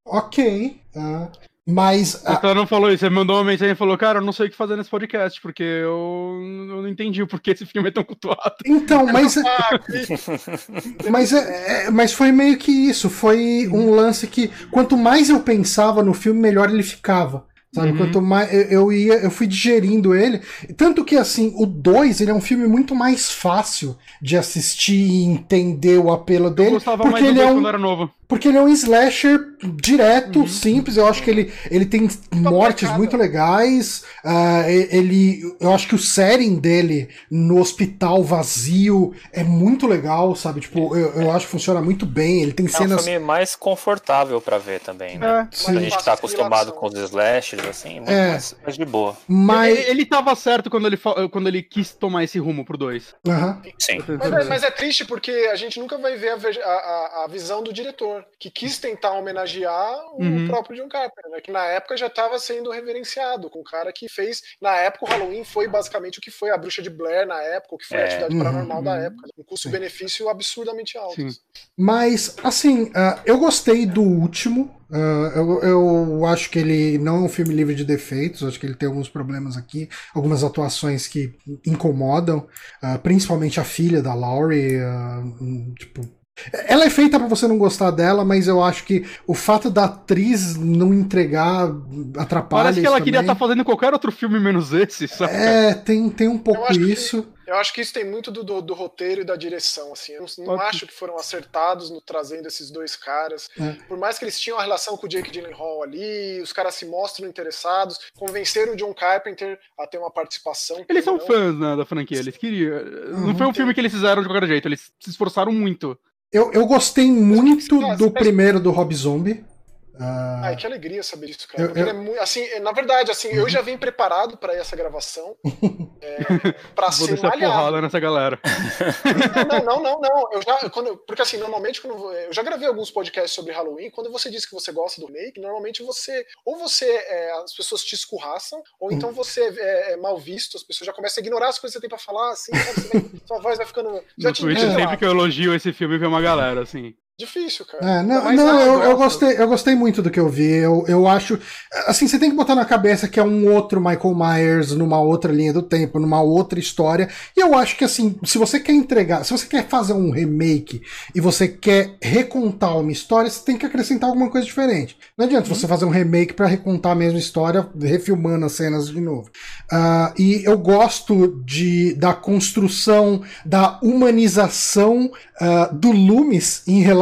ok. ah, mas ah, Você não falou isso, você mandou uma mensagem e falou, cara, eu não sei o que fazer nesse podcast, porque eu, eu não entendi o porquê esse filme é tão cultuado. então, mas Ah, que- Mas, é, é- mas foi meio que isso. Foi um lance que, quanto mais eu pensava no filme, melhor ele ficava. Sabe? Uhum. Quanto mais eu, eu ia, eu fui digerindo ele. Tanto que, assim, o 2 ele é um filme muito mais fácil de assistir e entender o apelo Eu dele. gostava Porque mais do ele, é um, quando era novo. Porque ele é um slasher direto, Uhum. simples. Eu acho que ele, ele tem mortes muito legais. e- ele, eu acho que o setting dele no hospital vazio é muito legal, sabe? Tipo, eu, eu acho que funciona muito bem. Ele tem É um cenas. filme mais confortável pra ver também, né? Sim. A gente tá acostumado com os slashers, assim, muito É. mais, mais de boa. Mas. Ele, ele tava certo quando ele, quando ele quis tomar esse rumo pro 2. Aham. Sim. Mas é, mas é triste porque a gente nunca vai ver a, ve- a- a- a visão do diretor, que quis tentar homenagear o Uhum. próprio John Carpenter, né, que na época já estava sendo reverenciado, com o cara que fez. Na época, o Halloween foi basicamente o que foi a Bruxa de Blair na época, o que foi a É. atividade Uhum. paranormal da Uhum. época. Um custo-benefício absurdamente alto. Sim. Mas, assim, ah, eu gostei do último. Ah, eu, eu acho que ele não é um filme livre de defeitos. Acho que ele tem alguns problemas aqui, algumas atuações que incomodam, ah, principalmente a filha da Laurie. hum, tipo, ela é feita pra você não gostar dela, mas eu acho que o fato da atriz não entregar atrapalha. Parece que isso ela queria estar fazendo qualquer outro filme menos esse, sabe? É, tem, tem um pouco acho que- isso. Eu acho que isso tem muito do, do- do roteiro e da direção, assim. Eu não, não acho que foram acertados no trazendo esses dois caras. É. Por mais que eles tinham a relação com o Jake Gyllenhaal ali, os caras se mostram interessados, convenceram o John Carpenter a ter uma participação. Eles são não. fãs né, da franquia, eles queriam. Não Uhum. foi um filme que eles fizeram de qualquer jeito, eles se esforçaram muito. Eu, eu gostei muito do primeiro do Rob Zombie. Ah, Ai, que alegria saber disso, cara. Eu- eu- ele é muito, assim, é, na verdade, assim, eu já vim preparado para essa gravação, é, para Vou ser porrada nessa galera. Não, não, não, não. Eu já, quando, porque assim, normalmente quando eu, já gravei alguns podcasts sobre Halloween. Quando você diz que você gosta do remake, normalmente você ou você é, as pessoas te escurraçam, ou então você é, é mal visto. As pessoas já começam a ignorar as coisas que você tem pra fafalar, assim, sabe? Você vai- sua voz vai ficando. Já No te Twitter, sempre que eu elogio esse filme, vem uma galera, assim. Difícil, cara. É, não, não ah, eu, eu, gostei, eu gostei muito do que eu vi. Eu, eu acho. Assim, você tem que botar na cabeça que é um outro Michael Myers numa outra linha do tempo, numa outra história. E eu acho que, assim, se você quer entregar, se você quer fazer um remake e você quer recontar uma história, você tem que acrescentar alguma coisa diferente. Não adianta você fazer um remake pra recontar a mesma história, refilmando as cenas de novo. Ah, e eu gosto de, da construção, da humanização ah, do Loomis em relação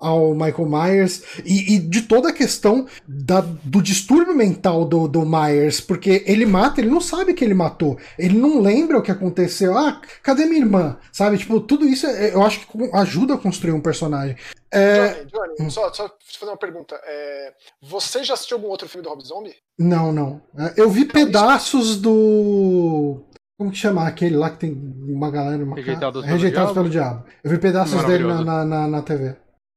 ao Michael Myers e, e de toda a questão da- do distúrbio mental do, do Myers, porque ele mata, ele não sabe que ele matou, ele não lembra o que aconteceu. Ah, cadê minha irmã? Sabe? Tipo, tudo isso é- eu acho que ajuda a construir um personagem. É, Johnny, Johnny, só, só te fazer uma pergunta. É, você já assistiu algum outro filme do Rob Zombie? Não, não. É, Eu vi pedaços do. Como que chama aquele lá que tem uma galera. Uma Rejeitados ca- pelo Rejeitados Diabo? pelo Diabo. Eu vi pedaços dele na, na, na, na TV.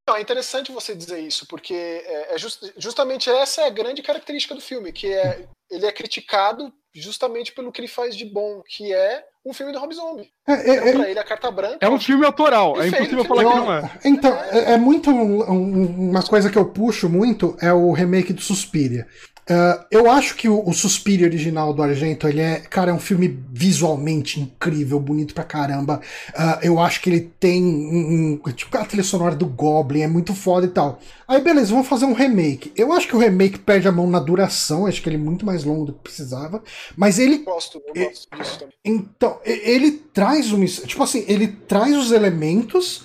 Não, é interessante você dizer isso, porque é, é just- justamente essa é a grande característica do filme, que é ele é criticado justamente pelo que ele faz de bom, que é um filme do Rob Zombie. É, é, Então, é- pra ele, a carta branca. É um filme autoral, é impossível falar eu- que não é. Então, é, é muito. um- um- uma coisa que eu puxo muito é o remake do Suspiria. Ah, eu acho que o, o Suspiria original do Argento, ele é, cara, é um filme visualmente incrível, bonito pra caramba. Ah, eu acho que ele tem um, um- tipo a trilha sonora do Goblin, é muito foda e tal. Aí beleza, vamos fazer um remake. Eu acho que o remake perde a mão na duração, acho que ele é muito mais longo do que precisava, mas ele Eu gosto, eu gosto disso também. então, ele traz um. Tipo assim, ele traz os elementos,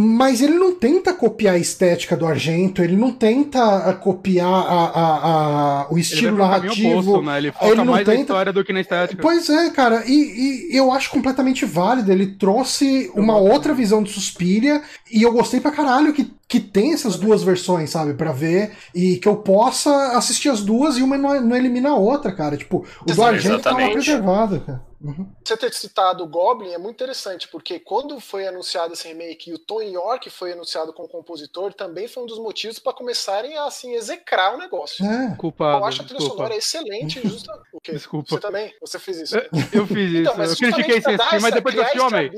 mas ele não tenta copiar a estética do Argento, ele não tenta ah, copiar a, a- a- o Ele estilo caminho narrativo. oposto, né? Ele Ele foca não mais na tenta- história do que na estética. Pois é, cara, e, e eu acho completamente válido. Ele trouxe uma outra visão de Suspiria, e eu gostei pra caralho que, que tem essas duas versões, sabe, pra ver, e que eu possa assistir as duas e uma não, não elimina a outra, cara. Tipo, o do Argento tava Exatamente. preservado, cara. Uhum. Você ter citado o Goblin é muito interessante, porque quando foi anunciado esse remake e o Tom York foi anunciado como compositor, também foi um dos motivos para começarem a assim, execrar o negócio. É. Culpado, Eu acho a trilha desculpa. sonora excelente, justa. O quê? Desculpa. Você também? Você fez isso? Eu fiz isso, Então, mas eu critiquei dar assistir, mas depois que eu eu amei.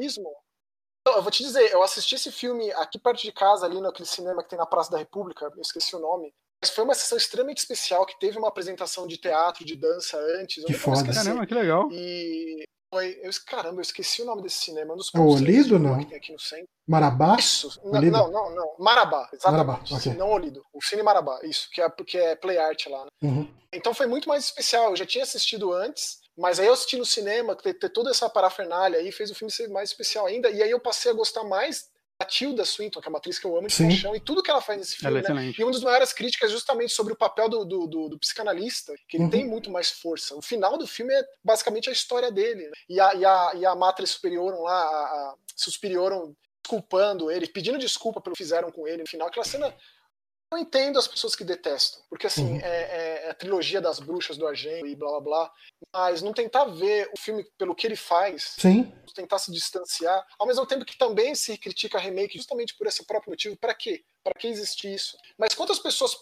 Não, eu vou te dizer, eu assisti esse filme aqui perto de casa, ali naquele cinema que tem na Praça da República, eu esqueci o nome. Mas foi uma sessão extremamente especial que teve uma apresentação de teatro, de dança antes. Que foda. Caramba, que legal. E foi. Eu, caramba, eu esqueci o nome desse cinema. Um dos É o Olido, não? que tem aqui no centro. Marabá? Isso. Não, Olido? não, não, não. Marabá, exatamente. Marabá, ok. Não Olido. O Cine Marabá, isso, que é, porque é Play Art lá. né? Uhum. Então foi muito mais especial. Eu já tinha assistido antes, mas aí eu assisti no cinema, ter, ter toda essa parafernália aí fez o filme ser mais especial ainda. E aí eu passei a gostar mais da Tilda Swinton, que é uma atriz que eu amo de Sim. paixão, e tudo que ela faz nesse filme, é né? E uma das maiores críticas é justamente sobre o papel do, do, do- do psicanalista, que ele Uhum. tem muito mais força. O final do filme é basicamente a história dele. né? E a, e a, e a Matres Superiorum lá, a, a Suspiriorum desculpando ele, pedindo desculpa pelo que fizeram com ele no final. Aquela cena. Eu entendo as pessoas que detestam, porque assim, Uhum. é, é- é a trilogia das bruxas do Argento e blá blá blá, mas não tentar ver o filme pelo que ele faz, Sim. tentar se distanciar, ao mesmo tempo que também se critica remake justamente por esse próprio motivo. Pra quê? Pra que existir isso? Mas quantas pessoas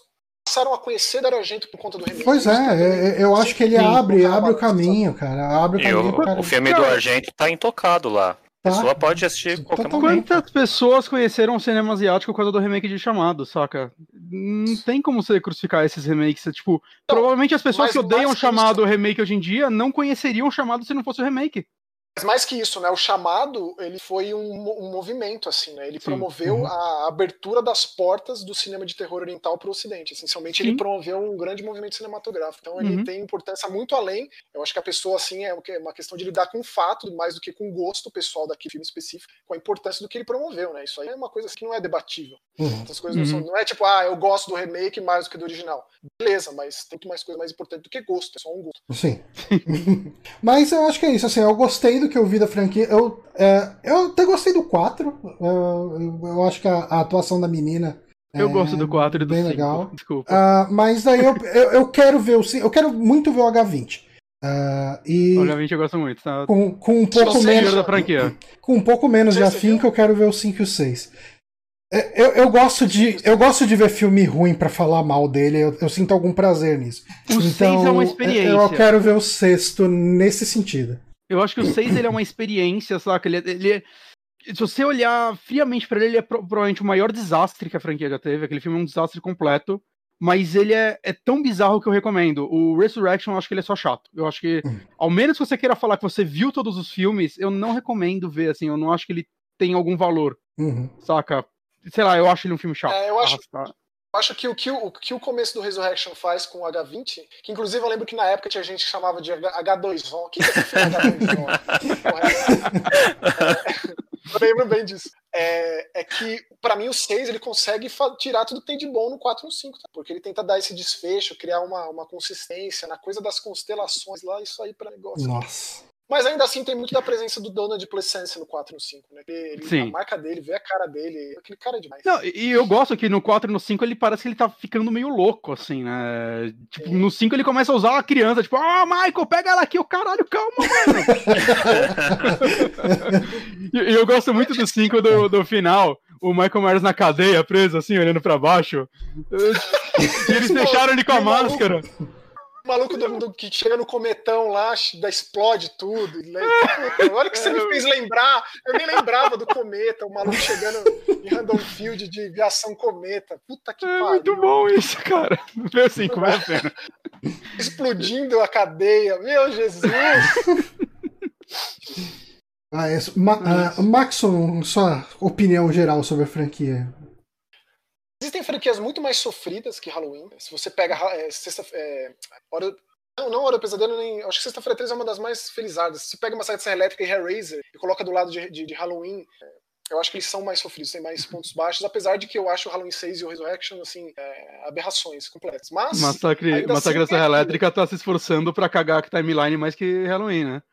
passaram a conhecer Dario Argento por conta do remake? Pois também- é, é, eu acho que ele Sim, abre, abre o caminho, cara. Abre o E caminho pra o, caramba. o filme do Argento tá intocado lá. A Tá. pessoa pode assistir qualquer Totalmente. momento. Quantas pessoas conheceram o cinema asiático por causa do remake de Chamado, saca? Não tem como você crucificar esses remakes. é, Tipo, provavelmente as pessoas que odeiam Chamado remake hoje em dia não conheceriam o Chamado se não fosse o remake. Mas mais que isso, né? O chamado ele foi um, um movimento, assim, né? Ele Sim. promoveu Uhum. a abertura das portas do cinema de terror oriental para o Ocidente. Essencialmente, ele Sim. promoveu um grande movimento cinematográfico. Então, ele Uhum. tem importância muito além. Eu acho que a pessoa, assim, é que- uma questão de lidar com o fato, mais do que com o gosto pessoal daquele filme específico, com a importância do que ele promoveu, né? Isso aí é uma coisa que não é debatível. Uhum. Essas coisas não, são, Uhum. não é tipo, ah, eu gosto do remake mais do que do original. Beleza, mas tem muito mais coisa mais importante do que gosto, é só um gosto. Sim. Mas eu acho que é isso, assim, eu gostei do que eu vi da franquia. Eu, é, eu até gostei do 4. Eu, eu- eu acho que a, a atuação da menina. Eu é gosto do 4 e do bem 5. legal. Desculpa. Ah, mas daí eu, eu, eu quero ver o. Eu quero muito ver o H20. Ah, e Obviamente eu gosto muito, tá? com, com um pouco menos. Da franquia. com um pouco menos de afinco, eu quero ver o 5 e o 6. É, Eu, eu, gosto de, eu gosto de ver filme ruim pra falar mal dele, eu, eu sinto algum prazer nisso. O 6 é uma experiência. Eu quero ver o sexto nesse sentido. Eu acho que o 6 ele é uma experiência, saca? Ele, é- ele é- se você olhar friamente para ele, ele é provavelmente o maior desastre que a franquia já teve. Aquele filme é um desastre completo. Mas ele é, é tão bizarro que eu recomendo. O Resurrection, eu acho que ele é só chato. Eu acho que, hum. ao menos que você queira falar que você viu todos os filmes, eu não recomendo ver, assim. Eu não acho que ele tem algum valor. Uhum. Saca? Sei lá, eu acho ele um filme chato. É, eu acho, acho que o que o, que o começo do Resurrection faz com o H20, que inclusive eu lembro que na época tinha gente que chamava de H2O. O que é filme H2O? eu lembro bem disso. É, é que, para mim, o 6 ele consegue tirar tudo que tem de bom no 4 e no 5, tá? porque ele tenta dar esse desfecho, criar uma, uma consistência na coisa das constelações lá, isso aí para negócio. Nossa. Mas ainda assim tem muito da presença do Donald Pleasence no 4 e no 5, né? Ele, Sim. A marca dele, vê a cara dele, aquele cara é demais. Não, e eu gosto que no 4 e no 5 ele parece que ele tá ficando meio louco, assim, né? Tipo, Sim. no 5 ele começa a usar a criança, tipo, ah, oh, Michael, pega ela aqui, o caralho, calma, mano. e eu gosto muito do 5 do, do final o Michael Myers na cadeia, preso, assim, olhando pra baixo. E eles deixaram ele com a máscara maluco do, do, que chega no cometão lá, da explode tudo. Olha que você me fez lembrar. Eu nem lembrava do cometa, o maluco chegando em Random Field de aviação cometa. Puta que é pariu. muito bom isso, cara. Meu assim, como é a pena. Explodindo a cadeia. Meu Jesus! Ah, é, Ma uh, Maxon, sua opinião geral sobre a franquia. Existem franquias muito mais sofridas que Halloween. Se você pega é, sexta, é, hora, não, não Hora do Pesadelo, nem, acho que Sexta-feira 13 é uma das mais felizadas. Se pega uma saída elétrica e Hellraiser e coloca do lado de, de, de Halloween, é, eu acho que eles são mais sofridos, têm mais pontos baixos, apesar de que eu acho o Halloween 6 e o Resurrection, assim, é, aberrações completas. Mas. Massacre, Massacre assim, Serra Elétrica tá se esforçando pra cagar a timeline mais que Halloween, né?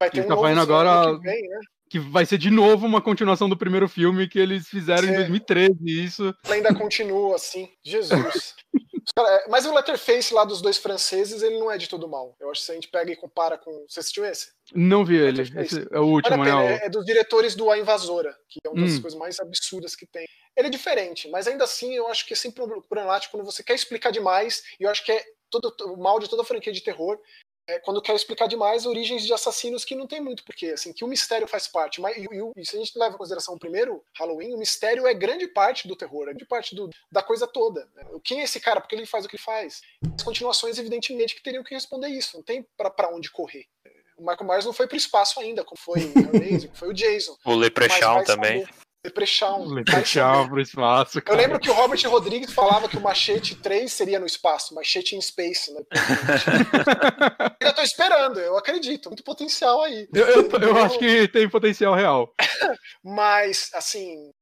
Vai ter Ele um tá fazendo agora. Vem, né? Que vai ser de novo uma continuação do primeiro filme que eles fizeram em 2013, isso. Ainda continua assim, Jesus. É, mas o Letterface lá dos dois franceses, ele não é de todo mal. Eu acho que se a gente pega e compara com. Você assistiu esse? Não vi ele. Esse é o último, né? É, é, dos diretores do A Invasora, que é uma das hum. coisas mais absurdas que tem. Ele é diferente, mas ainda assim eu acho que é sempre problemático quando você quer explicar demais, e eu acho que é todo, o mal de toda a franquia de terror é, quando quer explicar demais origens de assassinos que não tem muito porquê, assim, que o mistério faz parte. Mas, e, e, e, se a gente leva em consideração o primeiro Halloween, o mistério é grande parte do terror, é grande parte do, da coisa toda. Né? Quem é esse cara? Por que ele faz o que ele faz? As continuações, evidentemente, que teriam que responder isso. Não tem para onde correr. O Michael Myers não foi pro espaço ainda, como foi o como foi o Jason. O Leprechaun também. Saber. Leprechaun. Leprechaun pro espaço, cara. Eu lembro que o Robert Rodrigues falava que o Machete 3 seria no espaço, Machete in Space, né? eu tô esperando, eu acredito. Muito potencial aí. Eu, eu, eu acho que tem potencial real. Mas, assim,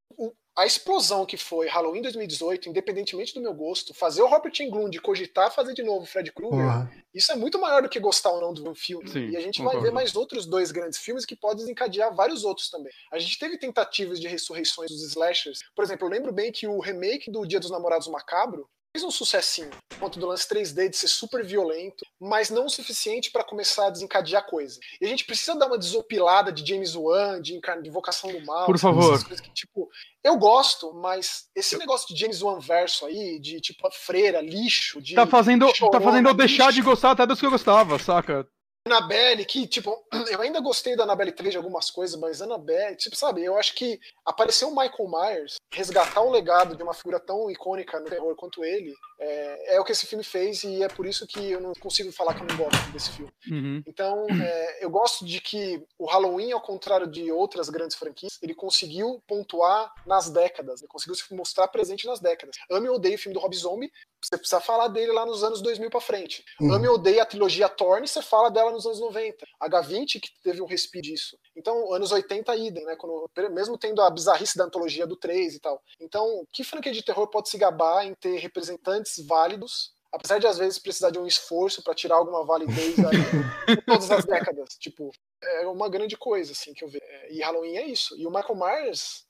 a explosão que foi Halloween 2018, independentemente do meu gosto, fazer o Robert Englund cogitar fazer de novo o Fred Krueger, isso é muito maior do que gostar ou não do filme. Sim, e a gente concordo. vai ver mais outros dois grandes filmes que podem desencadear vários outros também. A gente teve tentativas de ressurreições dos slashers. Por exemplo, eu lembro bem que o remake do Dia dos Namorados Macabro fez um sucessinho, ponto do lance 3D de ser super violento, mas não o suficiente para começar a desencadear coisa. E a gente precisa dar uma desopilada de James Wan, de, de Invocação do Mal. Por favor. Que, tipo, eu gosto, mas esse negócio de James Wan verso aí, de tipo a freira, lixo, de. Tá fazendo, chorona, tá fazendo eu deixar lixo. de gostar até dos que eu gostava, saca? Annabelle, que, tipo, eu ainda gostei da Annabelle 3 de algumas coisas, mas Annabelle, tipo, sabe, eu acho que aparecer o Michael Myers, resgatar o legado de uma figura tão icônica no terror quanto ele, é, é, o que esse filme fez e é por isso que eu não consigo falar que eu não gosto desse filme. Uhum. Então, é, eu gosto de que o Halloween, ao contrário de outras grandes franquias, ele conseguiu pontuar nas décadas, ele conseguiu se mostrar presente nas décadas. Ame ou odeio o filme do Rob Zombie, você precisa falar dele lá nos anos 2000 para frente. Uhum. Ame ou odeio a trilogia Thorne, você fala dela nos anos 90. H20, que teve um respiro disso. Então, anos 80, idem, né? Quando, mesmo tendo a bizarrice da antologia do 3 e tal. Então, que franquia de terror pode se gabar em ter representantes válidos apesar de às vezes precisar de um esforço para tirar alguma validez aí, todas as décadas. Tipo, é uma grande coisa, assim, que eu vejo. E Halloween é isso. E o Michael Myers,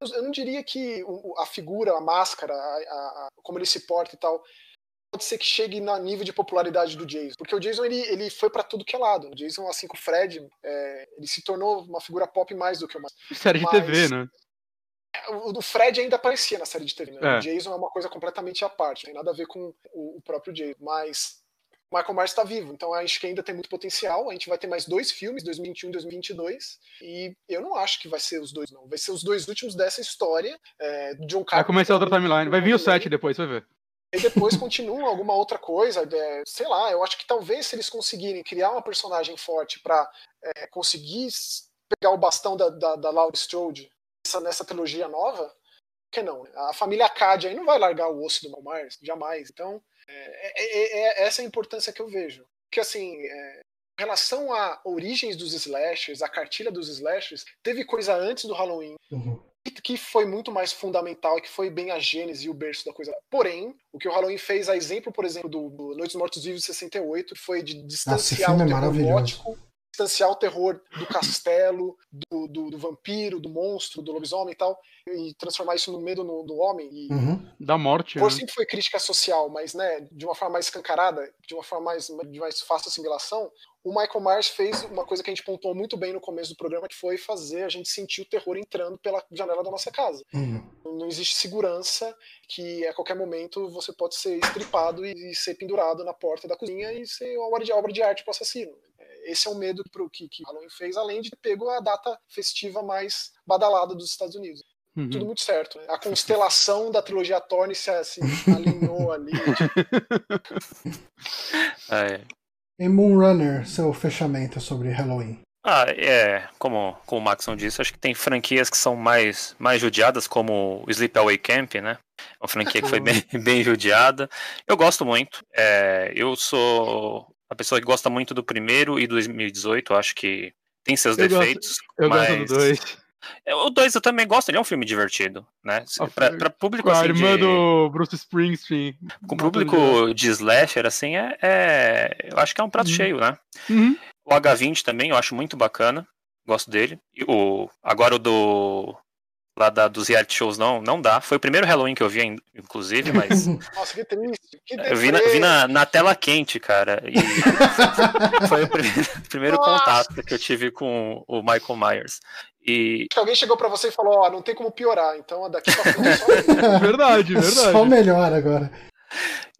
eu não diria que a figura, a máscara, a, a, como ele se porta e tal, pode ser que chegue no nível de popularidade do Jason. Porque o Jason, ele, ele foi para tudo que é lado. O Jason, assim com o Fred, é, ele se tornou uma figura pop mais do que uma... Série de TV, né? O do Fred ainda aparecia na série de TV, né? É. O Jason é uma coisa completamente à parte, não tem nada a ver com o, o próprio Jason. Mas Michael Myers está vivo. Então acho que ainda tem muito potencial. A gente vai ter mais dois filmes, 2021 e 2022. E eu não acho que vai ser os dois, não. Vai ser os dois últimos dessa história. É, John Carpenter. Vai começar outra timeline. Vai vir o 7 depois, vai ver. E depois continua alguma outra coisa. É, sei lá, eu acho que talvez se eles conseguirem criar uma personagem forte para é, conseguir pegar o bastão da, da, da Laurie Strode nessa, nessa trilogia nova, que não? A família Cad aí não vai largar o osso do Michael Myers, jamais. Então, é, é, é, essa é a importância que eu vejo. Porque, assim, é, em relação a origens dos slashers, a cartilha dos slashers, teve coisa antes do Halloween. Uhum. Que foi muito mais fundamental e que foi bem a gênese e o berço da coisa. Porém, o que o Halloween fez, a exemplo, por exemplo, do, do Noites Mortos Vivos 68, foi de distanciar Nossa, o terror gótico distanciar o terror do castelo, do, do, do, vampiro, do monstro, do lobisomem e tal, e transformar isso no medo no, do homem. E... Uhum. Da morte. Por né? sempre foi crítica social, mas né, de uma forma mais escancarada, de uma forma mais, de mais fácil assimilação, o Michael Myers fez uma coisa que a gente pontuou muito bem no começo do programa, que foi fazer a gente sentir o terror entrando pela janela da nossa casa. Uhum. Não existe segurança que a qualquer momento você pode ser estripado e, ser pendurado na porta da cozinha e ser obra de, obra de arte para o assassino esse é o medo pro que, que Halloween fez, além de ter pego a data festiva mais badalada dos Estados Unidos. Uhum. Tudo muito certo. Né? A constelação da trilogia Thorne se, se alinhou ali. é. E Moonrunner, seu fechamento sobre Halloween? Ah, é, como, como o Maxon disse, acho que tem franquias que são mais, mais judiadas, como o Sleepaway Camp, né? Uma franquia que foi bem, bem judiada. Eu gosto muito. É, eu sou a pessoa que gosta muito do primeiro e do 2018, acho que tem seus eu defeitos. Gosto, eu mas... gosto do 2. É, o 2 eu também gosto, ele é um filme divertido, né? Pra, pra público assim, a irmã de... do Bruce Springsteen. Com público de slasher, assim, é, é, Eu acho que é um prato uhum. cheio, né? Uhum. O H20 também, eu acho muito bacana. Gosto dele. E o, agora o do lá da, dos reality shows não, não dá. Foi o primeiro Halloween que eu vi, inclusive, mas. Nossa, que triste. Que eu vi, na, vi na, na, tela quente, cara. E foi o primeiro, primeiro contato que eu tive com o Michael Myers. E... Acho que alguém chegou para você e falou: Ó, oh, não tem como piorar, então daqui pra frente é só. verdade, verdade. Só melhor agora.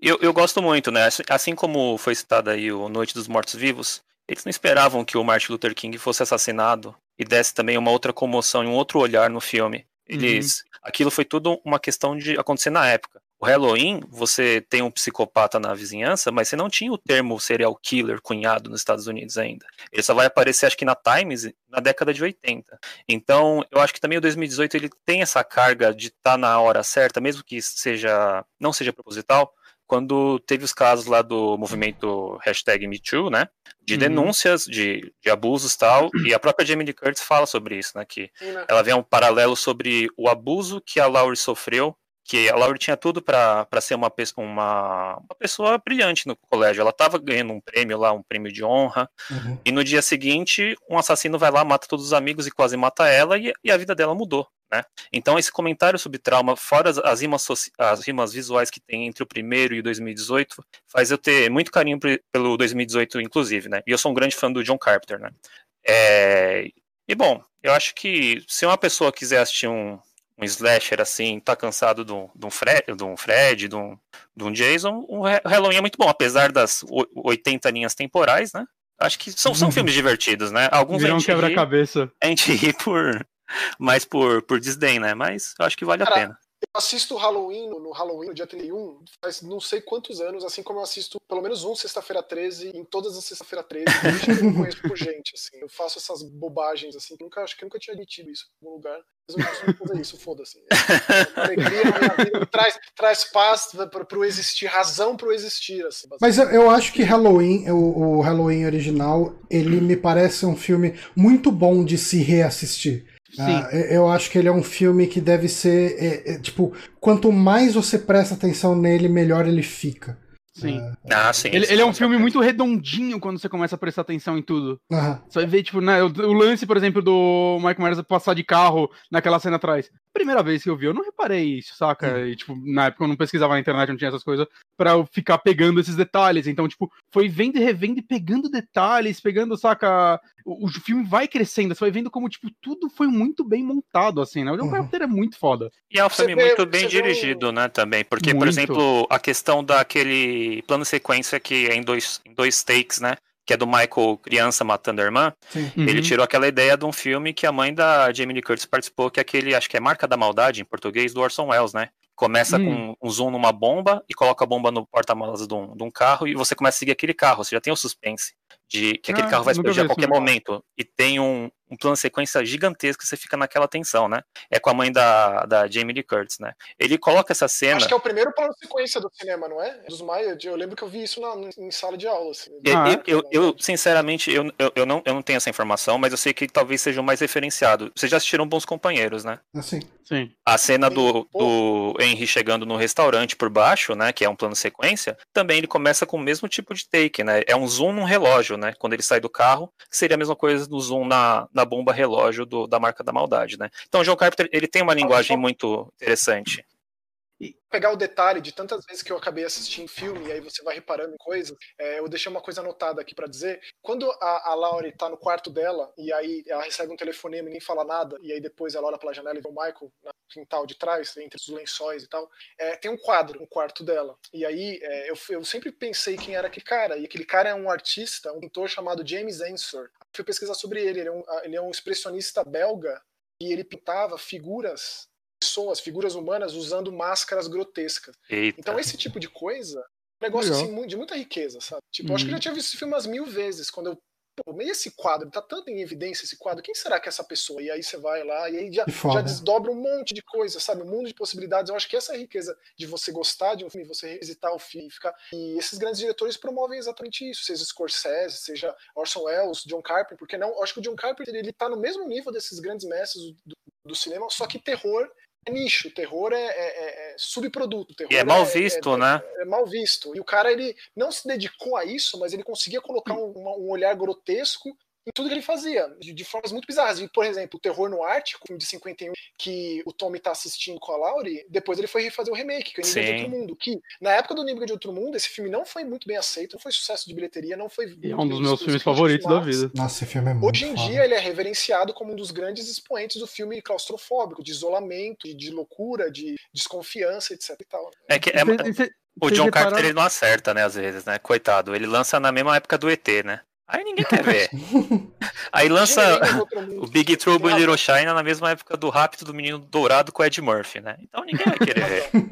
Eu, eu gosto muito, né? Assim como foi citado aí o Noite dos Mortos Vivos, eles não esperavam que o Martin Luther King fosse assassinado e desse também uma outra comoção e um outro olhar no filme. Eles, uhum. aquilo foi tudo uma questão de acontecer na época. O Halloween, você tem um psicopata na vizinhança, mas você não tinha o termo serial killer cunhado nos Estados Unidos ainda. Ele só vai aparecer, acho que na Times, na década de 80. Então, eu acho que também o 2018 ele tem essa carga de estar tá na hora certa, mesmo que seja não seja proposital, quando teve os casos lá do movimento hashtag MeToo, né? De uhum. denúncias de, de abusos e tal, e a própria Jamie Lee Curtis fala sobre isso, né? Que né? ela vê um paralelo sobre o abuso que a Laurie sofreu, que a Laurie tinha tudo para ser uma, uma, uma pessoa brilhante no colégio. Ela estava ganhando um prêmio lá, um prêmio de honra, uhum. e no dia seguinte, um assassino vai lá, mata todos os amigos e quase mata ela, e, e a vida dela mudou. Né? Então, esse comentário sobre trauma, fora as, as, rimas as rimas visuais que tem entre o primeiro e o 2018, faz eu ter muito carinho pelo 2018, inclusive. Né? E eu sou um grande fã do John Carpenter. Né? É... E bom, eu acho que se uma pessoa quiser assistir um, um slasher assim, tá cansado de um, de um Fred, de um, Fred de, um, de um Jason, o Halloween é muito bom, apesar das 80 linhas temporais, né? Acho que são, são uhum. filmes divertidos, né? Alguns Viram a gente quebra-cabeça. A gente ri por, mais por, por desdém, né? Mas eu acho que vale Cara, a pena. Eu assisto Halloween no Halloween, no dia 31, faz não sei quantos anos, assim como eu assisto pelo menos um Sexta-feira 13 em todas as Sexta-feira 13, desde que eu conheço por gente, assim. Eu faço essas bobagens, assim, que nunca, acho que nunca tinha admitido isso em algum lugar. Mas eu costumo fazer isso, foda-se. É, alegria minha vida, traz, traz paz para pro existir, razão pro existir, assim. Mas eu, eu, acho que Halloween, o, o Halloween original, ele me parece um filme muito bom de se reassistir. Ah, eu acho que ele é um filme que deve ser. É, é, tipo, quanto mais você presta atenção nele, melhor ele fica. Sim. Ah, sim. Ele, ele, é um filme muito redondinho quando você começa a prestar atenção em tudo. Uhum. Você vai ver, tipo, né, o, o, lance, por exemplo, do Michael Myers passar de carro naquela cena atrás. Primeira vez que eu vi, eu não reparei isso, saca? Uhum. E, tipo, na época eu não pesquisava na internet, não tinha essas coisas, pra eu ficar pegando esses detalhes. Então, tipo, foi vendo e revendo e pegando detalhes, pegando, saca? O, o filme vai crescendo, você vai vendo como, tipo, tudo foi muito bem montado, assim, né? O John uhum. Carpenter é muito foda. E é um filme muito bem dirigido, né, também. Porque, muito. por exemplo, a questão daquele aquele plano sequência que é em dois, em dois takes, né? Que é do Michael criança matando a irmã. Sim. Uhum. Ele tirou aquela ideia de um filme que a mãe da Jamie Lee Curtis participou, que é aquele, acho que é Marca da Maldade, em português, do Orson Welles, né? Começa Hum. com um zoom numa bomba e coloca a bomba no porta-malas de, um, de um carro e você começa a seguir aquele carro. Você já tem o suspense de que aquele Ah, carro vai explodir a qualquer filme. momento. E tem um, um plano sequência gigantesco que você fica naquela tensão, né? É com a mãe da, da Jamie Lee Curtis, né? Ele coloca essa cena. Acho que é o primeiro plano sequência do cinema, não é? Dos Maia, eu lembro que eu vi isso na, em sala de aula. Assim. Eu, Ah, eu- eu- eu, sinceramente, eu, eu, eu não, eu não tenho essa informação, mas eu sei que talvez seja o mais referenciado. Vocês já assistiram Bons Companheiros, né? Assim. Sim. A cena do, do Henry chegando no restaurante por baixo, né? Que é um plano sequência, também ele começa com o mesmo tipo de take, né? É um zoom num relógio, né? Quando ele sai do carro, que seria a mesma coisa do zoom na, na bomba relógio do- da marca da maldade, né? Então o John Carpenter, ele tem uma linguagem muito interessante. Pegar o detalhe de tantas vezes que eu acabei assistindo filme e aí você vai reparando em coisas, é, eu deixei uma coisa anotada aqui pra dizer. Quando a, a Laurie tá no quarto dela e aí ela recebe um telefonema e nem fala nada, e aí depois ela olha pela janela e vê o Michael no quintal de trás, entre os lençóis e tal, é, tem um quadro no quarto dela. E aí é, eu, eu sempre pensei quem era aquele cara, e aquele cara é um artista, um pintor chamado James Ensor. Fui pesquisar sobre ele, ele é um, ele é um expressionista belga e ele pintava figuras pessoas, figuras humanas usando máscaras grotescas. Eita. Então esse tipo de coisa, um negócio assim de muita riqueza, sabe? Tipo, eu acho que eu Uhum. já tinha visto esse filme umas mil vezes, quando eu Pô, mas esse quadro? Tá tanto em evidência esse quadro. Quem será que é essa pessoa? E aí você vai lá e aí já, já desdobra um monte de coisa, sabe? Um mundo de possibilidades. Eu acho que essa é a riqueza de você gostar de um filme, você revisitar o filme e ficar. E esses grandes diretores promovem exatamente isso. Seja Scorsese, seja Orson Welles, John Carpenter, porque não? Eu acho que o John Carpenter ele tá no mesmo nível desses grandes mestres do, do cinema, só que terror é nicho, terror é, é- é subproduto. Terror E é mal visto, né? é mal visto. E o cara, ele não se dedicou a isso, mas ele conseguia colocar um, um olhar grotesco em tudo que ele fazia, de, de formas muito bizarras. E, por exemplo, o Terror no Ártico, de 51, que o Tommy tá assistindo com a Laurie, depois ele foi refazer o remake, que é o Inimigo de Sim. Outro Mundo, que na época do Inimigo de Outro Mundo, esse filme não foi muito bem aceito, não foi sucesso de bilheteria, não foi... E é um dos meus filmes favoritos da vida. Nossa, esse filme é muito Hoje em foda. dia ele é reverenciado como um dos grandes expoentes do filme claustrofóbico, de isolamento, de, de loucura, de desconfiança, etc. E tal. É que é- Cê- cê- o vocês John repararam- Carpenter ele não acerta, né, às vezes, né? Coitado. Ele lança na mesma época do ET, né? Aí ninguém quer ver. Aí lança o Big Trouble in. Little China na mesma época do Rápido do Menino Dourado com o Ed Murphy, né? Então ninguém vai querer ver.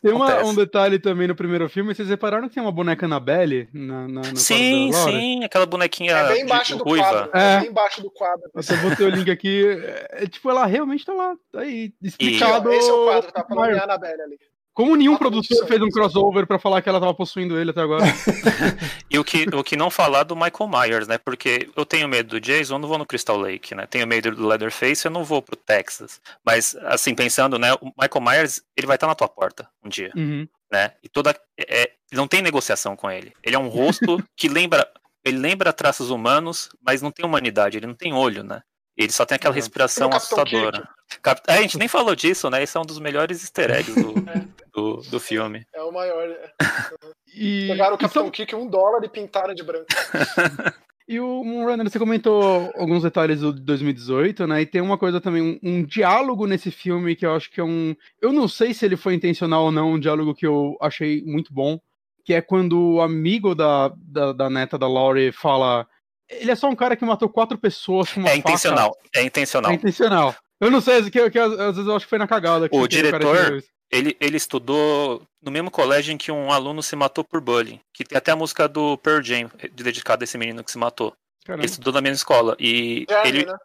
Tem uma- um detalhe também no primeiro filme, vocês repararam que tem uma boneca Annabelle na, na, no sim, sim, aquela bonequinha É bem de- embaixo do ruiva. quadro. É. É bem embaixo do quadro. Eu até botei o link aqui. É, tipo, ela realmente tá lá. Tá aí, explicado. ó, esse é o quadro, tá falando de Annabelle ali. Como nenhum Ah, produtor isso, fez um crossover pra falar que ela tava possuindo ele até agora. E o que, o que não falar do Michael Myers, né? Porque eu tenho medo do Jason, eu não vou no Crystal Lake, né? Tenho medo do Leatherface, eu não vou pro Texas. Mas, assim, pensando, né? O Michael Myers, ele vai estar na tua porta um dia, Uhum. né? E toda. É, não tem negociação com ele. Ele é um rosto que lembra. Ele lembra traços humanos, mas não tem humanidade, ele não tem olho, né? Ele só tem aquela Uhum. respiração Tem Capitão assustadora. Cap- É, a gente nem falou disso, né? Esse é um dos melhores easter eggs do, É. do, do filme. É o maior. é. E, Pegaram o Capitão só- Kick um dólar e pintaram de branco. E o Moonrunner, você comentou alguns detalhes do 2018, né? E tem uma coisa também, um, um diálogo nesse filme que eu acho que é um. Eu não sei se ele foi intencional ou não, um diálogo que eu achei muito bom. Que é quando o amigo da, da, da neta da Laurie fala. Ele é só um cara que matou quatro pessoas com uma É faca." intencional, é intencional. É intencional. Eu não sei, que, que às às vezes eu acho que foi na cagada. que- O diretor-. Ele, ele estudou no mesmo colégio em que um aluno se matou por bullying. Que tem até a música do Pearl Jam, dedicada a esse menino que se matou. Caramba. Ele estudou na mesma escola. E Jeremy, ele, né?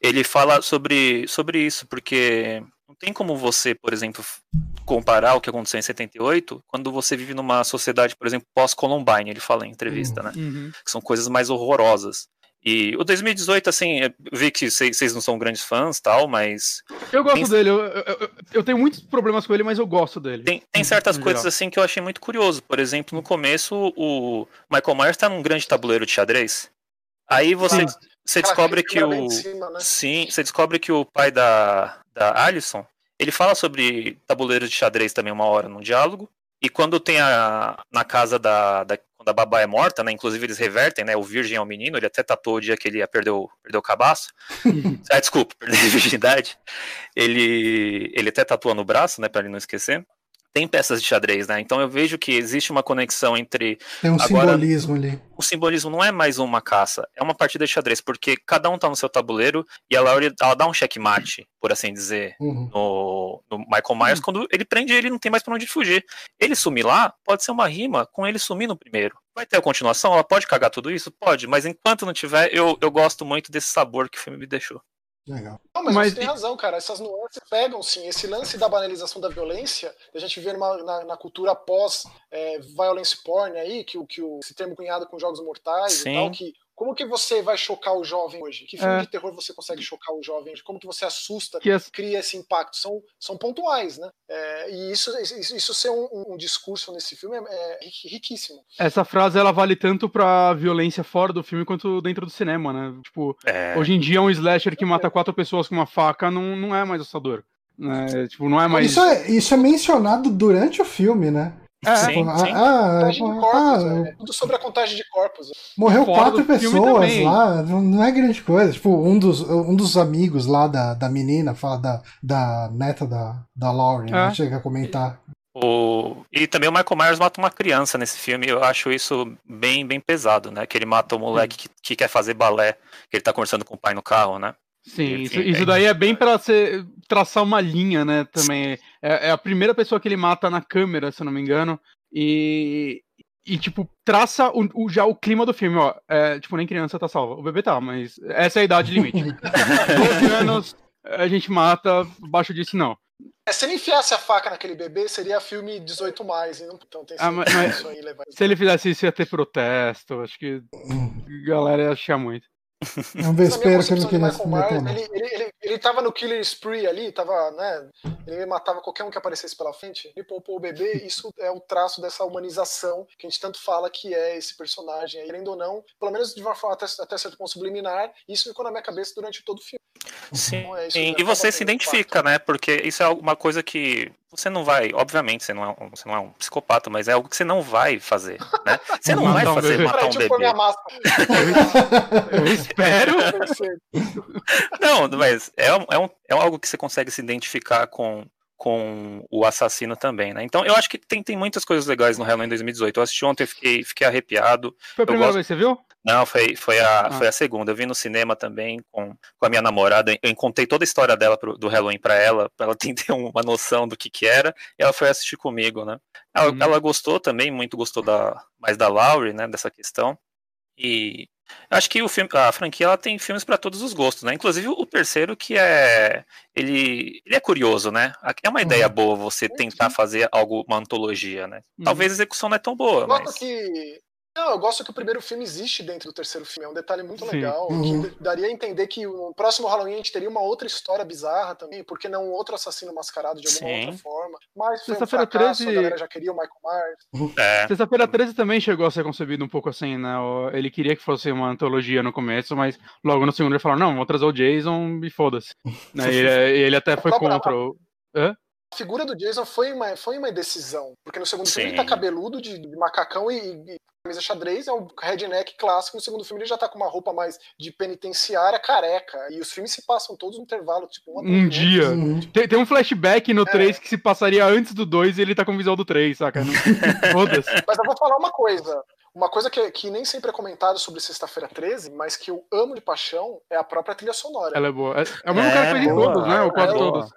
ele fala sobre, sobre isso, porque não tem como você, por exemplo, comparar o que aconteceu em 78 quando você vive numa sociedade, por exemplo, pós-Columbine, ele fala em entrevista, né? Uhum. Que são coisas mais horrorosas. E o 2018, assim, eu vi que vocês não são grandes fãs tal, mas Eu gosto Tem- dele, eu, eu, eu- tenho muitos problemas com ele, mas eu gosto dele. Tem, tem certas no coisas geral. assim que eu achei muito curioso. Por exemplo, no começo, o Michael Myers tá num grande tabuleiro de xadrez. Aí você, você descobre que o. cima, né? Sim, você descobre que o pai da, da Alison, ele fala sobre tabuleiro de xadrez também uma hora num diálogo. E quando tem a. Na casa da. da quando a babá é morta, né? Inclusive eles revertem, né? O virgem é o menino, ele até tatuou o dia que ele ia perder o, perder o cabaço. ah, desculpa, perder a virgindade. Ele, ele até tatua no braço, né? Pra ele não esquecer. Tem peças de xadrez, né? Então eu vejo que existe uma conexão entre. Tem um Agora, simbolismo ali. O simbolismo não é mais uma caça, é uma partida de xadrez, porque cada um tá no seu tabuleiro e a Laurie ela dá um checkmate, por assim dizer, Uhum. no, no Michael Myers, quando ele prende ele não tem mais pra onde fugir. Ele sumir lá, pode ser uma rima com ele sumir no primeiro. Vai ter a continuação? Ela pode cagar tudo isso? Pode, mas enquanto não tiver, eu, eu gosto muito desse sabor que o filme me deixou. Legal. Não, mas, Mas você tem razão, cara. Essas nuances pegam, sim. Esse lance da banalização da violência, a gente vê numa- na, na cultura pós-violence porn aí, que, o- que o, esse termo cunhado com jogos mortais Sim. e tal, que como que você vai chocar o jovem hoje? Que filme É. de terror você consegue chocar o jovem hoje? Como que você assusta, Que as- cria esse impacto? São, são pontuais, né? É, e isso, isso, isso ser um, um discurso nesse filme é, é ri- riquíssimo. essa frase ela vale tanto pra violência fora do filme quanto dentro do cinema, né? Tipo, É, hoje em dia um slasher que mata quatro pessoas com uma faca não, não é mais assustador. Né? Tipo, não é mais. Isso, é, isso é mencionado durante o filme, né? É, Sim, sim. ah, Contagem de corpos, ah, é tudo sobre a contagem de corpos. morreu Fora quatro pessoas lá, não é grande coisa. Tipo, um dos, um dos amigos lá da, da menina, fala da, da neta da, da Lauren, É. né? chega a comentar. O... E também o Michael Myers mata uma criança nesse filme, eu acho isso bem, bem pesado, né? Que ele mata o moleque que, que quer fazer balé, que ele tá conversando com o pai no carro, né? Sim, Enfim, isso, é isso daí é bem pra ser, traçar uma linha, né? Também. É, é a primeira pessoa que ele mata na câmera, se eu não me engano. E. E, tipo, traça o, o- já o clima do filme, ó. É, tipo, nem criança tá salva. O bebê tá, mas essa é a idade limite. 12 anos, a gente mata, abaixo disso não. É, se ele enfiasse a faca naquele bebê, seria filme 18 mais. hein? Então tem Ah, mas- mas- isso aí levar. Se ele fizesse isso, ia ter protesto. Acho que a galera ia achar muito. É um vespeiro que de queria Michael se meter, ele, ele, ele, ele tava no killer spree ali, tava, né? Ele matava qualquer um que aparecesse pela frente. Ele poupou o bebê, isso é o traço dessa humanização que a gente tanto fala que é esse personagem. aí, Querendo ou não, pelo menos de uma forma até, até certo ponto subliminar, isso ficou na minha cabeça durante todo o filme. Sim. Então, é isso, E, e você se identifica, né? Porque isso é alguma coisa que você não vai, obviamente, você não é um, você não é um psicopata, mas é algo que você não vai fazer, né? Você não vai fazer bebê. matar um bebê. Eu espero. Não, mas é, um- é, um, é algo que você consegue se identificar com, com o assassino também, né? Então eu acho que tem, tem muitas coisas legais no Halloween 2018. Eu assisti ontem e fiquei, fiquei arrepiado. Foi a primeira gosto- vez que você viu? Não, foi, foi, a, Ah. foi a segunda. Eu vi no cinema também com, com a minha namorada. Eu contei toda a história dela pro- do Halloween pra ela, pra ela ter uma noção do que que era. E ela foi assistir comigo, né? Ela, Uhum. ela gostou também, muito gostou da, mais da Laurie, né? Dessa questão. E eu acho que o filme, a franquia ela tem filmes pra todos os gostos, né? Inclusive o terceiro que é ele, ele é curioso, né? É uma ideia boa você tentar fazer algo uma antologia, né? Uhum. Talvez a execução não é tão boa, Eu gosto mas que. Não, eu gosto que o primeiro filme existe dentro do terceiro filme. É um detalhe muito Sim. legal. Uhum. Que daria a entender que no próximo Halloween a gente teria uma outra história bizarra também, porque não um outro assassino mascarado de alguma Sim. outra forma. Mas foi um Sexta-feira fracasso, 13 a galera já queria o Michael Myers. é, Sexta-feira 13 também chegou a ser concebido um pouco assim, né? O- Ele queria que fosse uma antologia no começo, mas logo no segundo ele falou, não, vou trazer o Jason e foda-se. Né, e ele, ele até foi contra o... A figura do Jason foi uma, foi uma decisão. Porque no segundo filme Sim. ele tá cabeludo de, de macacão e, e camisa xadrez, é um redneck clássico. No segundo filme ele já tá com uma roupa mais de penitenciária, careca. E os filmes se passam todos no intervalo, tipo, um Um dia. Uhum. Tem, tem um flashback no É. 3 que se passaria antes do 2 e ele tá com o visual do 3, saca? Não- Foda-se. Mas eu vou falar uma coisa. Uma coisa que, que nem sempre é comentado sobre Sexta-feira 13, mas que eu amo de paixão, é a própria trilha sonora. Ela é boa. É, é o mesmo É, cara que fez em todos, né? Ou quase é boa.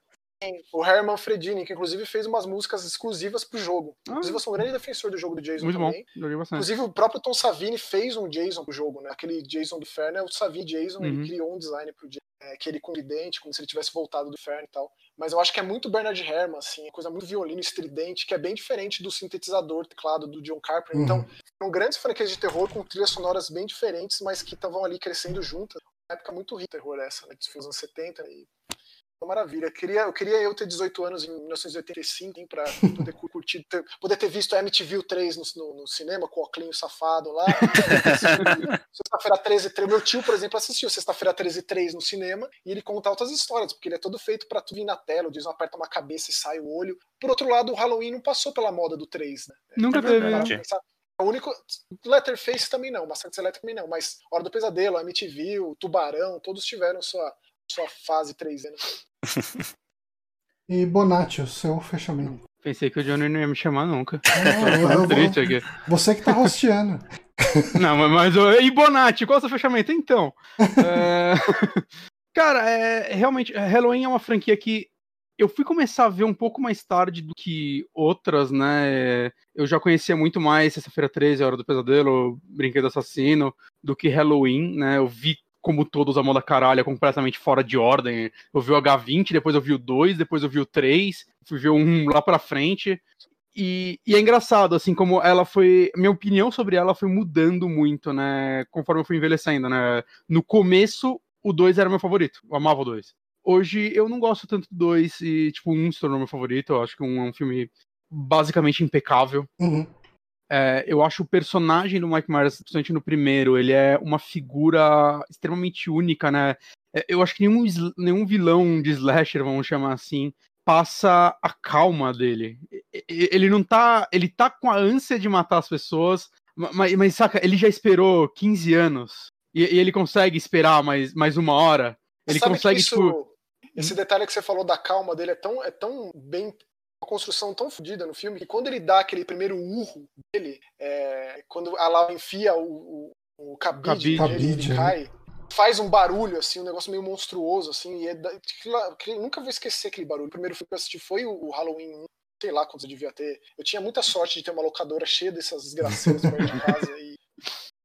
O Herman Fredini, que inclusive fez umas músicas exclusivas pro jogo. Ah. Inclusive, eu sou um grande defensor do jogo do Jason Muito bom. também. Joguei bastante. Inclusive, o próprio Tom Savini fez um Jason pro jogo, né? Aquele Jason do Inferno é o Savini Jason, Uhum. ele criou um design pro Jason. É, aquele com dente, como se ele tivesse voltado do inferno e tal. Mas eu acho que é muito Bernard Herrmann, assim, coisa muito violino, estridente, que é bem diferente do sintetizador, teclado do John Carpenter. Uhum. Então, são grandes franquias de terror com trilhas sonoras bem diferentes, mas que estavam ali crescendo juntas. Uma época muito rica terror essa, né? Dos anos 70 e uma maravilha. Eu queria, eu queria eu ter 18 anos em 1985 hein, pra poder cu- curtir, ter- poder ter visto MTV 3 no, no, no cinema com o Oclinho safado lá. Sexta-feira 13, 3. Meu tio, por exemplo, assistiu Sexta-feira 13 3 no cinema e ele conta outras histórias, porque ele é todo feito pra tu vir na tela. O Jason aperta uma cabeça e sai o olho. Por outro lado, o Halloween não passou pela moda do 3, né? Nunca É teve. né? O único. Letterface também não, Massacre Elétrico também não, mas Hora do Pesadelo, MTV, o Tubarão, todos tiveram sua, sua fase 3 anos. E Bonatti, o seu fechamento. Pensei que o Johnny não ia me chamar nunca. Não, eu- eu- triste aqui. Você que tá rosteando. Não, mas, mas e Bonatti, qual é o seu fechamento? Então, é, cara, é, realmente, é, Halloween é uma franquia que eu fui começar a ver um pouco mais tarde do que outras, né? Eu já conhecia muito mais Sexta-feira 13, A Hora do Pesadelo, Brinquedo Assassino, do que Halloween, né? Eu vi como todos a moda caralho, completamente fora de ordem. Eu vi o H20, depois eu vi o 2, depois eu vi o 3, fui ver 1 lá pra frente. E, e é engraçado, assim, como ela foi. Minha opinião sobre ela foi mudando muito, né? Conforme eu fui envelhecendo, né? No começo, o 2 era meu favorito. Eu amava o 2. Hoje eu não gosto tanto do 2 e, tipo, 1 se tornou meu favorito. Eu acho que um é um filme basicamente impecável. Uhum. É, eu acho o personagem do Mike Myers, principalmente no primeiro, ele é uma figura extremamente única, né? É, Eu acho que nenhum, nenhum vilão de slasher, vamos chamar assim, passa a calma dele. Ele não tá. Ele tá com a ânsia de matar as pessoas, ma- mas, mas saca, ele já esperou 15 anos. E, e ele consegue esperar mais, mais uma hora. Ele Sabe consegue, isso- tipo. Esse detalhe que você falou da calma dele é tão, é tão bem. Uma construção tão fodida no filme que quando ele dá aquele primeiro urro dele, é, quando a Lara enfia o, o, o cabide, Cabide. Cabide, ele né? cai, faz um barulho, assim, um negócio meio monstruoso, assim, e é da- aquilo- aquilo- eu nunca vou esquecer aquele barulho. O primeiro filme que eu assisti foi o, o Halloween 1, sei lá quantos eu devia ter. Eu tinha muita sorte de ter uma locadora cheia dessas perto de casa e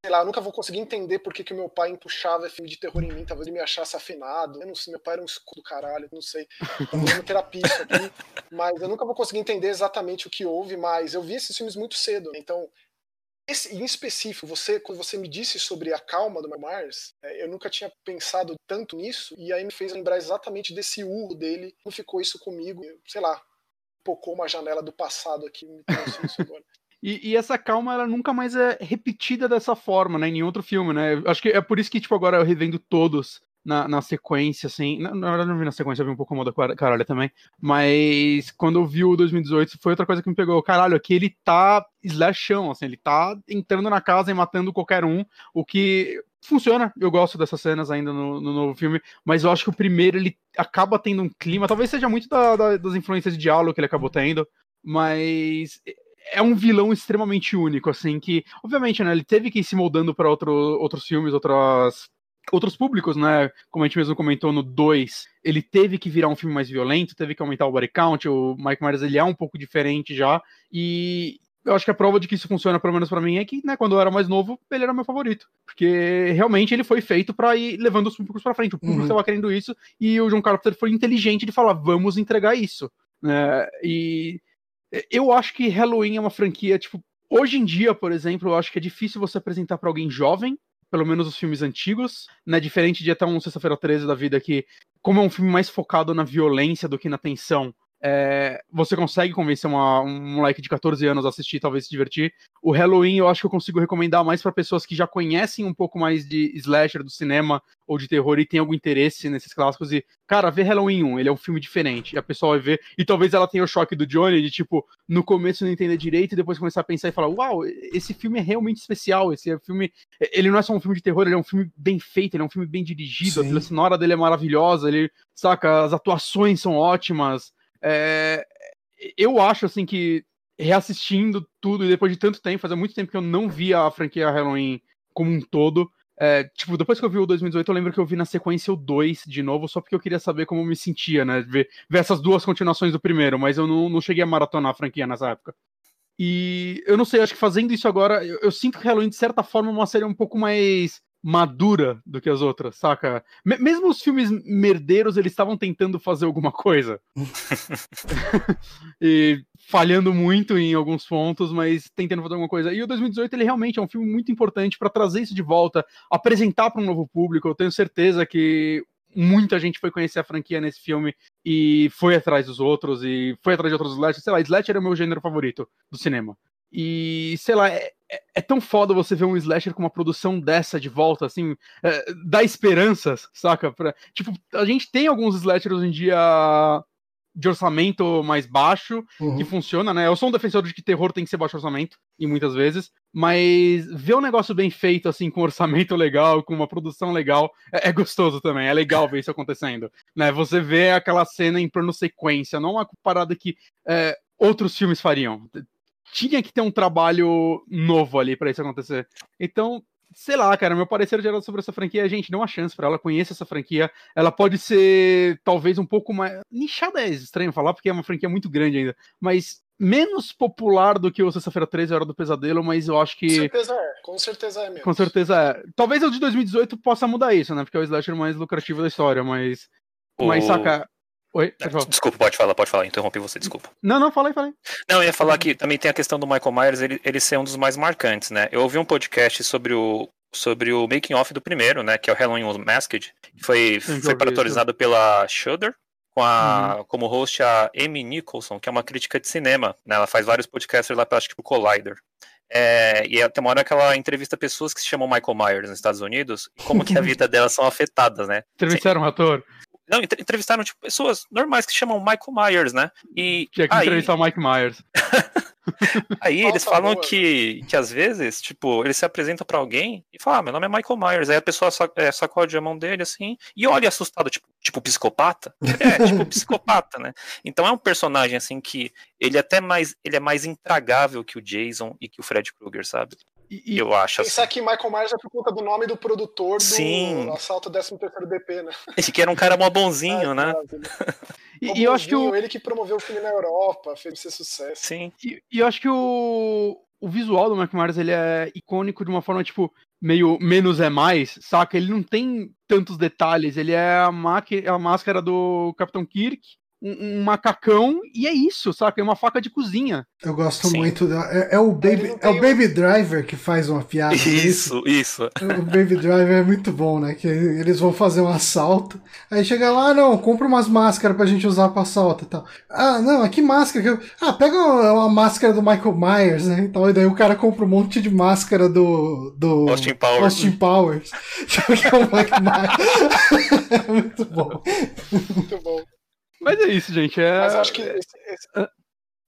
sei lá, eu nunca vou conseguir entender por que, que meu pai empuxava filme de terror em mim. Talvez ele me achasse afinado. Eu não sei, meu pai era um escudo do caralho, eu não sei. Fazendo terapia isso aqui. Mas eu nunca vou conseguir entender exatamente o que houve, mas eu vi esses filmes muito cedo. Então, esse, em específico, você, quando você me disse sobre a calma do Mike Myers, é, eu nunca tinha pensado tanto nisso, e aí me fez lembrar exatamente desse urro dele. Como ficou isso comigo? Eu, sei lá, pocou uma janela do passado aqui, me trouxe isso agora. E, e essa calma, ela nunca mais é repetida dessa forma, né? Em nenhum outro filme, né? Acho que é por isso que, tipo, agora eu revendo todos na, na sequência, assim. Na, na verdade, não vi na sequência, eu vi um pouco moda caralho também. Mas quando eu vi o 2018, foi outra coisa que me pegou. Caralho, aqui ele tá slashão, assim. Ele tá entrando na casa e matando qualquer um. O que funciona. Eu gosto dessas cenas ainda no, no novo filme. Mas eu acho que o primeiro, ele acaba tendo um clima. Talvez seja muito da- da- das influências de diálogo que ele acabou tendo. Mas é um vilão extremamente único, assim, que, obviamente, né, ele teve que ir se moldando para outro, outros filmes, outras, outros públicos, né, como a gente mesmo comentou no 2, ele teve que virar um filme mais violento, teve que aumentar o body count, o Mike Myers, ele é um pouco diferente já, e eu acho que a prova de que isso funciona, pelo menos para mim, é que, né, quando eu era mais novo, ele era meu favorito, porque realmente ele foi feito para ir levando os públicos para frente, o público Uhum. estava querendo isso, e o John Carpenter foi inteligente de falar, vamos entregar isso, né, e eu acho que Halloween é uma franquia, tipo, hoje em dia, por exemplo, eu acho que é difícil você apresentar pra alguém jovem, pelo menos os filmes antigos, né? Diferente de até um Sexta-feira 13 da vida que, como é um filme mais focado na violência do que na tensão, é, você consegue convencer uma- um moleque de 14 anos a assistir e talvez se divertir. O Halloween eu acho que eu consigo recomendar mais pra pessoas que já conhecem um pouco mais de slasher do cinema ou de terror e tem algum interesse nesses clássicos e, cara, vê Halloween 1, ele é um filme diferente. E a pessoa vai ver, e talvez ela tenha o choque do Johnny de tipo, no começo não entender direito e depois começar a pensar e falar, uau, esse filme é realmente especial, esse é filme, ele não é só um filme de terror, ele é um filme bem feito, ele é um filme bem dirigido, a Sim. trilha sonora dele é maravilhosa, ele, saca, as atuações são ótimas. É, eu acho assim que reassistindo tudo e depois de tanto tempo, fazia muito tempo que eu não via a franquia Halloween como um todo. É, tipo, depois que eu vi o 2018, eu lembro que eu vi na sequência o 2 de novo, só porque eu queria saber como eu me sentia, né? Ver, ver essas duas continuações do primeiro, mas eu não, não cheguei a maratonar a franquia nessa época. E eu não sei, acho que fazendo isso agora, eu, eu sinto que Halloween, de certa forma, é uma série um pouco mais madura do que as outras, saca? Me- mesmo os filmes merdeiros, eles estavam tentando fazer alguma coisa. e falhando muito em alguns pontos, mas tentando fazer alguma coisa. E o 2018 ele realmente é um filme muito importante para trazer isso de volta, apresentar para um novo público. Eu tenho certeza que muita gente foi conhecer a franquia nesse filme e foi atrás dos outros e foi atrás de outros slashers. Sei lá, slasher é o meu gênero favorito do cinema. E, sei lá, é, é- é tão foda você ver um slasher com uma produção dessa de volta, assim, é, dá esperanças, saca? Pra- tipo, a gente tem alguns slashers hoje em dia de orçamento mais baixo, Uhum. que funciona, né? Eu sou um defensor de que terror tem que ser baixo orçamento, e muitas vezes, mas ver um negócio bem feito, assim, com orçamento legal, com uma produção legal, é, é gostoso também, é legal ver isso acontecendo, né? Você vê aquela cena em plano sequência, não uma parada que é, outros filmes fariam. Tinha que ter um trabalho novo ali para isso acontecer. Então, sei lá, cara, meu parecer geral sobre essa franquia é, gente, não há chance para ela, conheça essa franquia. Ela pode ser talvez um pouco mais. Nichada é estranho falar, porque é uma franquia muito grande ainda. Mas menos popular do que o Sexta-feira 13 Hora do Pesadelo, mas eu acho que. Com certeza é, com certeza é mesmo. Com certeza é. Talvez o de 2018 possa mudar isso, né? Porque é o slasher mais lucrativo da história, mas. O... Mas saca. Oi, pode Desculpa, pode falar, pode falar, interrompi você, desculpa. Não, não, falei, falei. Não, eu ia falar que também tem a questão do Michael Myers, ele, ele ser um dos mais marcantes, né? Eu ouvi um podcast sobre o, sobre o making off do primeiro, né, que é o Halloween Masked, que foi, foi paratorizado pela Shudder, com a, uhum. como host a Amy Nicholson, que é uma crítica de cinema, né, ela faz vários podcasts lá, acho que pro Collider. É, e tem uma hora que ela entrevista pessoas que se chamam Michael Myers nos Estados Unidos, e como que a vida delas são afetadas, né? Entrevistaram um ator? Não, entrevistaram tipo, pessoas normais que se chamam Michael Myers, né? E Tinha que aí... entrevistar o Mike Myers. Aí eles falam que, que às vezes, tipo, eles se apresentam para alguém e falam, ah, meu nome é Michael Myers. Aí a pessoa é, sacode a mão dele assim e olha assustado, tipo, tipo psicopata. É, tipo psicopata, né? Então é um personagem assim que ele é até mais, ele é mais intragável que o Jason e que o Fred Krueger, sabe? E, eu acho Pensar assim. que Michael Myers é por conta do nome do produtor do Sim. assalto 13 DP, né? Esse que era um cara mó bonzinho, né? E, e eu acho que o... ele que promoveu o filme na Europa, fez ser sucesso. Sim. E, e eu acho que o, o visual do Michael Myers ele é icônico de uma forma, tipo, meio menos é mais, saca? Ele não tem tantos detalhes, ele é a, a máscara do Capitão Kirk, um, um, macacão e é isso, saca? É uma faca de cozinha. Eu gosto Sim. muito da. É, é, o Baby, é o Baby Driver que faz uma piada. Isso, isso. O Baby Driver é muito bom, né? Que eles vão fazer um assalto. Aí chega lá, ah, não, compra umas máscaras pra gente usar pra assalto e tal. Ah, não, que máscara que eu... Ah, pega uma, uma, máscara do Michael Myers, né? Então, e daí o cara compra um monte de máscara do. do Austin Powers. Austin Powers. que é o Michael Myers. é muito bom. Muito bom. Mas é isso, gente. É... Mas acho que esse, esse,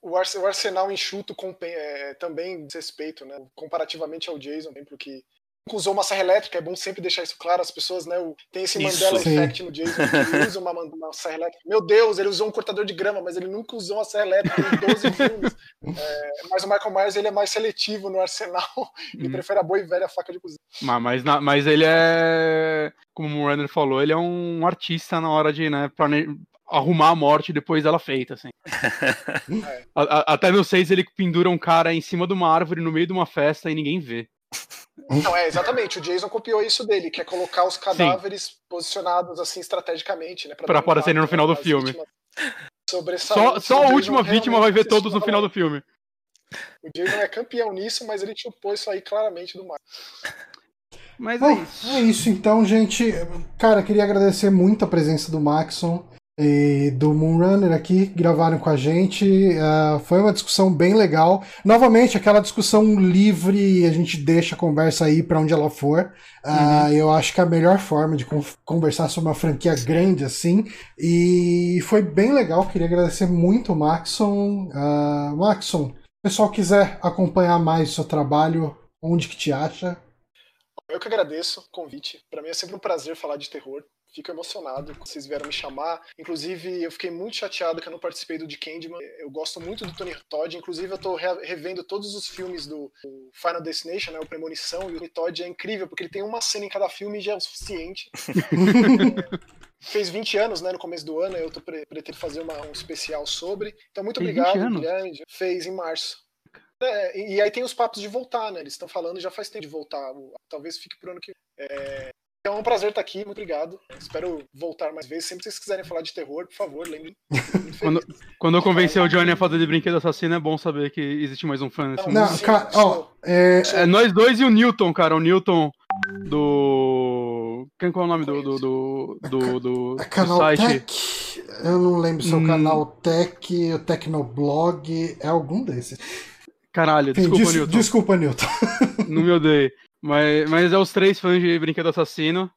o Arsenal enxuto com, é, também respeito, né? Comparativamente ao Jason, porque nunca usou uma serra elétrica, é bom sempre deixar isso claro, as pessoas, né? Tem esse isso, Mandela sim. Effect no Jason, ele usa uma, uma, serra elétrica. Meu Deus, ele usou um cortador de grama, mas ele nunca usou uma serra elétrica em 12 filmes. É, mas o Michael Myers ele é mais seletivo no arsenal e hum. prefere a boa e velha faca de cozinha. Mas, mas, na, mas ele é, como o Runner falou, ele é um artista na hora de né, plane arrumar a morte depois dela feita, assim. É. A, a, até no 6 ele pendura um cara em cima de uma árvore no meio de uma festa e ninguém vê. Não, é exatamente. O Jason copiou isso dele, que é colocar os cadáveres Sim. posicionados assim estrategicamente, né? Pra, aparecerem no final do filme. Só, só a última vítima vai ver todos no final do filme. O Jason é campeão nisso, mas ele chupou isso aí claramente do mar. Mas é Bom, é isso. É isso então, gente. Cara, queria agradecer muito a presença do Maxon e do Moonrunner aqui, gravaram com a gente. Uh, foi uma discussão bem legal. Novamente, aquela discussão livre, a gente deixa a conversa aí para onde ela for. Uh, uhum. Eu acho que é a melhor forma de conversar sobre uma franquia grande assim. E foi bem legal. Queria agradecer muito o Maxon. Uh, Maxon, se o pessoal quiser acompanhar mais o seu trabalho, onde que te acha? Eu que agradeço o convite. Para mim é sempre um prazer falar de terror fico emocionado que vocês vieram me chamar. Inclusive, eu fiquei muito chateado que eu não participei do de Candyman. Eu gosto muito do Tony Todd. Inclusive, eu tô revendo todos os filmes do Final Destination, né, o Premonição, e o Tony Todd é incrível, porque ele tem uma cena em cada filme e já é o suficiente. Fez 20 anos, né, no começo do ano, eu tô pre pretendo fazer uma, um especial sobre. Então, muito obrigado, Guilherme. Fez em março. É, e aí tem os papos de voltar, né? Eles estão falando já faz tempo de voltar. Talvez fique pro ano que. É, é um prazer estar aqui, muito obrigado. Espero voltar mais vezes. Sempre que vocês quiserem falar de terror, por favor, lembrem. quando, quando eu convencer o Johnny a fazer de brinquedo assassino, é bom saber que existe mais um fã. Assim. Não, cara, ó, é... é... nós dois e o Newton, cara. O Newton do. Quem qual é o nome do, do, do, do, do, é canal do site? Tech? Eu não lembro se é o hum. canal Tech, o Tecnoblog, é algum desses. Caralho, desculpa, Des Newton. Desculpa, Newton. Não me odeie. Mas, mas é os três fãs de Brinquedo Assassino.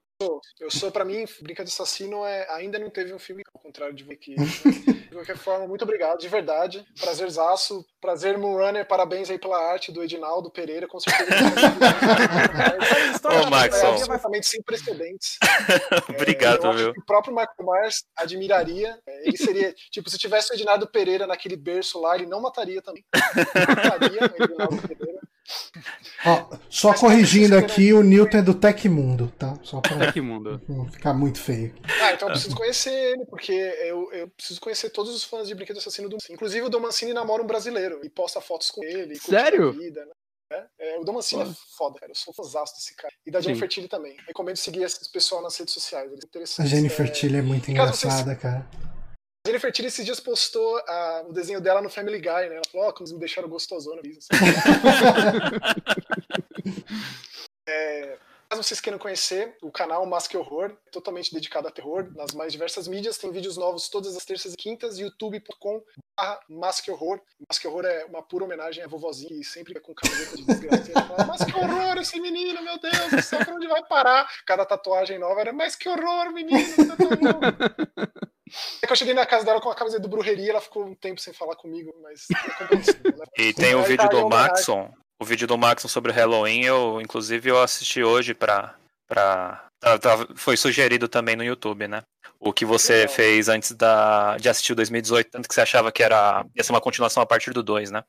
eu sou, pra mim, Brincadeira de Assassino é, ainda não teve um filme, ao contrário de aqui. de qualquer forma, muito obrigado, de verdade. Prazerzaço, prazer Moonrunner, parabéns aí pela arte do Edinaldo Pereira, com certeza. Ô, Maxon. É absolutamente sem precedentes. obrigado, é, viu? o próprio Michael Myers admiraria. É, ele seria, tipo, se tivesse o Edinaldo Pereira naquele berço lá, ele não mataria também. Não mataria o Edinaldo Pereira. Só Mas corrigindo aqui, o Newton é do Tecmundo, tá? Só pra Tecmundo. não ficar muito feio. Ah, então eu preciso conhecer ele, porque eu, eu preciso conhecer todos os fãs de Brinquedo Assassino do Inclusive o Dom Mancini namora um brasileiro e posta fotos com ele. Sério? Vida, né? É, é, o Dom Mancini é foda, cara. Eu sou fãzaço desse cara. E da Jennifer Tilly também. Recomendo seguir esse pessoal nas redes sociais. Eles A Jennifer é... Tilly é muito engraçada, vocês... cara. Jennifer Tilly esses dias postou uh, o desenho dela no Family Guy, né? Ela falou, ó, oh, como me deixaram gostosona. é, caso vocês queiram conhecer, o canal Masque Horror totalmente dedicado a terror nas mais diversas mídias. Tem vídeos novos todas as terças e quintas, youtube.com Masque Horror. Masque Horror é uma pura homenagem à vovozinha e sempre com camiseta de desgraça. Ela fala, mas que horror esse menino, meu Deus, não sei pra onde vai parar. Cada tatuagem nova era, mas que horror, menino, tá É que eu cheguei na casa dela com a camiseta do Brujeria, ela ficou um tempo sem falar comigo, mas é né? E tem o vídeo do Maxon, o vídeo do Maxon sobre o Halloween, eu inclusive eu assisti hoje pra. pra tá, tá, foi sugerido também no YouTube, né? O que você Legal. fez antes da, de assistir o 2018, tanto que você achava que era ia ser uma continuação a partir do 2, né?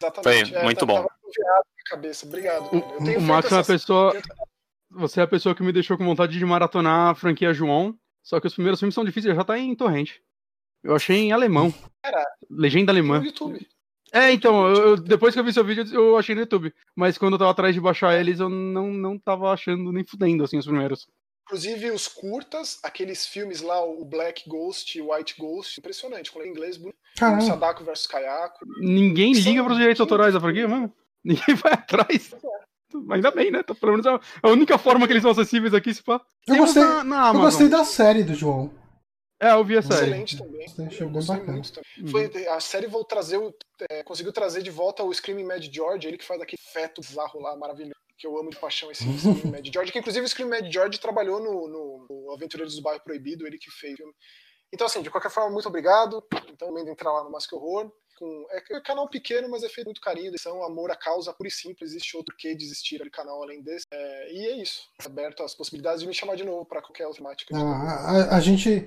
Exatamente. Foi é, muito bom. Cabeça. Obrigado. O, o Max é uma pessoa. Você é a pessoa que me deixou com vontade de maratonar a franquia João. Só que os primeiros filmes são difíceis, já tá em torrente. Eu achei em alemão. Cara, legenda alemã. No YouTube. É, então, eu, depois que eu vi seu vídeo, eu achei no YouTube. Mas quando eu tava atrás de baixar eles, eu não, não tava achando nem fudendo, assim, os primeiros. Inclusive os curtas, aqueles filmes lá, o Black Ghost e o White Ghost, impressionante, com em inglês, o Sadako versus Kayako. Ninguém liga para os direitos autorais da franquia, mano. Ninguém vai atrás. É. Ainda bem, né? Tá, pelo menos é a única forma que eles são acessíveis aqui, se pá. Eu gostei, na, na eu gostei da série do João. É, eu vi a série. Excelente também. Achei bem bacana. Uhum. Foi, a série vou trazer é, conseguiu trazer de volta o Screaming Mad George, ele que faz aquele feto bizarro lá, maravilhoso. Que eu amo de paixão esse Screaming Mad George. Que inclusive o Screaming Mad George trabalhou no, no, no Aventureiros do Bairro Proibido, ele que fez o filme. Então, assim, de qualquer forma, muito obrigado. Então, também entrar lá no Mask Horror com. É, é canal pequeno, mas é feito muito carinho. São amor à causa pura e simples. Existe outro que de existir ali canal além desse. É, e é isso. Aberto às possibilidades de me chamar de novo para qualquer outra temática. Ah, a, a gente.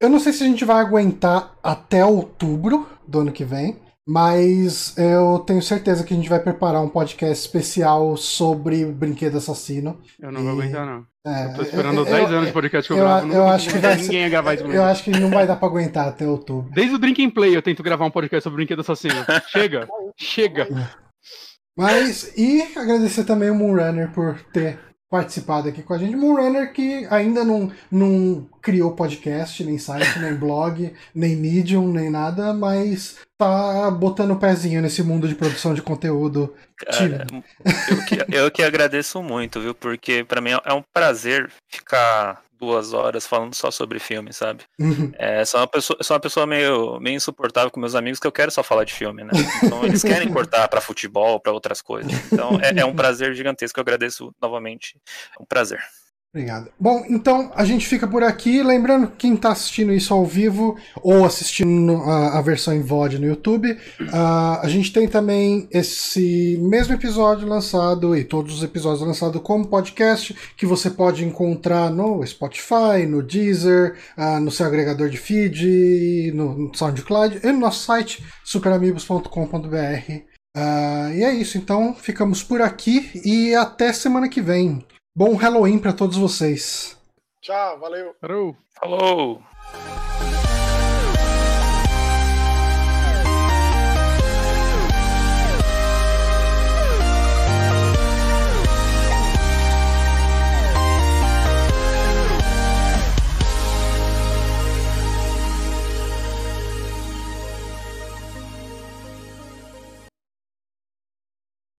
Eu não sei se a gente vai aguentar até outubro do ano que vem. Mas eu tenho certeza que a gente vai preparar um podcast especial sobre brinquedo assassino. Eu não e... vou aguentar, não. É, eu tô esperando eu, 10 anos de podcast que eu, eu gravo. Eu, acho que vai ninguém gravar isso Eu acho que não vai dar pra aguentar até outubro. Desde o Drinking Play eu tento gravar um podcast sobre brinquedo assassino. Chega! chega! Mas, e agradecer também o Moonrunner por ter participado aqui com a gente. Moonrunner que ainda não, não criou podcast, nem site, nem blog, nem Medium, nem nada, mas tá botando o pezinho nesse mundo de produção de conteúdo. Cara, eu, que, eu que agradeço muito, viu? Porque para mim é um prazer ficar duas horas falando só sobre filme, sabe? Uhum. É, sou uma pessoa, sou uma pessoa meio, meio insuportável com meus amigos que eu quero só falar de filme, né? Então eles querem cortar para futebol, para outras coisas. Então é, é um prazer gigantesco. Eu agradeço novamente. É um prazer. Obrigado. Bom, então a gente fica por aqui. Lembrando que quem está assistindo isso ao vivo ou assistindo a, a versão em VOD no YouTube, uh, a gente tem também esse mesmo episódio lançado e todos os episódios lançados como podcast que você pode encontrar no Spotify, no Deezer, uh, no seu agregador de feed, no SoundCloud e no nosso site superamigos.com.br. Uh, ah, e é isso, então ficamos por aqui e até semana que vem. Bom Halloween para todos vocês. Tchau, valeu. Falou. Falou.